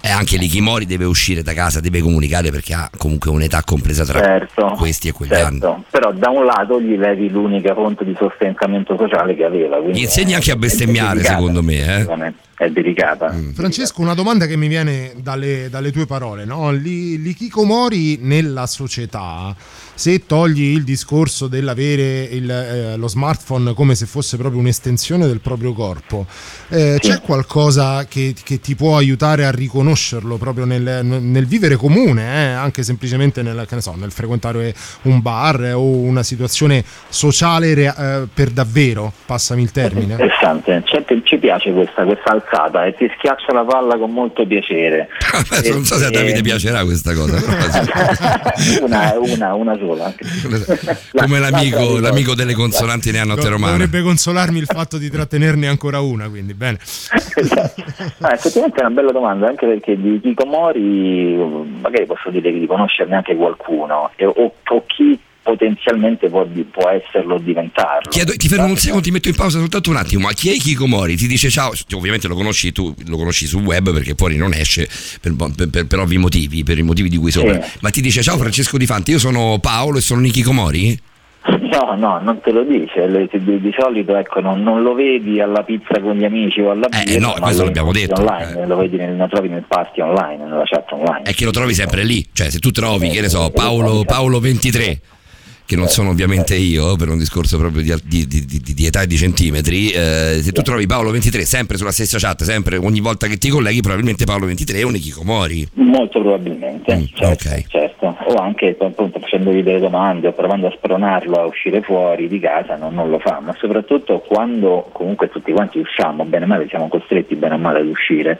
e anche l'Ichimori deve uscire da casa, deve comunicare perché ha comunque un'età compresa tra Certo, questi e quegli certo. anni. Però da un lato gli levi l'unica fonte di sostentamento sociale che aveva. Gli insegni anche a bestemmiare, secondo me, eh? È delicata. Francesco, una domanda che mi viene dalle, dalle tue parole, no? L'i- L'ikikomori nella società, se togli il discorso dell'avere il, eh, lo smartphone come se fosse proprio un'estensione del proprio corpo, eh, c'è qualcosa che, che ti può aiutare a riconoscerlo proprio nel, nel vivere comune, eh? anche semplicemente nel, che ne so, nel frequentare un bar eh, o una situazione sociale rea- eh, per davvero, passami il termine. Interessante, Cioè, ti- ci piace questa, questa alzata e ti schiaccia la palla con molto piacere. Non so se a Davide Eh, piacerà questa cosa. una, una, una sola. Come l'amico, l'amico delle consonanti Do- romana. Dovrebbe consolarmi il fatto di trattenerne ancora una, quindi bene. Ah, effettivamente è una bella domanda, anche perché di Kikomori magari posso dire di conoscerne anche qualcuno, e- o, o chi potenzialmente può, può esserlo diventarlo. Chiedo- ti fermo un secondo, ti metto in pausa soltanto un attimo. Ma chi è Kikomori? Ti dice ciao, ovviamente lo conosci tu, lo conosci sul web perché fuori non esce per, per- per- per ovvi motivi, per i motivi di cui sopra. Sì. Ma ti dice ciao Francesco Di Fanti, io sono Paolo e sono Niki Komori? No, no, non te lo dice, di, solito ecco, non, non lo vedi alla pizza con gli amici o alla birra, Eh, no, ma questo l'abbiamo detto, online, lo vedi nel, lo trovi nel party online, nella chat online. È che lo trovi sempre lì. Cioè, se tu trovi, che ne so, Paolo, Paolo 23 che non sono ovviamente io, per un discorso proprio di, di- di- di- età e di centimetri, eh, se tu trovi Paolo 23 sempre sulla stessa chat, sempre ogni volta che ti colleghi, probabilmente Paolo 23 è un Ikikomori. Molto probabilmente, Mm, certo, ok. certo. O anche appunto facendogli delle domande o provando a spronarlo a uscire fuori di casa non, non lo fa, ma soprattutto quando comunque tutti quanti usciamo, bene o male siamo costretti bene o male ad uscire,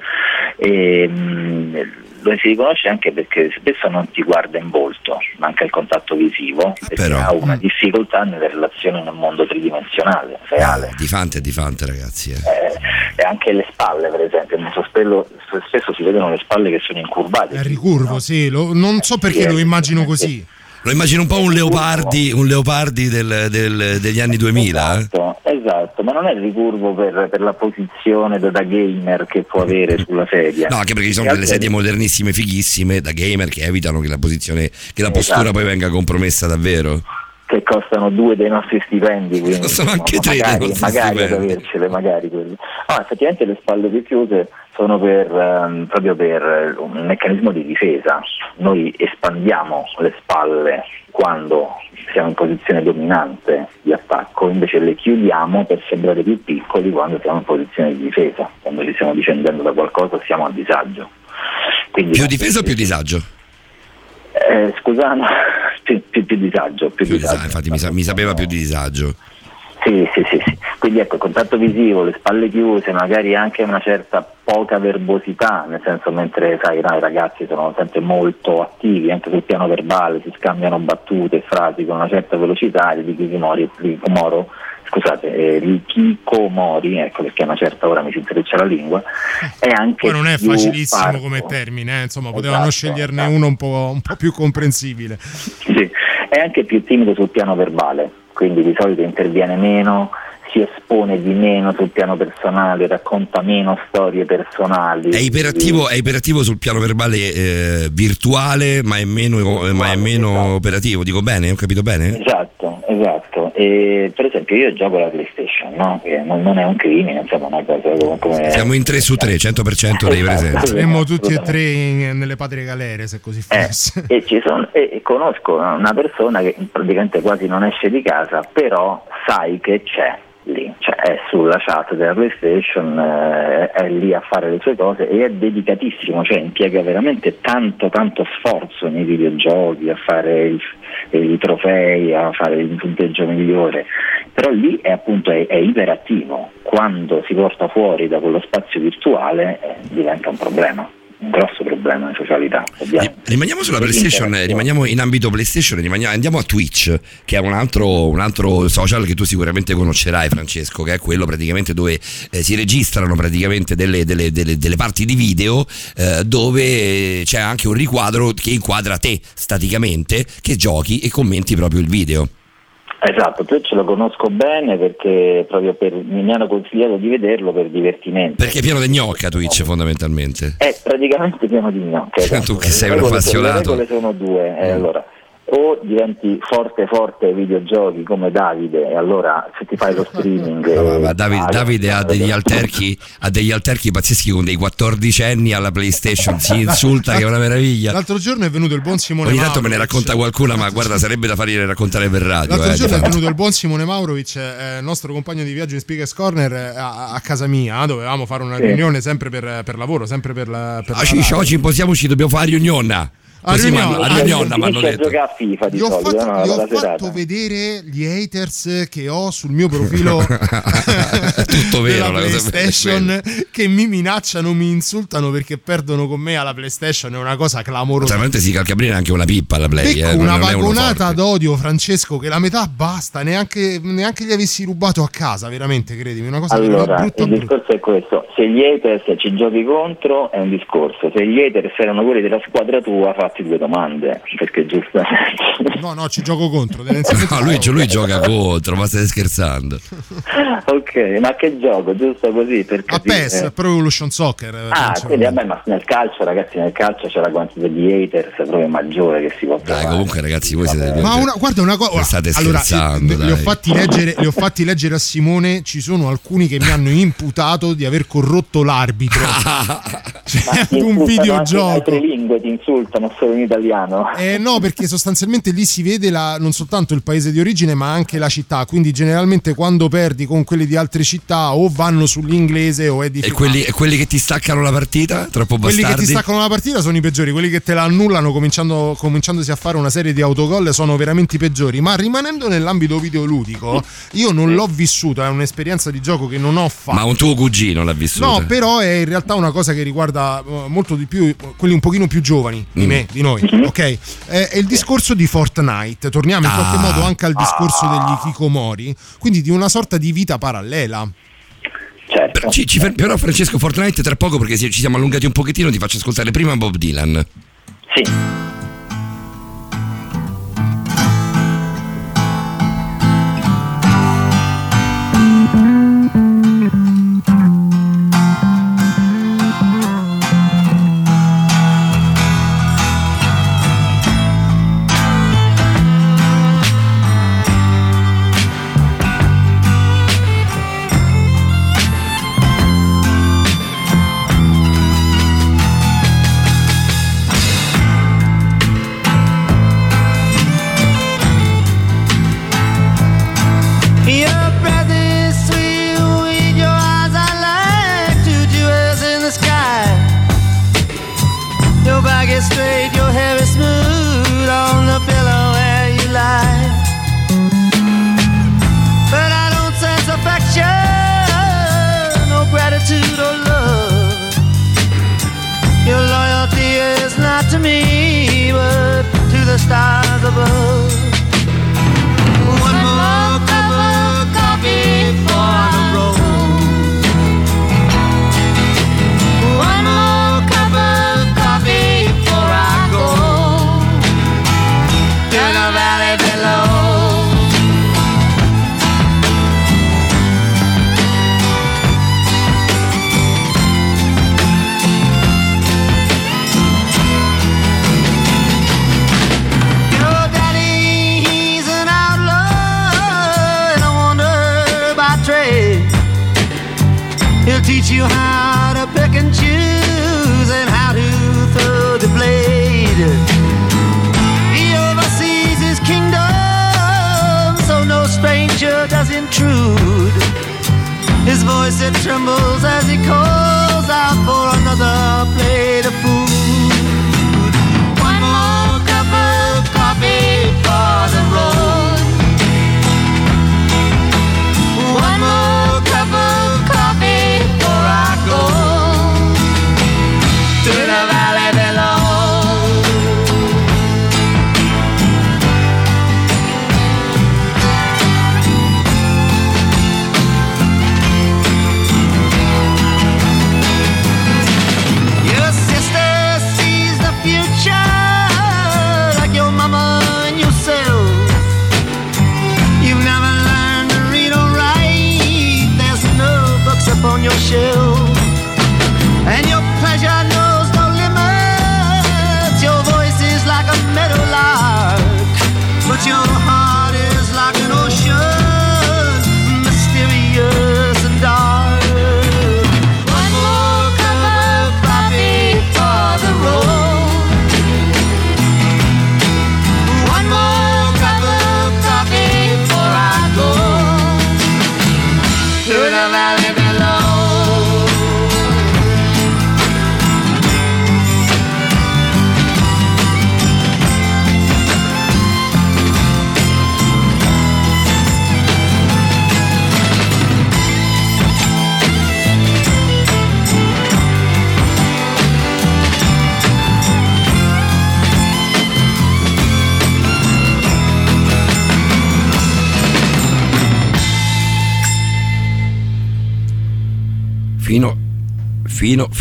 e, mh, lo si riconosce anche perché spesso non ti guarda in volto, manca il contatto visivo, perché Però- ha una difficoltà nelle relazioni nel mondo tridimensionale, reale. Di fante e di fante, ragazzi. eh. Eh, e anche le spalle, per esempio, molto spesso, spesso si vedono le spalle che sono incurvate. È ricurvo, sì, lo- non so perché Sì, lo immagino così. Lo immagino un po' un leopardi, un leopardi del- del- degli anni 2000. eh? Esatto, esatto, ma non è ricurvo per, per la posizione da, da gamer che può avere sulla sedia. No, anche perché ci sono delle sedie modernissime, fighissime, da gamer, che evitano che la posizione, che la postura Esatto. poi venga compromessa davvero. che costano due dei nostri stipendi, quindi Costano insomma, anche tre dei magari, nostri magari ad stipendi. avercele, magari quelle. No, effettivamente le spalle più chiuse sono per, ehm, proprio per eh, un meccanismo di difesa. Noi espandiamo le spalle quando siamo in posizione dominante di attacco, invece le chiudiamo per sembrare più piccoli quando siamo in posizione di difesa, quando ci stiamo difendendo da qualcosa siamo a disagio. Quindi, Più difesa o più disagio? eh, scusa, no, più, più- più disagio. Più Più disagio. disagio, infatti mi, sa- mi sapeva più di disagio. Sì, sì, sì, sì. Quindi ecco, contatto visivo, le spalle chiuse, magari anche una certa poca verbosità, nel senso mentre sai, no, i ragazzi sono sempre molto attivi, anche sul piano verbale, si scambiano battute e frasi con una certa velocità, il Kikomori, Kikomoro, scusate, eh, il Kikomori, ecco perché a una certa ora mi si intreccia la lingua, è anche Poi non è facilissimo parco. come termine, eh, insomma, potevano Esatto, sceglierne esatto. uno un po', un po' più comprensibile. Sì, è anche più timido sul piano verbale, quindi di solito interviene meno, si espone di meno sul piano personale, racconta meno storie personali. È iperattivo, è iperattivo sul piano verbale eh, virtuale, ma è meno, ma è meno operativo. Dico bene? Ho capito bene? Esatto, esatto. E, per esempio io gioco alla PlayStation, no? che non, non è un crimine, insomma, una cosa come... Siamo in 3 su 3, 100% dei Esatto. presenti. Saremmo tutti e tre in- nelle patrie galere se così Eh, fosse. e, ci sono- e- e conosco una persona che praticamente quasi non esce di casa, però sai che c'è lì, cioè è sulla chat della PlayStation, eh, è lì a fare le sue cose e è dedicatissimo, cioè impiega veramente tanto tanto sforzo nei videogiochi, a fare il- i trofei, a fare il punteggio migliore, però lì è appunto è, è iperattivo, quando si porta fuori da quello spazio virtuale eh, diventa un problema, un grosso problema di socialità. ovviamente. Rimaniamo sulla PlayStation, rimaniamo in ambito PlayStation, rimaniamo- andiamo a Twitch, che è un altro, un altro social che tu sicuramente conoscerai, Francesco, che è quello praticamente dove eh, si registrano praticamente delle, delle- delle- delle parti di video eh, dove c'è anche un riquadro che inquadra te staticamente, che giochi e commenti proprio il video. Esatto, Twitch lo conosco bene perché proprio per, mi hanno consigliato di vederlo per divertimento. Perché è pieno di gnocca Twitch fondamentalmente. È praticamente pieno di gnocche. esatto. Tu che sei un appassionato. Le regole sono due. eh, Mm. allora, o diventi forte forte ai videogiochi come Davide e allora se ti fai lo streaming Ma- ma eh, Davide, ah, Davide ha degli alterchi ha degli alterchi pazzeschi con dei 14 anni alla PlayStation, si insulta che è una meraviglia. L'altro giorno è venuto il buon Simone Ogni tanto me ne Maurovic. racconta qualcuna, ma guarda, sarebbe da fargliene raccontare per radio. L'altro eh, giorno è venuto il buon Simone Maurovic, eh, nostro compagno di viaggio in Speakers Corner, eh, a, a casa mia. Dovevamo fare una Sì. riunione sempre per, per lavoro, sempre per la. Per la Oggi, radio. oggi imposiamoci, dobbiamo fare riunione. A Così riunione. m'hanno- a Ah, riunione mi hanno Finisce a detto. giocare a FIFA di solito, fatto, no? gli ho fatto vedere gli haters che ho sul mio profilo Tutto vero, della PlayStation che mi minacciano, mi insultano perché perdono con me alla PlayStation. È una cosa clamorosa. Veramente si Calcabrina è anche una pippa alla play. Eh, una vagonata d'odio, Francesco, che la metà basta, neanche, neanche gli avessi rubato a casa, veramente, credimi. Una cosa Allora, brutta, il brutta. discorso è questo, se gli haters ci giochi contro è un discorso, se gli haters erano quelli della squadra tua fatti due domande, perché giustamente... No, no, ci gioco contro. No, lui, lui gioca contro, ma stai scherzando. ok, ma che gioco, giusto così per A. PES, Pro Evolution Soccer. eh, Ah, cioè, quindi vabbè, ma nel calcio, ragazzi, nel calcio c'è la quantità di haters proprio maggiore che si può Dai, trovare. comunque, ragazzi, voi siete. Ma una, guarda una cosa. State allora, scherzando, eh, le, dai. ho fatti leggere, le ho fatti leggere a Simone. Ci sono alcuni che mi hanno imputato di aver corrotto l'arbitro. C'è ti un anche in videogioco. altre lingue ti insultano, solo in italiano. Eh no, perché sostanzialmente lì si vede la- non soltanto il paese di origine, ma anche la città. Quindi, generalmente, quando perdi con quelli di altre città, o vanno sull'inglese o è E difficile. quelli, e quelli che ti staccano la partita? Troppo Quelli che bastardi? ti staccano la partita sono i peggiori, quelli che te la annullano cominciando, cominciandosi a fare una serie di autogol sono veramente i peggiori. Ma rimanendo nell'ambito videoludico, io non l'ho vissuto, è un'esperienza di gioco che non ho fatto. Ma un tuo cugino l'ha vissuto. No, però è in realtà una cosa che riguarda eh, molto di più quelli un pochino più giovani di Mm. me, di noi, ok? Eh, È il discorso di Fortnite. Torniamo in qualche Ah. modo anche al discorso degli Kikomori, quindi di una sorta di vita parallela. Certo. Ci- ci fer- però Francesco Fortnite tra poco perché ci siamo allungati un pochettino ti faccio ascoltare prima Bob Dylan. Sì.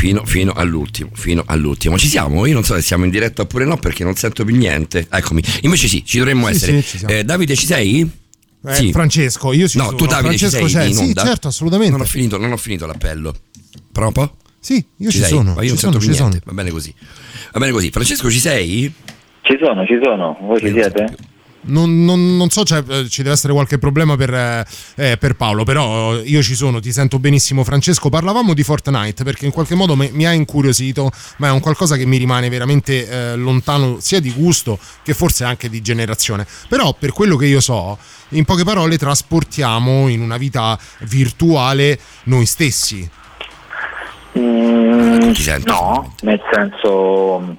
Fino, fino, all'ultimo, fino all'ultimo. Ci siamo? Io non so se siamo in diretta oppure no perché non sento più niente. Eccomi. Invece sì, ci dovremmo Sì, essere. sì, ci. Eh, Davide, ci sei? Eh, Sì. Francesco, io ci No, sono. tu Davide ci Francesco sei c'è. in Sì, certo, assolutamente. Non ho finito, non ho finito l'appello. Proprio? Sì, io ci sei? sono, Ma io ci non sento sono, più ci niente. Va bene così. Va bene così. Francesco, ci sei? Ci sono, ci sono. Voi ci siete? Non, non- non so, cioè, eh, ci deve essere qualche problema per, eh, eh, per Paolo, però io ci sono, ti sento benissimo Francesco. Parlavamo di Fortnite perché in qualche modo mi, mi ha incuriosito, ma è un qualcosa che mi rimane veramente eh, lontano sia di gusto che forse anche di generazione. Però per quello che io so, in poche parole trasportiamo in una vita virtuale noi stessi. Mm, no, nel senso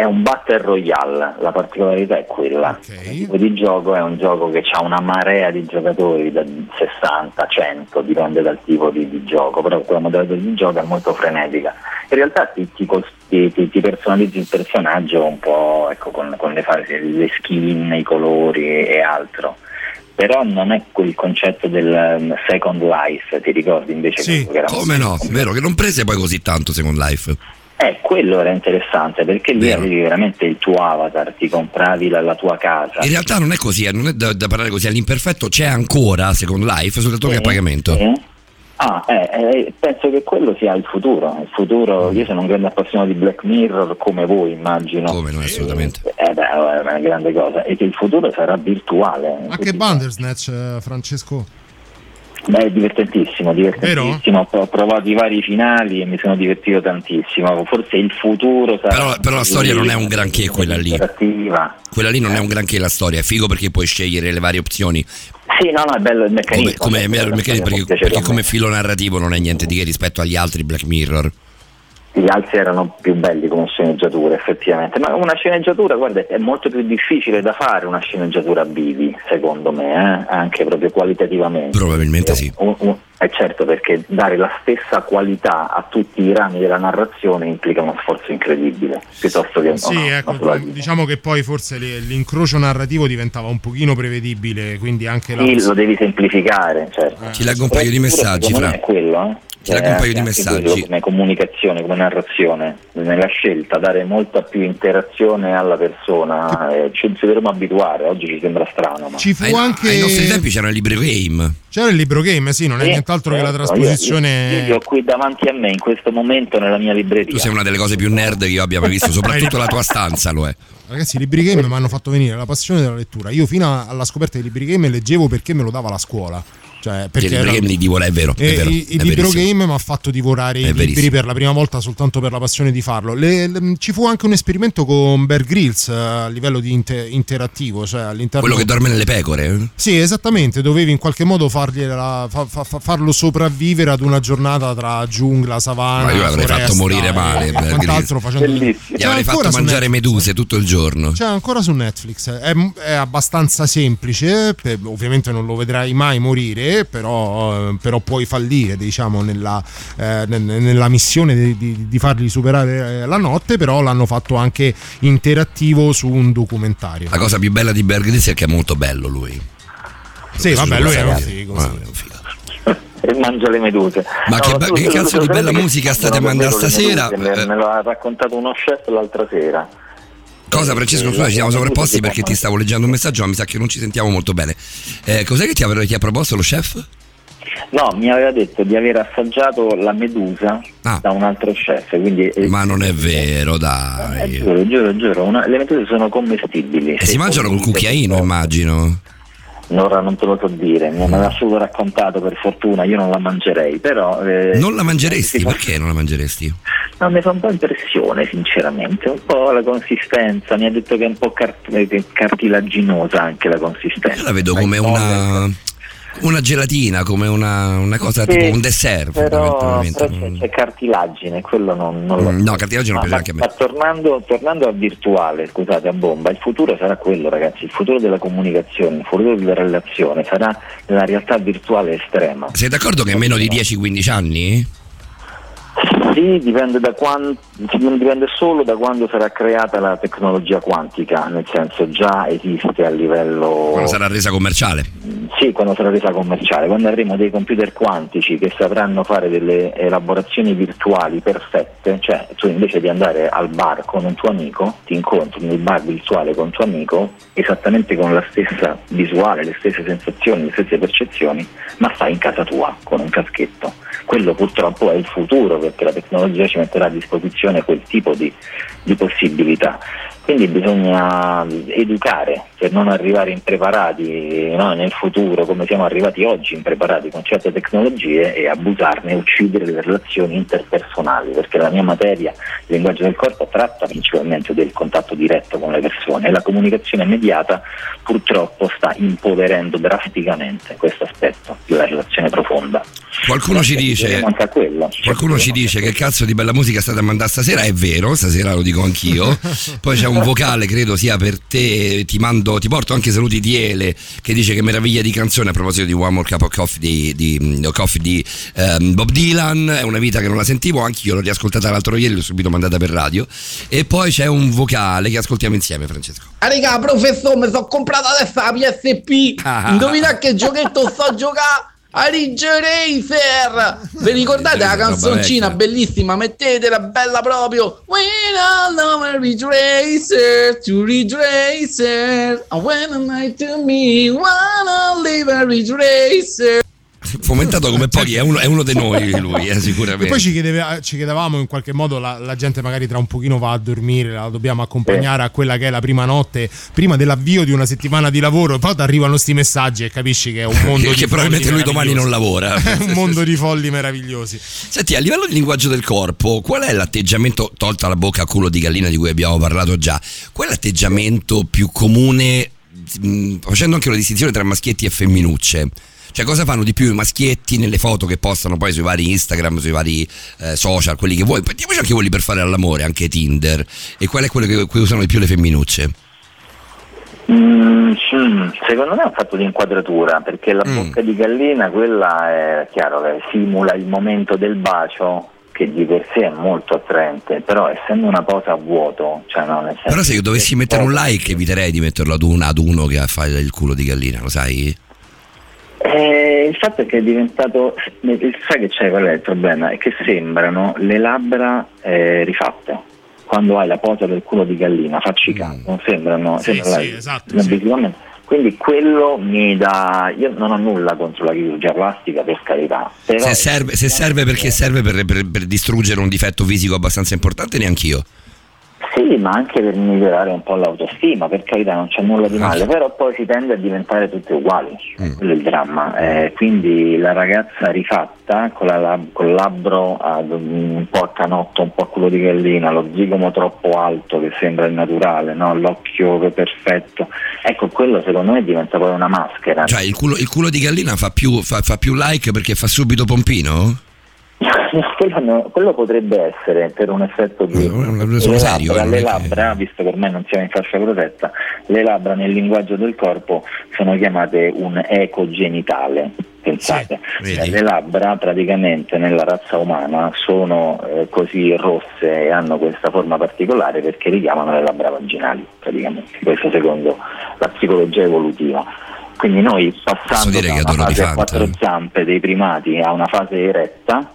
è un battle royale, la particolarità è quella. Il tipo di gioco è un gioco che ha una marea di giocatori da 60, 100, dipende dal tipo di, di gioco, però quella modalità di gioco è molto frenetica. In realtà ti, ti ti- ti- personalizzi il personaggio un po' ecco, con, con le, fasi, le skin, i colori e altro. Però non è quel concetto del um, second life, ti ricordi invece quello che era Come no? Vero che non prese poi così tanto Second Life. Eh, quello era interessante perché lì avevi veramente il tuo avatar, ti compravi la, la tua casa. In realtà non è così, eh, non è da, da parlare così. All'imperfetto c'è ancora Second Life, soltanto che a pagamento. Sì. Ah, eh, eh, penso che quello sia il futuro. Il futuro, io sono un grande appassionato di Black Mirror come voi, immagino. Come noi, assolutamente. Eh beh, è una grande cosa. E che il futuro sarà virtuale. Ma che Bandersnatch, eh, Francesco? Beh, è divertentissimo, divertentissimo. Ho provato i vari finali e mi sono divertito tantissimo. Forse il futuro sarà. Però, però la storia non è un granché quella lì. Quella lì non è un granché la storia, è figo perché puoi scegliere le varie opzioni. Sì, no, no, è bello il meccanismo. Come, come, Cioè, il meccanismo, perché, perché come filo narrativo non è niente di che rispetto agli altri Black Mirror. Gli altri erano più belli come sceneggiatura, effettivamente. Ma una sceneggiatura, guarda, è molto più difficile da fare una sceneggiatura bivi, secondo me, eh? anche proprio qualitativamente. Probabilmente sì. Un- un- è certo perché dare la stessa qualità a tutti i rami della narrazione implica uno sforzo incredibile, piuttosto che Sì, no, ecco, naturalmente. diciamo che poi forse l'incrocio narrativo diventava un pochino prevedibile, quindi anche la... Sì, lo devi semplificare, certo. Ti leggo un paio di messaggi, Fra. è quello, eh? Ti leggo un paio di anche messaggi. quello come comunicazione, come narrazione, nella scelta, dare molta più interazione alla persona, eh, ci ci dovremmo abituare, oggi ci sembra strano. Ma... Ci fu Ai, anche... ai nostri tempi c'era il libro game. C'era il libro game, sì, non è Sì, nient'altro che la certo, trasposizione... Io, io, io ho qui davanti a me in questo momento nella mia libreria. Tu sei una delle cose più nerd che io abbia mai visto, soprattutto la tua stanza lo è. Ragazzi, i libri game mi hanno fatto venire la passione della lettura. Io fino alla scoperta dei libri game leggevo perché me lo dava la scuola. Cioè, Perché il libro era- game li divora, è vero. È E vero il, il libro game mi ha fatto divorare È i libri verissimo. per la prima volta soltanto per la passione di farlo. Le- le- ci fu anche un esperimento con Bear Grylls eh, a livello di inte- interattivo, cioè all'interno Quello che dorme nelle pecore. eh? Sì, esattamente, dovevi in qualche modo fargliela- fa- fa- fa- farlo sopravvivere ad una giornata tra giungla, savana, Ma io l'avrei foresta fatto morire e- male. e Bear Grylls. facendo Gli avrei fatto mangiare Netflix. meduse tutto il giorno. C'è ancora su Netflix, è, è abbastanza semplice, per- ovviamente non lo vedrai mai morire, però, eh, però puoi fallire diciamo, nella, eh, nel- nella missione di, di- di fargli superare eh, la notte, però l'hanno fatto anche interattivo su un documentario. La cosa più bella di Grylls è che è molto bello lui. Sì, vabbè, lui è un Sì, figo. E mangia le meduse. Ma che be- tu- che tu- cazzo tu- di bella che musica state mandando stasera? Me, Eh. me l'ha raccontato uno chef l'altra sera. Cosa Francesco, Eh, scusa, ci siamo la- sovrapposti la- perché ti stavo leggendo un messaggio, ma mi sa che non ci sentiamo molto bene. Eh, cos'è che ti, aveva- ti ha proposto lo chef? No, mi aveva detto di aver assaggiato la medusa da un altro chef, quindi eh, Ah. Ma non è vero, eh, dai. giuro, giuro, giuro, una- le meduse sono commestibili. E si mangiano col cucchiaino, immagino. Ora non te lo so dire, mi aveva solo raccontato per fortuna, io non la mangerei, però... eh, Non la mangeresti? Perché non la mangeresti? No, mi fa un po' impressione, sinceramente, un po' la consistenza, mi ha detto che è un po' cart- eh, cartilaginosa anche la consistenza. Io la vedo come una, una gelatina, come una, una cosa Sì, tipo un dessert. Però, però c'è, c'è cartilagine, quello non, non lo Mm, No, cartilagine non piace anche a me. ma tornando, tornando a virtuale, scusate, a bomba, il futuro sarà quello, ragazzi, il futuro della comunicazione, il futuro della relazione sarà la realtà virtuale estrema. Sei d'accordo che meno di 10-15 anni? Sì, dipende, da quan- dipende solo da quando sarà creata la tecnologia quantica, nel senso già esiste a livello... Quando sarà resa commerciale. Sì, quando sarà resa commerciale, quando avremo dei computer quantici che sapranno fare delle elaborazioni virtuali perfette, cioè tu invece di andare al bar con un tuo amico, ti incontri nel bar virtuale con un tuo amico esattamente con la stessa visuale, le stesse sensazioni, le stesse percezioni, ma stai in casa tua con un caschetto. Quello purtroppo è il futuro perché la tecnologia ci metterà a disposizione quel tipo di, di possibilità. Quindi bisogna educare per non arrivare impreparati no, nel futuro come siamo arrivati oggi impreparati con certe tecnologie e abusarne e uccidere le relazioni interpersonali perché la mia materia, il linguaggio del corpo, tratta principalmente del contatto diretto con le persone e la comunicazione immediata purtroppo sta impoverendo drasticamente questo aspetto della relazione profonda. Qualcuno ci dice. Qualcuno ci dice che cazzo di bella musica state a mandare stasera, è vero, stasera lo dico anch'io. Poi c'è un vocale, credo sia per te, ti mando, ti porto anche saluti di Ele che dice che meraviglia di canzone a proposito di One More Cup of Coffee di, di, coffee di ehm, Bob Dylan, è una vita che non la sentivo, anch'io l'ho riascoltata l'altro ieri, l'ho subito mandata per radio. E poi c'è un vocale che ascoltiamo insieme, Francesco. Ah, raga, professore, mi sono comprato adesso la PSP. Ah. Indovina che giochetto sto giocando? A Ridge Racer! Vi ricordate la canzoncina bellissima? Mettetela bella proprio. We all know a Ridge Racer, to Ridge Racer. I want a night to me, wanna live a Ridge Racer. Fomentato come pochi, è uno, è uno di noi lui, eh, E sicuramente. poi ci, chiedeva- ci chiedevamo in qualche modo la, la gente magari tra un pochino va a dormire, la dobbiamo accompagnare a quella che è la prima notte, prima dell'avvio di una settimana di lavoro, poi ti arrivano sti messaggi e capisci che è un mondo che, di che probabilmente lui domani non lavora. meravigliosi. un mondo di folli meravigliosi. Senti, a livello di linguaggio del corpo, qual è l'atteggiamento, tolta la bocca a culo di gallina di cui abbiamo parlato già, qual è l'atteggiamento più comune, facendo anche una distinzione tra maschietti e femminucce? Cioè, cosa fanno di più i maschietti nelle foto che postano poi sui vari Instagram, sui vari eh, social, quelli che vuoi? Mettiamoci anche quelli per fare all'amore, anche Tinder. E qual è quello che, che usano di più le femminucce? Mm, mm, secondo me è un fatto di inquadratura perché la bocca di gallina quella è chiaro che simula il momento del bacio che di per sé è molto attraente però essendo una cosa a vuoto cioè no, nel senso Però se io dovessi mettere un like, eviterei di metterlo ad, un, ad uno che fa il culo di gallina, lo sai? Eh, il fatto è che è diventato sai che c'è qual è il problema? È che sembrano le labbra eh, rifatte. Quando hai la posa del culo di gallina facci caso non sembrano Sì, sembra sì, la- esatto, la- sì. quindi quello mi dà io non ho nulla contro la chirurgia plastica per carità Se serve, se serve perché serve per, per- per distruggere un difetto fisico abbastanza importante, neanch'io. Sì, ma anche per migliorare un po' l'autostima, per carità non c'è nulla di male, però poi si tende a diventare tutte uguali, quello è il dramma. Eh, quindi la ragazza rifatta, con, la lab- col labbro ad- un po' a canotto, un po' a culo di gallina, lo zigomo troppo alto che sembra il naturale, no? l'occhio perfetto, ecco quello secondo me diventa poi una maschera. Cioè, il culo, il culo di gallina fa più, fa, fa più like perché fa subito pompino? Quello, no- quello potrebbe essere per un effetto di sono le serio, labbra, eh, le è che- labbra, visto che ormai non siamo in fascia protetta, le labbra nel linguaggio del corpo sono chiamate un eco genitale. Pensate, Cioè, le labbra praticamente nella razza umana sono eh, così rosse e hanno questa forma particolare perché richiamano le labbra vaginali, praticamente. Questo secondo la psicologia evolutiva. Quindi noi passando da una fase a quattro zampe dei primati a una fase eretta,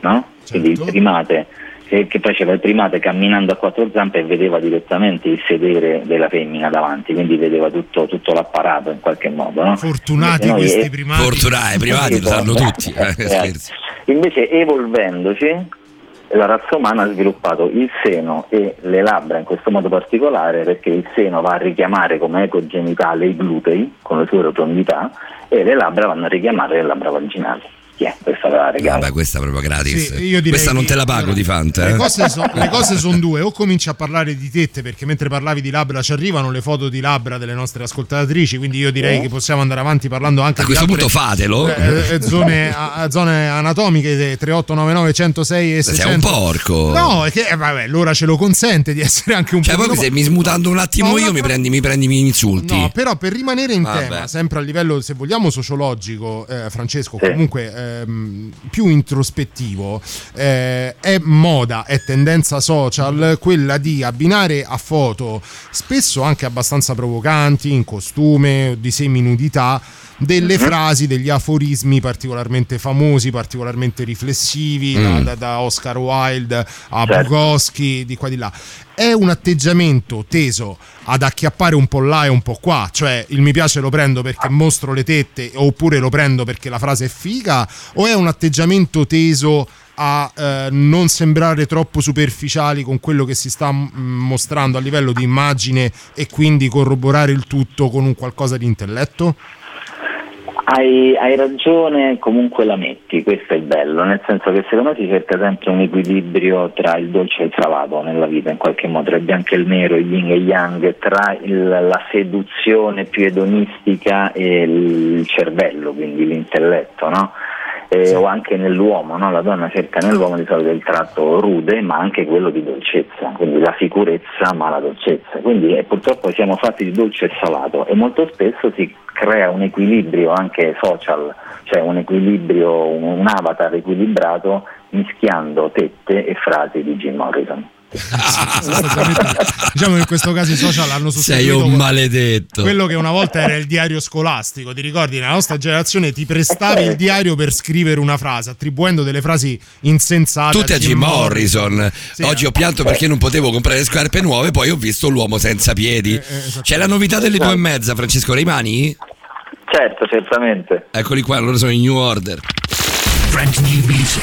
no? Quindi il primate, che, che faceva il primate camminando a quattro zampe e vedeva direttamente il sedere della femmina davanti, quindi vedeva tutto, tutto l'apparato in qualche modo. No? Fortunati noi, questi eh, primati. Fortunati, i privati lo sanno tutti. eh, eh. Invece evolvendoci la razza umana ha sviluppato il seno e le labbra in questo modo particolare perché il seno va a richiamare come eco genitale i glutei con le sue rotondità e le labbra vanno a richiamare le labbra vaginali. Questa la regalo. Vabbè, questa è proprio gratis. Sì, io direi questa non te la pago di Fanta. Le eh. cose, so- le cose sono due, o cominci a parlare di tette perché mentre parlavi di labbra ci arrivano le foto di labbra delle nostre ascoltatrici, quindi io direi Eh. che possiamo andare avanti parlando anche A di questo altre, punto fatelo. eh, eh, zone, a- zone anatomiche 3899 106 e Sei 600. un porco. No, è che eh, vabbè, l'ora ce lo consente di essere anche un Cioè, po' proprio se mi smutando un attimo No, io no, mi prendi, mi prendi i miei insulti. No, però per rimanere in Vabbè. tema, sempre a livello, se vogliamo, sociologico, eh, Francesco, Sì. comunque ehm, più introspettivo, eh, è moda, è tendenza social quella di abbinare a foto, spesso anche abbastanza provocanti, in costume, di seminudità, delle frasi, degli aforismi particolarmente famosi, particolarmente riflessivi, da, Mm. da- da Oscar Wilde a Certo. Bukowski, di qua di là. È un atteggiamento teso ad acchiappare un po' là e un po' qua, cioè il mi piace lo prendo perché mostro le tette oppure lo prendo perché la frase è figa, o è un atteggiamento teso a eh, non sembrare troppo superficiali con quello che si sta mm, mostrando a livello di immagine e quindi corroborare il tutto con un qualcosa di intelletto? Hai, hai ragione, comunque la metti, questo è il bello, nel senso che secondo me si cerca sempre un equilibrio tra il dolce e il salato nella vita, in qualche modo, tra il bianco e il nero, il yin e il yang, tra il- la seduzione più edonistica e il cervello, quindi l'intelletto, no? Eh, o anche nell'uomo, no? la donna cerca nell'uomo di solito il tratto rude ma anche quello di dolcezza, quindi la sicurezza ma la dolcezza, quindi eh, purtroppo siamo fatti di dolce e salato e molto spesso si crea un equilibrio anche social, cioè un equilibrio, un, un avatar equilibrato mischiando tette e frasi di Jim Morrison. Diciamo che in questo caso i social hanno Sei sostituito un que- maledetto. quello che una volta era il diario scolastico. Ti ricordi? Nella nostra generazione ti prestavi il diario per scrivere una frase, attribuendo delle frasi insensate. Tutte a Jim Morrison. Oggi ho pianto perché non potevo comprare scarpe nuove, poi ho visto l'uomo senza piedi. C'è la novità delle due e mezza, Francesco Reimani? Certo, certamente. Eccoli qua, loro sono in New Order. Brand new music.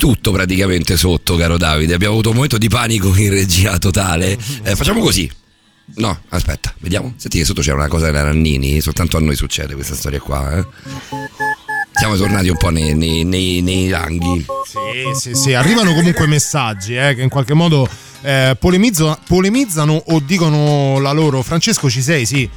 Tutto praticamente sotto, caro Davide. Abbiamo avuto un momento di panico in regia totale. Eh, facciamo così. No, aspetta, vediamo. Senti che sotto c'era una cosa della Nannini, soltanto a noi succede questa storia qua. Eh. Siamo tornati un po' nei, nei, nei, nei ranghi. Sì, sì, sì, arrivano comunque messaggi eh, che in qualche modo eh, polemizzo- polemizzano o dicono la loro. Francesco, ci sei? Sì.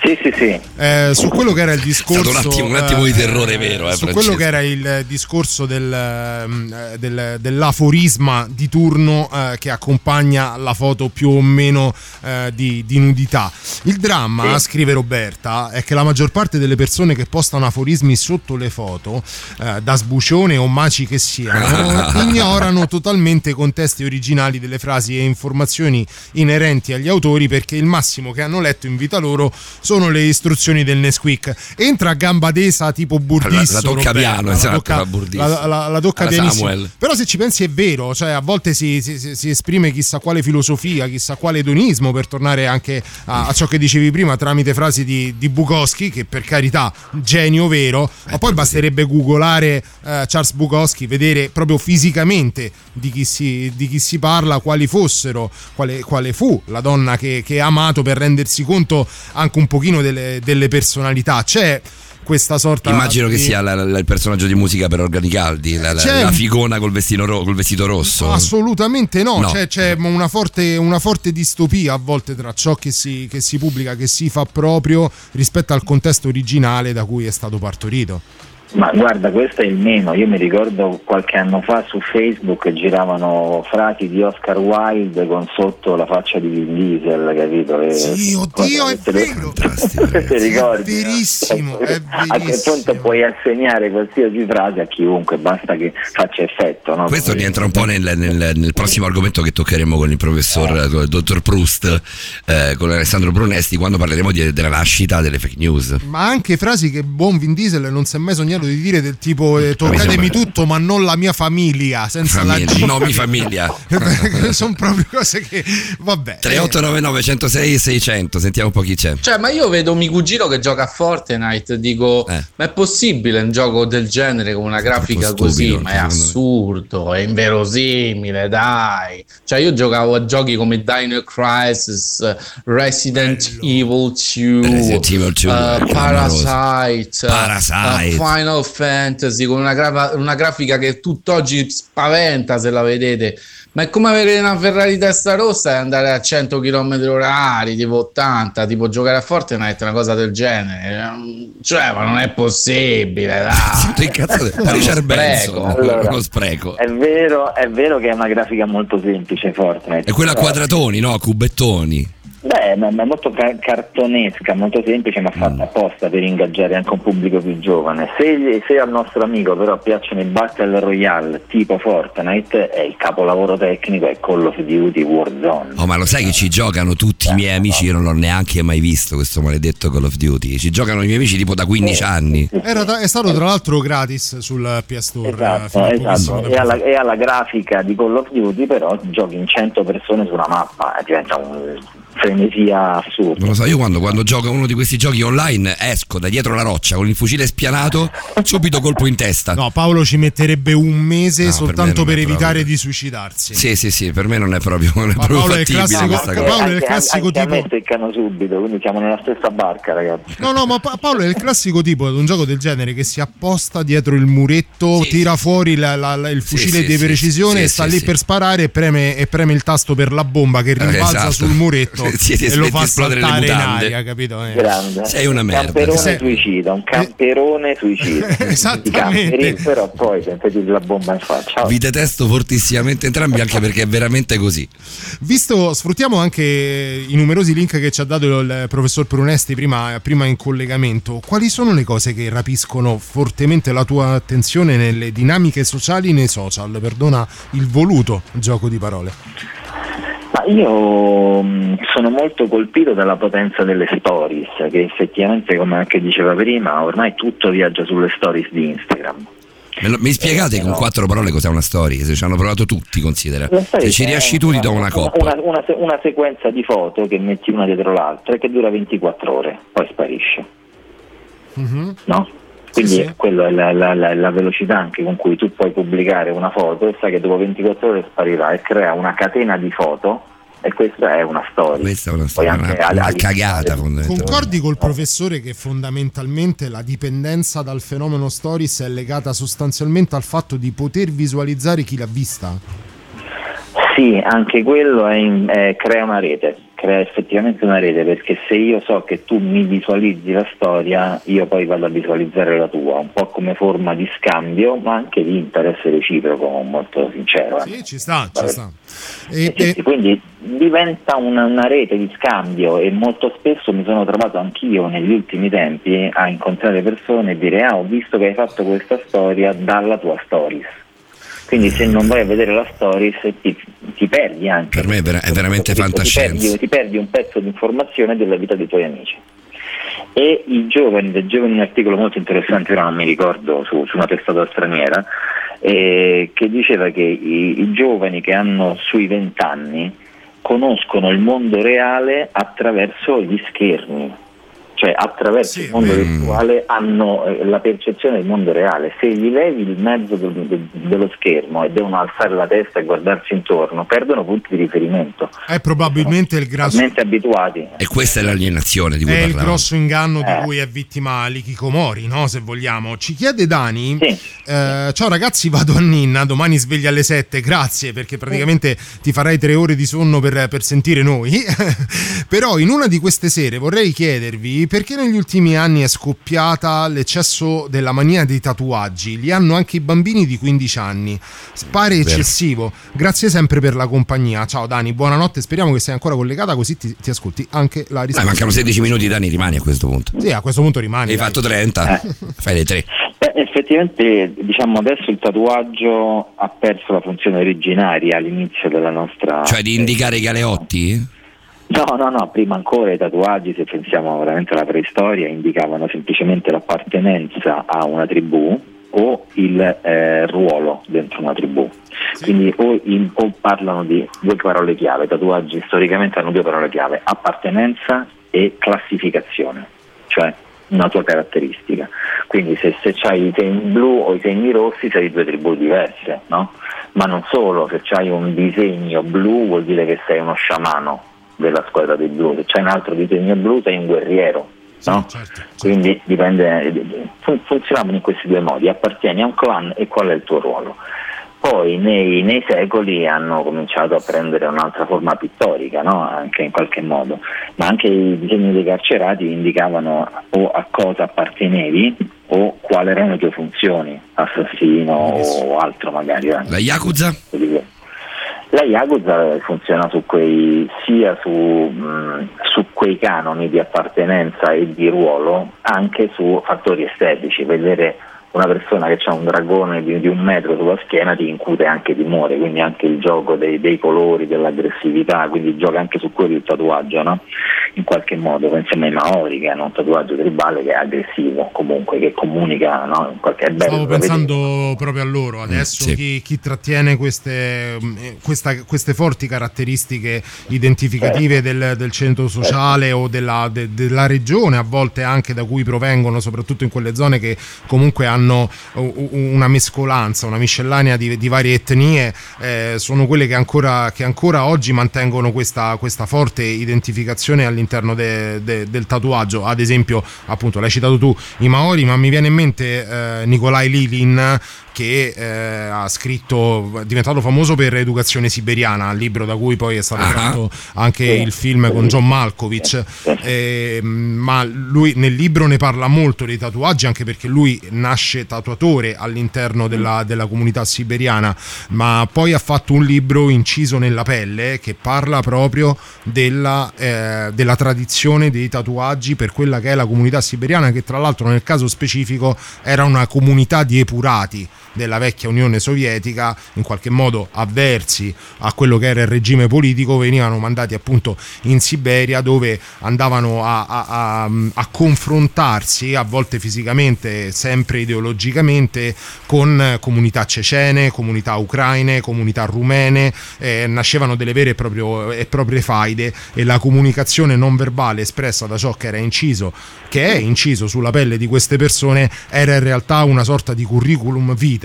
Sì, sì, sì. Eh, su quello che era il discorso. stato un attimo- un attimo di terrore vero, eh, Su Francesco. quello che era il discorso del, ehm, eh, del- dell'aforisma di turno eh, che accompagna la foto più o meno eh, di, di nudità. Il dramma, scrive Roberta, è che la maggior parte delle persone che postano aforismi sotto le foto, eh, da sbucione o maci che siano, ignorano totalmente i contesti originali delle frasi e informazioni inerenti agli autori perché il massimo che hanno letto in vita loro sono le istruzioni del Nesquik. Entra a gamba tesa tipo Burdisso. La- la tocca piano, la esatto, tocca- la la- la- la tocca. Samuel. Però se ci pensi è vero, cioè a volte si, si- si- si esprime chissà quale filosofia, chissà quale edonismo per tornare anche a, a ciò che dicevi prima tramite frasi di, di Bukowski, che per carità genio vero, ma poi basterebbe googolare eh, Charles Bukowski, vedere proprio fisicamente di chi si, di chi si parla, quali fossero, quale, quale fu la donna che, che ha amato per rendersi conto anche un pochino delle, delle personalità. C'è questa sorta Immagino che di- sia la- la- il personaggio di musica per Organi Caldi, la, la- figona col, ro- col vestito rosso. Assolutamente no, No. C'è, c'è una, forte, una forte distopia a volte tra ciò che si, che si pubblica, che si fa proprio rispetto al contesto originale da cui è stato partorito. Ma guarda, questo è il meno. Io mi ricordo qualche anno fa su Facebook giravano frasi di Oscar Wilde con sotto la faccia di Vin Diesel, capito? E Sì, oddio, è vero! Ti ricordi? È verissimo, è A che punto puoi assegnare qualsiasi frase a chiunque, basta che faccia effetto, no? Questo rientra un po' nel, nel- nel prossimo argomento che toccheremo con il professor, con il dottor Proust, eh, con Alessandro Brunesti, quando parleremo di- della nascita delle fake news. Ma anche frasi che buon Vin Diesel non si è mai sognato di dire del tipo eh, toccatemi tutto ma non la mia famiglia, senza Famiglia, la G. no, mi famiglia. Sono proprio cose che... Vabbè. 3899 106 e 600, sentiamo un po' chi c'è. Cioè, ma io vedo mio cugino che gioca a Fortnite, dico, Eh. ma è possibile un gioco del genere con una grafica così? stupido, Ma è secondo me. assurdo, è inverosimile, dai. Cioè, io giocavo a giochi come Dino Crisis, Resident Evil 2, Resident Evil 2, eh, clamoroso. Parasite, eh, Parasite. eh, Final Fantasy, con una, grava- una grafica che tutt'oggi spaventa se la vedete. Ma è come avere una Ferrari testa rossa e andare a 100 km orari, tipo 80, tipo giocare a Fortnite, una cosa del genere. Cioè, ma non è possibile, dai. Richard Benson, spreco. Allora, uno spreco. È vero, è vero che è una grafica molto semplice Fortnite. È quella a quadratoni, no? Cubettoni. Beh, ma ma è molto ca- cartonesca, molto semplice, ma Mm. fatta apposta per ingaggiare anche un pubblico più giovane. Se, se al nostro amico però piacciono i Battle Royale tipo Fortnite, è il capolavoro tecnico è Call of Duty Warzone. Oh, ma lo sai che ci giocano tutti i miei amici? Io non l'ho neanche mai visto questo maledetto Call of Duty. Ci giocano i miei amici tipo da 15 anni. Era tra- è stato tra l'altro gratis sul PS Store. Esatto, esatto. E, alla, e alla grafica di Call of Duty però giochi in 100 persone su una mappa e diventa un frenesia assurda. Non lo so, io quando, quando gioco uno di questi giochi online esco da dietro la roccia con il fucile spianato, subito colpo in testa. No, Paolo ci metterebbe un mese No, soltanto per per, evitare proprio. di suicidarsi. Sì, sì, sì, per me non è proprio, non è Ma proprio Paolo è classico- questa Paolo è il Anche- classico anche a tipo- me seccano subito, quindi siamo nella stessa barca, ragazzi. No, no, ma Pa- Paolo è il classico tipo di un gioco del genere che si apposta dietro il muretto, tira fuori la- la- la- il fucile sì, di sì, precisione sì, e sta sì, lì sì. per sparare e preme, e preme il tasto per la bomba che rimbalza esatto. sul muretto Sì, sì, e lo fa di esplodere le saltare in mutande. aria, capito? Eh. Grande. Sei una merda. Camperone Sei- suicida, un camperone suicida. Esattamente. Però poi sempre la bomba in faccia. Vi detesto fortissimamente entrambi anche perché è veramente così. Visto, sfruttiamo anche i numerosi link che ci ha dato il professor Prunesti prima, prima in collegamento. Quali sono le cose che rapiscono fortemente la tua attenzione nelle dinamiche sociali nei social? Perdona il voluto gioco di parole. Ma io mh, sono molto colpito dalla potenza delle stories, che effettivamente, come anche diceva prima, ormai tutto viaggia sulle stories di Instagram. Me lo- Mi spiegate con quattro parole cos'è una storia? Se ci hanno provato tutti, considera. Story Se ci riesci tu ti do una coppa. Una, una una sequenza di foto che metti una dietro l'altra e che dura 24 ore, poi sparisce. Mhm. no? Quindi Sì, sì. quello è la, la- la- la velocità anche con cui tu puoi pubblicare una foto e sai che dopo 24 ore sparirà e crea una catena di foto e questa è una storia. Questa è una Poi storia, anche una, al- una cagata fondamentalmente. Concordi col professore che fondamentalmente la dipendenza dal fenomeno stories è legata sostanzialmente al fatto di poter visualizzare chi l'ha vista? Sì, anche quello è in- è- crea una rete, crea effettivamente una rete perché se io so che tu mi visualizzi la storia, io poi vado a visualizzare la tua, un po' come forma di scambio, ma anche di interesse reciproco, molto sincero. eh. Sì, ci sta, ci sta. Sì, sì, sì, quindi diventa una, una rete di scambio e molto spesso mi sono trovato anch'io negli ultimi tempi a incontrare persone e dire ah ho visto che hai fatto questa storia dalla tua stories. Quindi se non vai a vedere la stories ti, ti perdi anche. Per me è, vera- è veramente ti fantascienza. perdi, ti perdi un pezzo di informazione della vita dei tuoi amici. E i giovani, leggevo in un articolo molto interessante, ora non mi ricordo, su, su una testata straniera, eh, che diceva che i, i giovani che hanno sui 20 anni conoscono il mondo reale attraverso gli schermi, cioè attraverso il mondo virtuale hanno eh, la percezione del mondo reale. Se gli levi il mezzo del- del- dello schermo e devono alzare la testa e guardarsi intorno, perdono punti di riferimento. È probabilmente il grosso, abituati. E questa è l'alienazione di cui è il parlavamo. grosso inganno Eh. di cui è vittima l'Ikikomori, no? Se vogliamo. Ci chiede Dani: eh, Ciao ragazzi, vado a Ninna. Domani sveglia alle 7. Grazie perché praticamente ti farai tre ore di sonno per, per sentire noi. Però in una di queste sere vorrei chiedervi perché negli ultimi anni è scoppiata l'eccesso della mania dei tatuaggi. Li hanno anche i bambini di 15 anni. Pare Vero. eccessivo. Grazie sempre per la compagnia. Ciao Dani, buonanotte. Speriamo che sei ancora collegata così ti, ti ascolti anche la risposta. mancano 16 minuti, Dani, rimani a questo punto. Sì, a questo punto rimani. Hai dai. fatto 30, fai le 3. Beh, effettivamente diciamo adesso il tatuaggio ha perso la funzione originaria all'inizio della nostra... Cioè di indicare i galeotti? No, no, no, prima ancora i tatuaggi, se pensiamo veramente alla preistoria, indicavano semplicemente l'appartenenza a una tribù o il eh, ruolo dentro una tribù. Quindi o, in- o parlano di due parole chiave, i tatuaggi storicamente hanno due parole chiave, appartenenza e classificazione, cioè una tua caratteristica. Quindi se, se hai i segni blu o i segni rossi sei di due tribù diverse, no? Ma non solo, se hai un disegno blu vuol dire che sei uno sciamano della squadra dei blu, se c'hai un altro disegno blu sei un guerriero, no? Quindi dipende, fun- funzionavano in questi due modi, appartieni a un clan e qual è il tuo ruolo. Poi nei, nei secoli hanno cominciato a prendere un'altra forma pittorica, no? anche in qualche modo, ma anche i disegni dei carcerati indicavano o a cosa appartenevi o quali erano le tue funzioni, assassino o altro magari. eh. La Yakuza? La Yakuza funziona su quei, sia su, mh, su quei canoni di appartenenza e di ruolo, anche su fattori estetici. Vedere una persona che ha un dragone di, di un metro sulla schiena ti incute anche timore, quindi anche il gioco dei, dei colori, dell'aggressività, quindi gioca anche su quello il tatuaggio, no? in qualche modo. Pensiamo ai Maori che hanno un tatuaggio tribale che è aggressivo, comunque, che comunica, no? in qualche, bello Stavo da vedere. pensando proprio a loro. Adesso sì. chi, chi trattiene queste, questa- queste forti caratteristiche identificative del, del centro sociale o della, de- della regione, a volte anche da cui provengono, soprattutto in quelle zone che comunque hanno u- una mescolanza, una miscellanea di, di varie etnie, eh, sono quelle che ancora, che ancora oggi mantengono questa, questa forte identificazione all'interno de- de- del tatuaggio. Ad esempio, appunto, l'hai citato tu, i Maori, ma mi viene in mente eh, Nikolai Lilin che eh, ha scritto, è diventato famoso per Educazione siberiana, il libro da cui poi è stato tratto anche il film con John Malkovich. Eh, ma lui nel libro ne parla molto dei tatuaggi, anche perché lui nasce tatuatore all'interno della, della comunità siberiana, ma poi ha fatto un libro inciso nella pelle che parla proprio della, eh, della tradizione dei tatuaggi per quella che è la comunità siberiana, che tra l'altro nel caso specifico era una comunità di epurati della vecchia Unione Sovietica, in qualche modo avversi a quello che era il regime politico, venivano mandati appunto in Siberia dove andavano a, a- a- a confrontarsi, a volte fisicamente, sempre ideologicamente, con comunità cecene, comunità ucraine, comunità rumene, eh, nascevano delle vere e, e proprie faide e la comunicazione non verbale espressa da ciò che era inciso, che è inciso sulla pelle di queste persone, era in realtà una sorta di curriculum vitae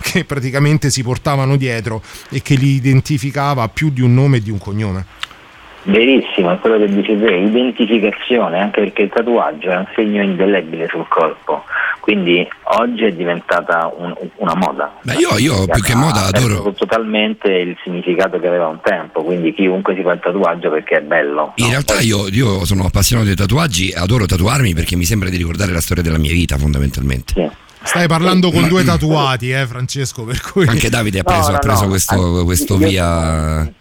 che praticamente si portavano dietro e che li identificava più di un nome e di un cognome. Verissimo, è quello che dice te, identificazione, anche perché il tatuaggio è un segno indelebile sul corpo, quindi oggi è diventata un- una moda. Beh, io, io più che moda adoro. totalmente il significato che aveva un tempo, quindi chiunque si fa il tatuaggio perché è bello. In realtà io, io sono appassionato dei tatuaggi e adoro tatuarmi perché mi sembra di ricordare la storia della mia vita fondamentalmente. Stai parlando con due tatuati, eh, Francesco, per cui... Anche Davide ha No, preso, no, ha preso no. questo, questo Io- via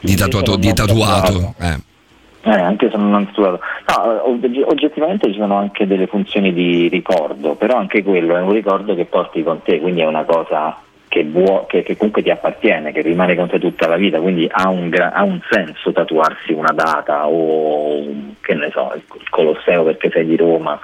di, tatuato, di tatuato. Eh. Eh, anche se non tatuato. No, ogge- oggettivamente ci sono anche delle funzioni di ricordo, però anche quello è un ricordo che porti con te, quindi è una cosa che, vuo- che- che comunque ti appartiene, che rimane con te tutta la vita, quindi ha un, gra- ha un senso tatuarsi una data o che ne so, il Colosseo perché sei di Roma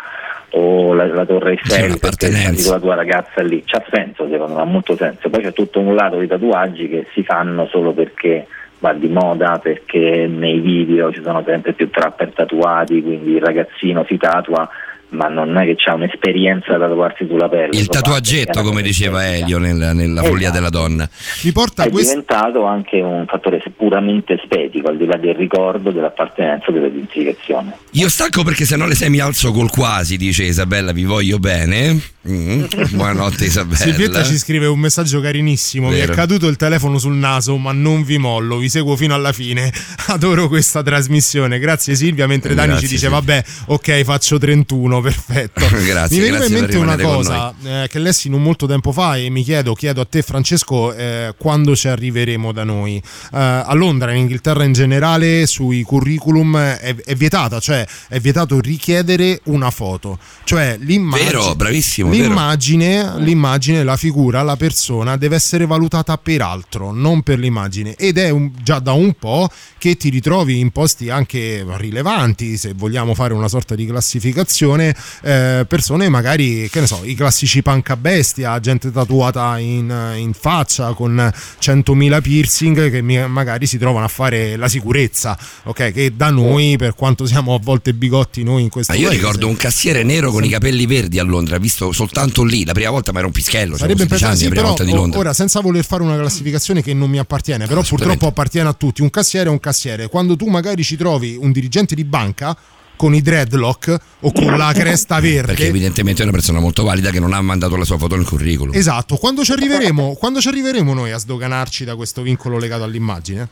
o la, la Torre Eiffel perché con la tua ragazza lì, c'ha senso secondo me, ha molto senso. Poi c'è tutto un lato di tatuaggi che si fanno solo perché va di moda, perché nei video ci sono sempre più trapper tatuati, quindi il ragazzino si tatua, ma non è che c'ha un'esperienza da tatuarsi sulla pelle. Il tatuaggetto, come diceva Elio nella, nella Esatto. follia della donna. Mi porta è diventato anche un fattore puramente estetico, al di là del ricordo, dell'appartenenza, dell'identificazione. Io stacco perché sennò le sei mi alzo col quasi, dice Isabella, vi voglio bene. Mm. Buonanotte Isabella. Silvietta ci scrive un messaggio carinissimo. Mi è Vero. caduto il telefono sul naso, ma non vi mollo. Vi seguo fino alla fine. Adoro questa trasmissione. Grazie Silvia. Mentre Dani Grazie, ci dice: Silvia. Vabbè, ok, faccio 31. Perfetto. Grazie, mi veniva in mente una cosa eh, che lessi non molto tempo fa e mi chiedo, chiedo a te, Francesco, eh, quando ci arriveremo da noi. Eh, a Londra, in Inghilterra in generale, sui curriculum è, è vietata, cioè è vietato richiedere una foto. Cioè l'immagine. Vero, bravissimo, vero. L'immagine, l'immagine, la figura, la persona deve essere valutata per altro, non per l'immagine. Ed è un- già da un po' che ti ritrovi in posti anche rilevanti, se vogliamo fare una sorta di classificazione, eh, persone magari, che ne so, i classici panca bestia, gente tatuata in, in faccia con 100.000 piercing che magari si trovano a fare la sicurezza, ok? Che da noi, per quanto siamo a volte bigotti noi in questo Ma io paese, ricordo un cassiere nero con i capelli verdi a Londra, visto soltanto lì, la prima volta ma era un pischello, cioè Sarebbe 16 anni, sì, la prima volta di Londra. ora senza voler fare una classificazione che non mi appartiene, però purtroppo appartiene a tutti. Un cassiere è un cassiere. Quando tu magari ci trovi un dirigente di banca con i dreadlock o con la cresta Perché verde. evidentemente è una persona molto valida che non ha mandato la sua foto nel curriculum. Esatto, quando ci arriveremo, quando ci arriveremo noi a sdoganarci da questo vincolo legato all'immagine?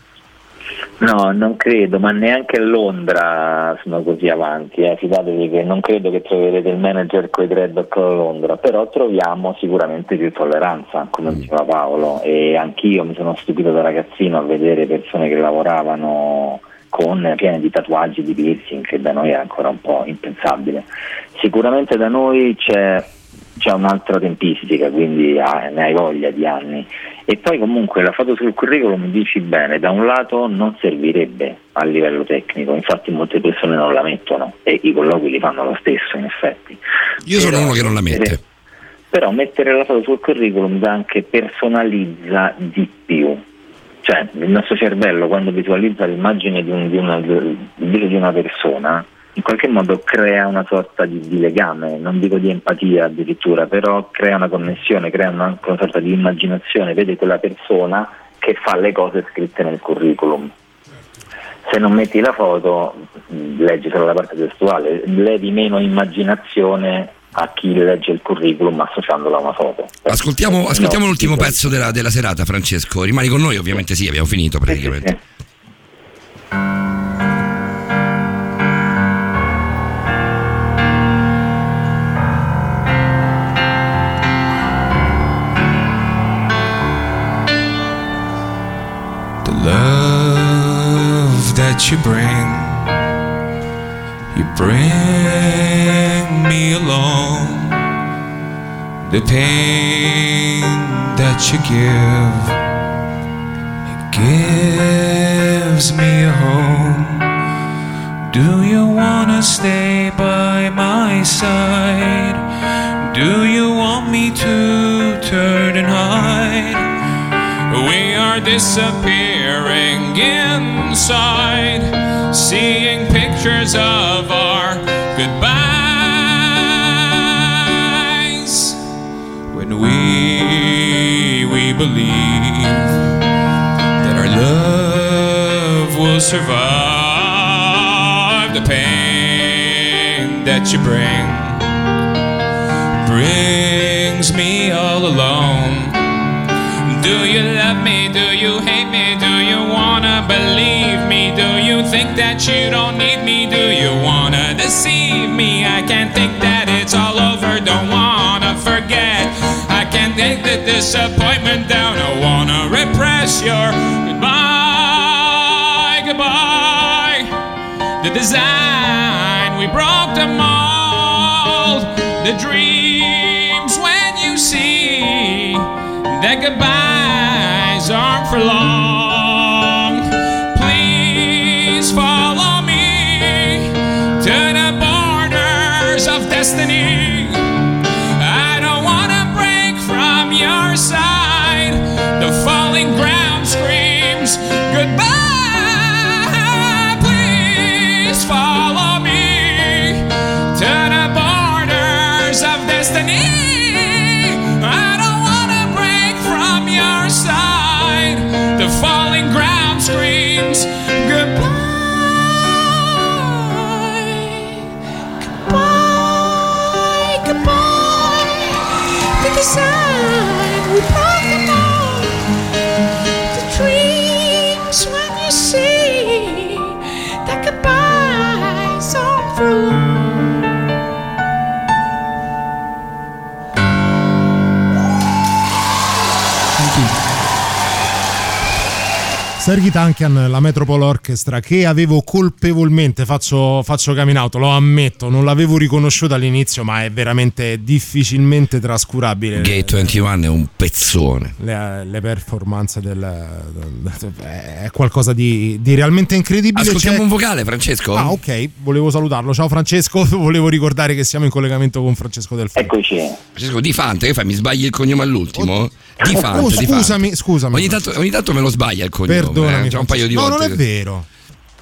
No, non credo, ma neanche a Londra sono così avanti. Eh. Fidatevi che non credo che troverete il manager con i dreadlock a Londra, però troviamo sicuramente più tolleranza, come diceva Paolo. E anch'io mi sono stupito da ragazzino a vedere persone che lavoravano con piene di tatuaggi, di piercing, che da noi è ancora un po' impensabile. Sicuramente da noi c'è, c'è un'altra tempistica, quindi ah, ne hai voglia di anni. E poi comunque la foto sul curriculum dici bene, da un lato non servirebbe a livello tecnico, infatti molte persone non la mettono e i colloqui li fanno lo stesso in effetti. Io sono Però uno che non la mette. Però mettere la foto sul curriculum dà anche personalizza di più. Cioè il nostro cervello quando visualizza l'immagine di, un- di una, di una persona in qualche modo crea una sorta di, di legame, non dico di empatia addirittura, però crea una connessione, crea una, anche una sorta di immaginazione, vede quella persona che fa le cose scritte nel curriculum. Se non metti la foto, leggi solo la parte testuale, levi meno immaginazione a chi legge il curriculum associandola a una foto. Ascoltiamo, ascoltiamo No, l'ultimo sì, pezzo della, della serata, Francesco. Rimani con noi, ovviamente sì, abbiamo finito praticamente. the that you bring. You bring me along. the pain that you give. It gives me a home. Do you wanna stay by my side? Do you want me to turn and hide? Are disappearing inside, seeing pictures of our goodbyes. When we we believe that our love will survive the pain that you bring brings me all alone. Do you love me? Do you hate me? Do you wanna believe me? Do you think that you don't need me? Do you wanna deceive me? I can't think that it's all over. Don't wanna forget. I can't take the disappointment down. I wanna repress your goodbye, goodbye. The design, we broke the mold. The dreams when you see that goodbyes aren't for long. Please follow me to the borders of destiny. Sergei Tankian, la Metropole Orchestra, che avevo colpevolmente, faccio, faccio coming out, lo ammetto, non l'avevo riconosciuta all'inizio, ma è veramente difficilmente trascurabile. Gate 21 è un pezzone. Le, le performance del, è qualcosa di, di realmente incredibile. Ascoltiamo C'è- un vocale, Francesco? Ah, ok, volevo salutarlo. Ciao Francesco, volevo ricordare che siamo in collegamento con Francesco Del Fante. Eccoci. Francesco Di Fante, che fai? Mi sbagli il cognome all'ultimo? Di Oh, Fante, oh, Di Fante. scusami, scusami. Ogni tanto, ogni tanto me lo sbaglia il cognome. Perdonami. Eh, già un paio di no, volte. non è vero.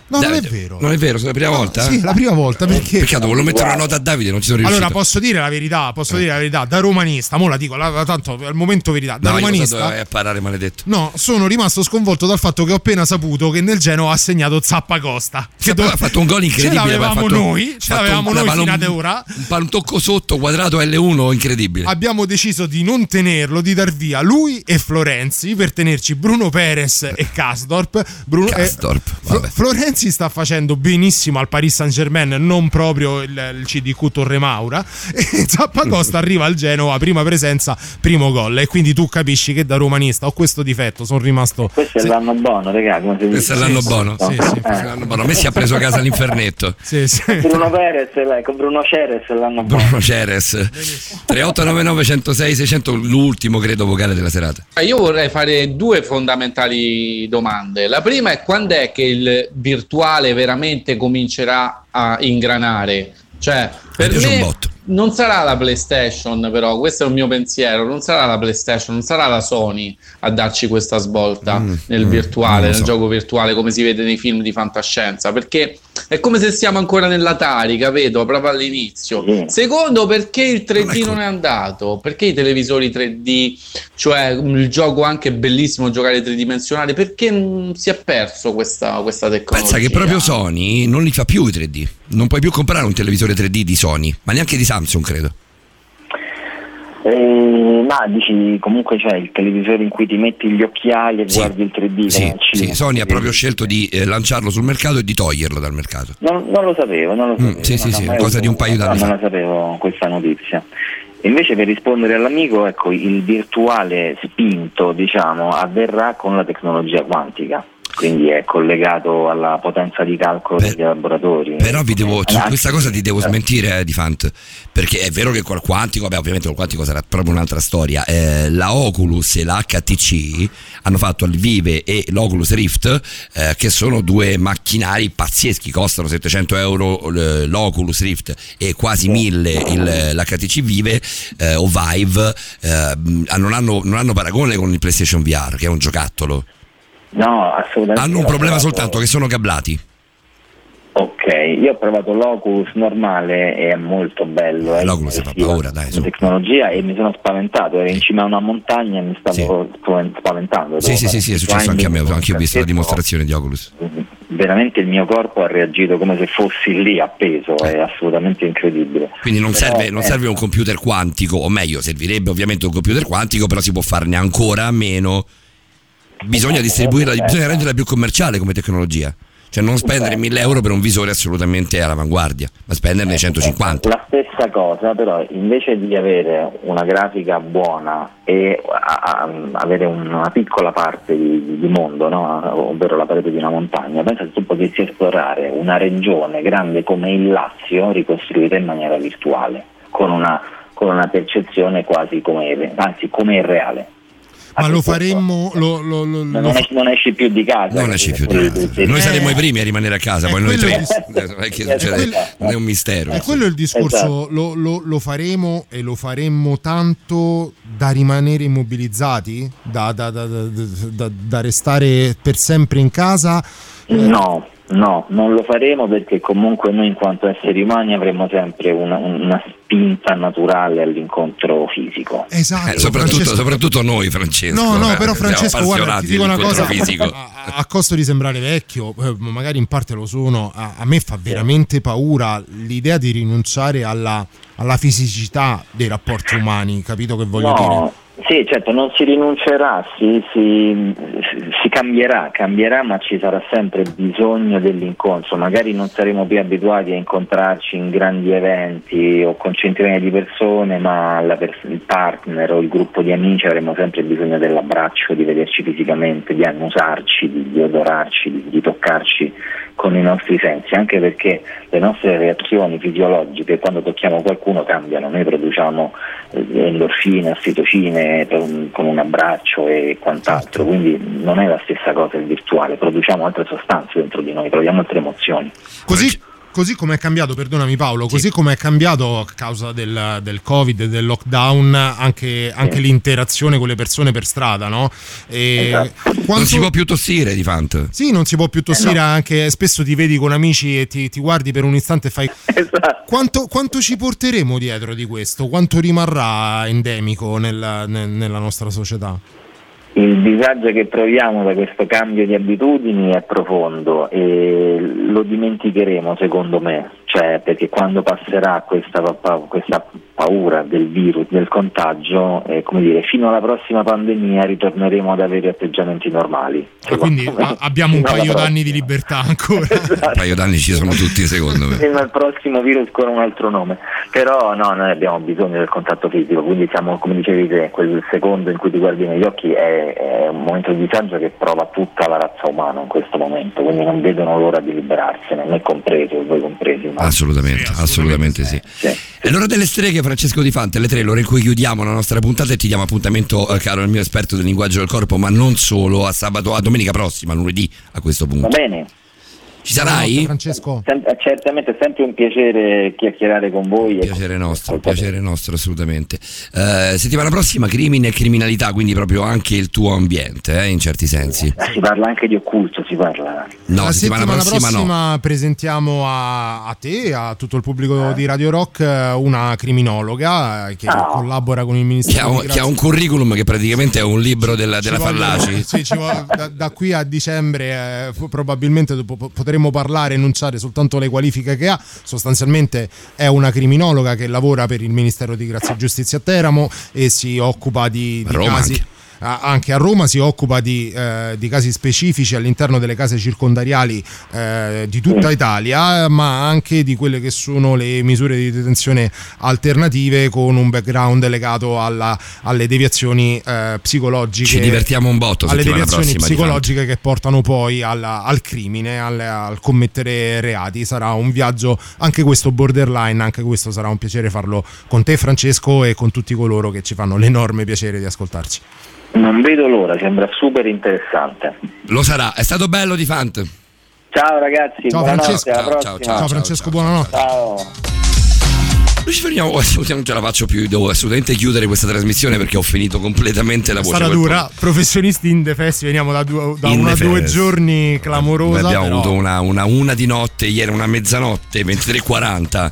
No, non è Davide, vero. Non è vero, sono la prima volta? Sì, la prima volta perché. Peccato, volevo mettere una nota a Davide, non ci sono riuscito. Allora posso dire la verità, posso dire la verità, da romanista, mo la dico, la- tanto al momento verità, da no, romanista. dove vai a parare, maledetto. No, sono rimasto sconvolto dal fatto che ho appena saputo che nel Genoa ha segnato Zappacosta. Che Zappa- ha fatto un gol incredibile. Ce l'avevamo fatto- noi, ce l'avevamo un- noi fino ad ora. Un, un tocco sotto, quadrato L1, incredibile. Abbiamo deciso di non tenerlo, di dar via lui e Florenzi per tenerci Bruno Perez e Kasdorp. Bruno, eh, Flo- Florenzi sta facendo benissimo al Paris Saint Germain, non proprio il, il CDQ Torre Maura. E Zappacosta arriva al Genoa, prima presenza, primo gol. E quindi tu capisci che da romanista ho questo difetto, sono rimasto. Questo è l'anno buono, si Questo è l'anno buono. Sì, sì. È l'anno buono. A me si è preso a casa l'infernetto. Sì, sì. Bruno Perez, ecco, Bruno Ceres l'anno buono. Bruno Ceres 3899 106 600 l'ultimo credo vocale della serata Eh, Io vorrei fare due fondamentali domande. La prima è quando è che il virtuale veramente comincerà a ingranare? Cioè, per un me botto. Non sarà la PlayStation, però, questo è un mio pensiero, non sarà la PlayStation, non sarà la Sony a darci questa svolta nel mm, virtuale, non lo nel so. gioco virtuale, come si vede nei film di fantascienza, perché è come se siamo ancora nell'Atari, capito? Proprio all'inizio. Secondo, perché il 3D non è andato? Perché i televisori 3D, cioè mm, il gioco anche bellissimo giocare tridimensionale, perché mm, si è perso questa, questa tecnologia? pensa che proprio Sony non li fa più i 3D non puoi più comprare un televisore 3D di Sony ma neanche di Samsung credo Eh, ma dici comunque c'è il televisore in cui ti metti gli occhiali e guardi il 3D sì, sì. Sony ha proprio scelto di eh, lanciarlo sul mercato e di toglierlo dal mercato Non, non lo sapevo, non lo Mm, sapevo. sì, sì, sì, mai cosa di un paio d'anni Non la sapevo questa notizia. Invece per rispondere all'amico, ecco, il virtuale spinto, diciamo, avverrà con la tecnologia quantica. Quindi è collegato alla potenza di calcolo degli laboratori. Però vi devo, questa cosa ti devo smentire, eh, di Fant, perché è vero che col quantico, beh, ovviamente col quantico sarà proprio un'altra storia. eh, la Oculus e la HTC hanno fatto il Vive e l'Oculus Rift, eh, che sono due macchinari pazzeschi, costano 700 euro eh, l'Oculus Rift e quasi 1000 il- l'HTC Vive eh, o Vive, eh, non, hanno, non hanno paragone con il PlayStation VR, che è un giocattolo. No, assolutamente. Hanno un problema provato- soltanto che sono cablati. Ok, io ho provato l'Oculus normale e è molto bello. È L'Oculus fa paura, dai, su. tecnologia e mi sono spaventato, ero in cima a una montagna e mi stavo spaven- spaventando. Sì, sì, sì, sì, è successo anche a me, anche io ho visto la dimostrazione di Oculus. Veramente il mio corpo ha reagito come se fossi lì appeso, è assolutamente incredibile. Quindi non Però, serve, non eh, serve un computer quantico, o meglio, servirebbe ovviamente un computer quantico, però si può farne ancora a meno. Bisogna distribuirla, bisogna renderla più commerciale come tecnologia. Cioè non spendere 1000 euro per un visore assolutamente all'avanguardia, ma spenderne 150. La stessa cosa, però, invece di avere una grafica buona e a- a- avere una piccola parte di, di mondo, no? ovvero la parete di una montagna, pensa se tu potessi esplorare una regione grande come il Lazio ricostruita in maniera virtuale, con una, con una percezione quasi come, anzi come irreale. Ma lo faremmo. Lo, lo- lo- Non, esci, non esci più di casa. Non esci più di casa. Noi sì. saremo i primi a rimanere a casa, poi noi tre. Eh, non è è un mistero. E quello è il discorso, Esatto. lo, lo- lo faremo e lo faremmo tanto da rimanere immobilizzati, da, da- da- da- da- da restare per sempre in casa. No, no, non lo faremo perché comunque noi in quanto esseri umani avremo sempre una, una spinta naturale all'incontro fisico. Esatto. Eh, soprattutto, soprattutto noi, Francesco. No, no, eh, però Francesco, guarda, ti dico una cosa, fisico. a, a costo di sembrare vecchio, eh, magari in parte lo sono, a, a me fa veramente paura l'idea di rinunciare alla, alla fisicità dei rapporti umani, capito che voglio dire? Sì, certo, non si rinuncerà, si, si- si cambierà, cambierà, ma ci sarà sempre bisogno dell'incontro. Magari non saremo più abituati a incontrarci in grandi eventi o con centinaia di persone, ma pers- il partner o il gruppo di amici avremo sempre bisogno dell'abbraccio, di vederci fisicamente, di annusarci, di, di odorarci, di, di toccarci con i nostri sensi, anche perché le nostre reazioni fisiologiche quando tocchiamo qualcuno cambiano, noi produciamo eh, endorfine, ossitocine un- con un abbraccio e quant'altro, quindi non è la stessa cosa il virtuale, produciamo altre sostanze dentro di noi, proviamo altre emozioni. Così, così come è cambiato, perdonami Paolo, così come è cambiato a causa del, del Covid e del lockdown anche, anche l'interazione con le persone per strada, no? E Non quanto- si può più tossire di Fant. Sì, non si può più tossire Eh, no. anche, spesso ti vedi con amici e ti, ti guardi per un istante e fai... Esatto. Quanto, quanto ci porteremo dietro di questo? Quanto rimarrà endemico nel- nel- nella nostra società? Il disagio che proviamo da questo cambio di abitudini è profondo e lo dimenticheremo secondo me, cioè perché quando passerà questa, questa paura del virus, del contagio, eh, come dire, fino alla prossima pandemia ritorneremo ad avere atteggiamenti normali. Ah, quindi a- abbiamo un paio d'anni di libertà ancora. Un paio d'anni ci sono tutti, secondo me. Fino al prossimo virus con un altro nome. Però no, noi abbiamo bisogno del contatto fisico, quindi siamo, come dicevi te, quel secondo in cui ti guardi negli occhi è, è un momento di disagio che prova tutta la razza umana in questo momento, quindi non vedono l'ora di liberarsene, me compreso, voi compresi. ma- Assolutamente, assolutamente sì. È l'ora delle streghe, Francesco Di Fante, le tre, l'ora in cui chiudiamo la nostra puntata e ti diamo appuntamento, eh, caro il mio esperto del linguaggio del corpo, ma non solo, a sabato, a domenica prossima, lunedì a questo punto. Va bene. Ci sarai? Francesco? Sem- eh, certamente è sempre un piacere chiacchierare con voi. e- Piacere nostro, piacere nostro assolutamente. Eh, settimana prossima crimine e criminalità, quindi proprio anche il tuo ambiente, eh, in certi sensi. Si parla anche di occulto, si parla. No, la settimana, prossima, no. presentiamo a, a te, a tutto il pubblico di Radio Rock, eh, una criminologa eh, che collabora con il Che Ministero ha, un, Grazia. che ha un curriculum che praticamente è un libro della, della Fallaci. sì, ci vuole- da, da qui a dicembre eh, probabilmente dopo po- potremo parlare e enunciare soltanto le qualifiche che ha. Sostanzialmente è una criminologa che lavora per il Ministero di Grazia e Giustizia a Teramo e si occupa di, di casi. anche. Anche a Roma si occupa di, eh, di casi specifici all'interno delle case circondariali eh, di tutta Italia, ma anche di quelle che sono le misure di detenzione alternative con un background legato alla- alle deviazioni eh, psicologiche. Ci divertiamo un botto alle deviazioni prossima, psicologiche che portano poi alla- al crimine, al, al commettere reati. Sarà un viaggio, anche questo borderline, anche questo sarà un piacere farlo con te Francesco e con tutti coloro che ci fanno l'enorme piacere di ascoltarci. Non vedo l'ora, sembra super interessante. Lo sarà, è stato bello di Fant. Ciao ragazzi, Ciao buonanotte, Francesco, ciao, ciao, ciao, Francesco, buonanotte. Ciao. Noi ci fermiamo, non ce la faccio più, devo assolutamente chiudere questa trasmissione perché ho finito completamente la voce. Sarà dura, professionisti indefessi, veniamo da, due, da In una o due giorni Noi clamorosa. abbiamo però- avuto una, una una di notte, ieri una mezzanotte, 23.40,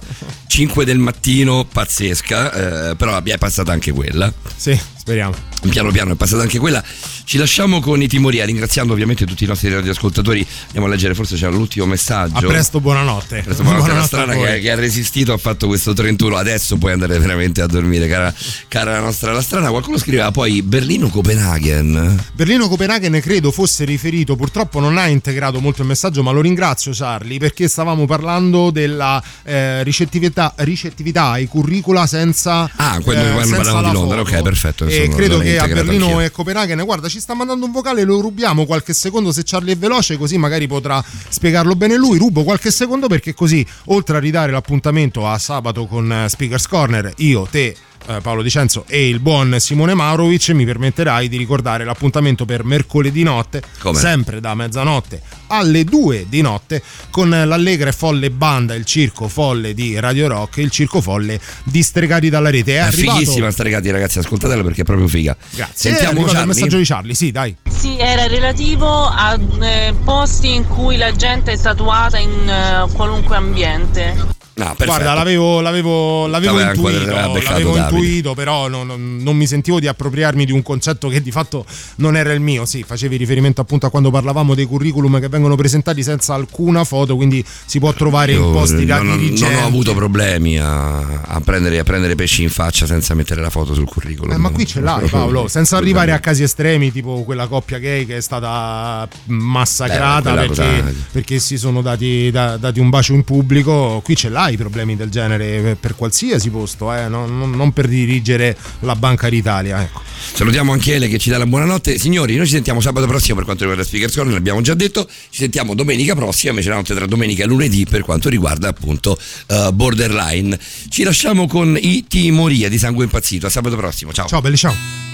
5 del mattino, pazzesca, eh, però è passata anche quella. Sì, speriamo. Piano piano è passata anche quella. Ci lasciamo con i timoria, ringraziando ovviamente tutti i nostri radioascoltatori. Andiamo a leggere, forse c'era l'ultimo messaggio. A presto, buonanotte. Presto, buonanotte, Buonanotte a strana che, che ha resistito ha fatto questo 31 adesso puoi andare veramente a dormire cara, cara la nostra la strana qualcuno scriveva poi Berlino-Copenaghen Berlino-Copenaghen credo fosse riferito, purtroppo non ha integrato molto il messaggio, ma lo ringrazio Charlie perché stavamo parlando della eh, ricettività, ricettività ai curricula senza Ah, quando- eh, quando senza parlavamo la di Londra, foto. ok, perfetto, E credo che a Berlino anch'io. e Copenaghen, guarda, ci sta mandando un vocale, lo rubiamo qualche secondo se Charlie è veloce, così magari potrà spiegarlo bene lui. Rubo qualche secondo perché così, oltre a ridare l'appuntamento a sabato con eh, Speakers Corner, io, te, Paolo Dicenzo e il buon Simone Maurovic mi permetterai di ricordare l'appuntamento per mercoledì notte, Come? sempre da mezzanotte alle 2 di notte, con l'allegra e folle banda, il circo folle di Radio Rock e il circo folle di Stregati dalla rete. È, è arrivato... fighissima sta ragazzi ascoltatela perché è proprio figa Grazie. È sentiamo il messaggio di Charlie, sì, dai. Sì, era relativo a eh, posti in cui la gente è tatuata in eh, qualunque ambiente. No. Guarda, l'avevo, l'avevo, l'avevo intuito, l'avevo intuito, però non, non- non mi sentivo di appropriarmi di un concetto che di fatto non era il mio. Sì, facevi riferimento appunto a quando parlavamo dei curriculum che vengono presentati senza alcuna foto, quindi si può trovare in Io posti da non, dirigenti. non ho avuto problemi a, a prendere, a prendere pesci in faccia senza mettere la foto sul curriculum Eh, ma qui ce l'hai Paolo, senza arrivare a casi estremi tipo quella coppia gay che è stata massacrata Eh, quella perché, cosa- perché si sono dati, da- dati un bacio in pubblico, qui ce l'hai i problemi del genere per, per qualsiasi posto, eh, non, non- non per dirigere la Banca d'Italia. Ecco. Salutiamo anche Ele che ci dà la buonanotte. Signori, noi ci sentiamo sabato prossimo per quanto riguarda Speakers Corner, l'abbiamo già detto. Ci sentiamo domenica prossima, invece la notte tra domenica e lunedì per quanto riguarda appunto eh, Borderline. Ci lasciamo con i Timoria di Sangue Impazzito. A sabato prossimo. Ciao. Ciao belli, ciao.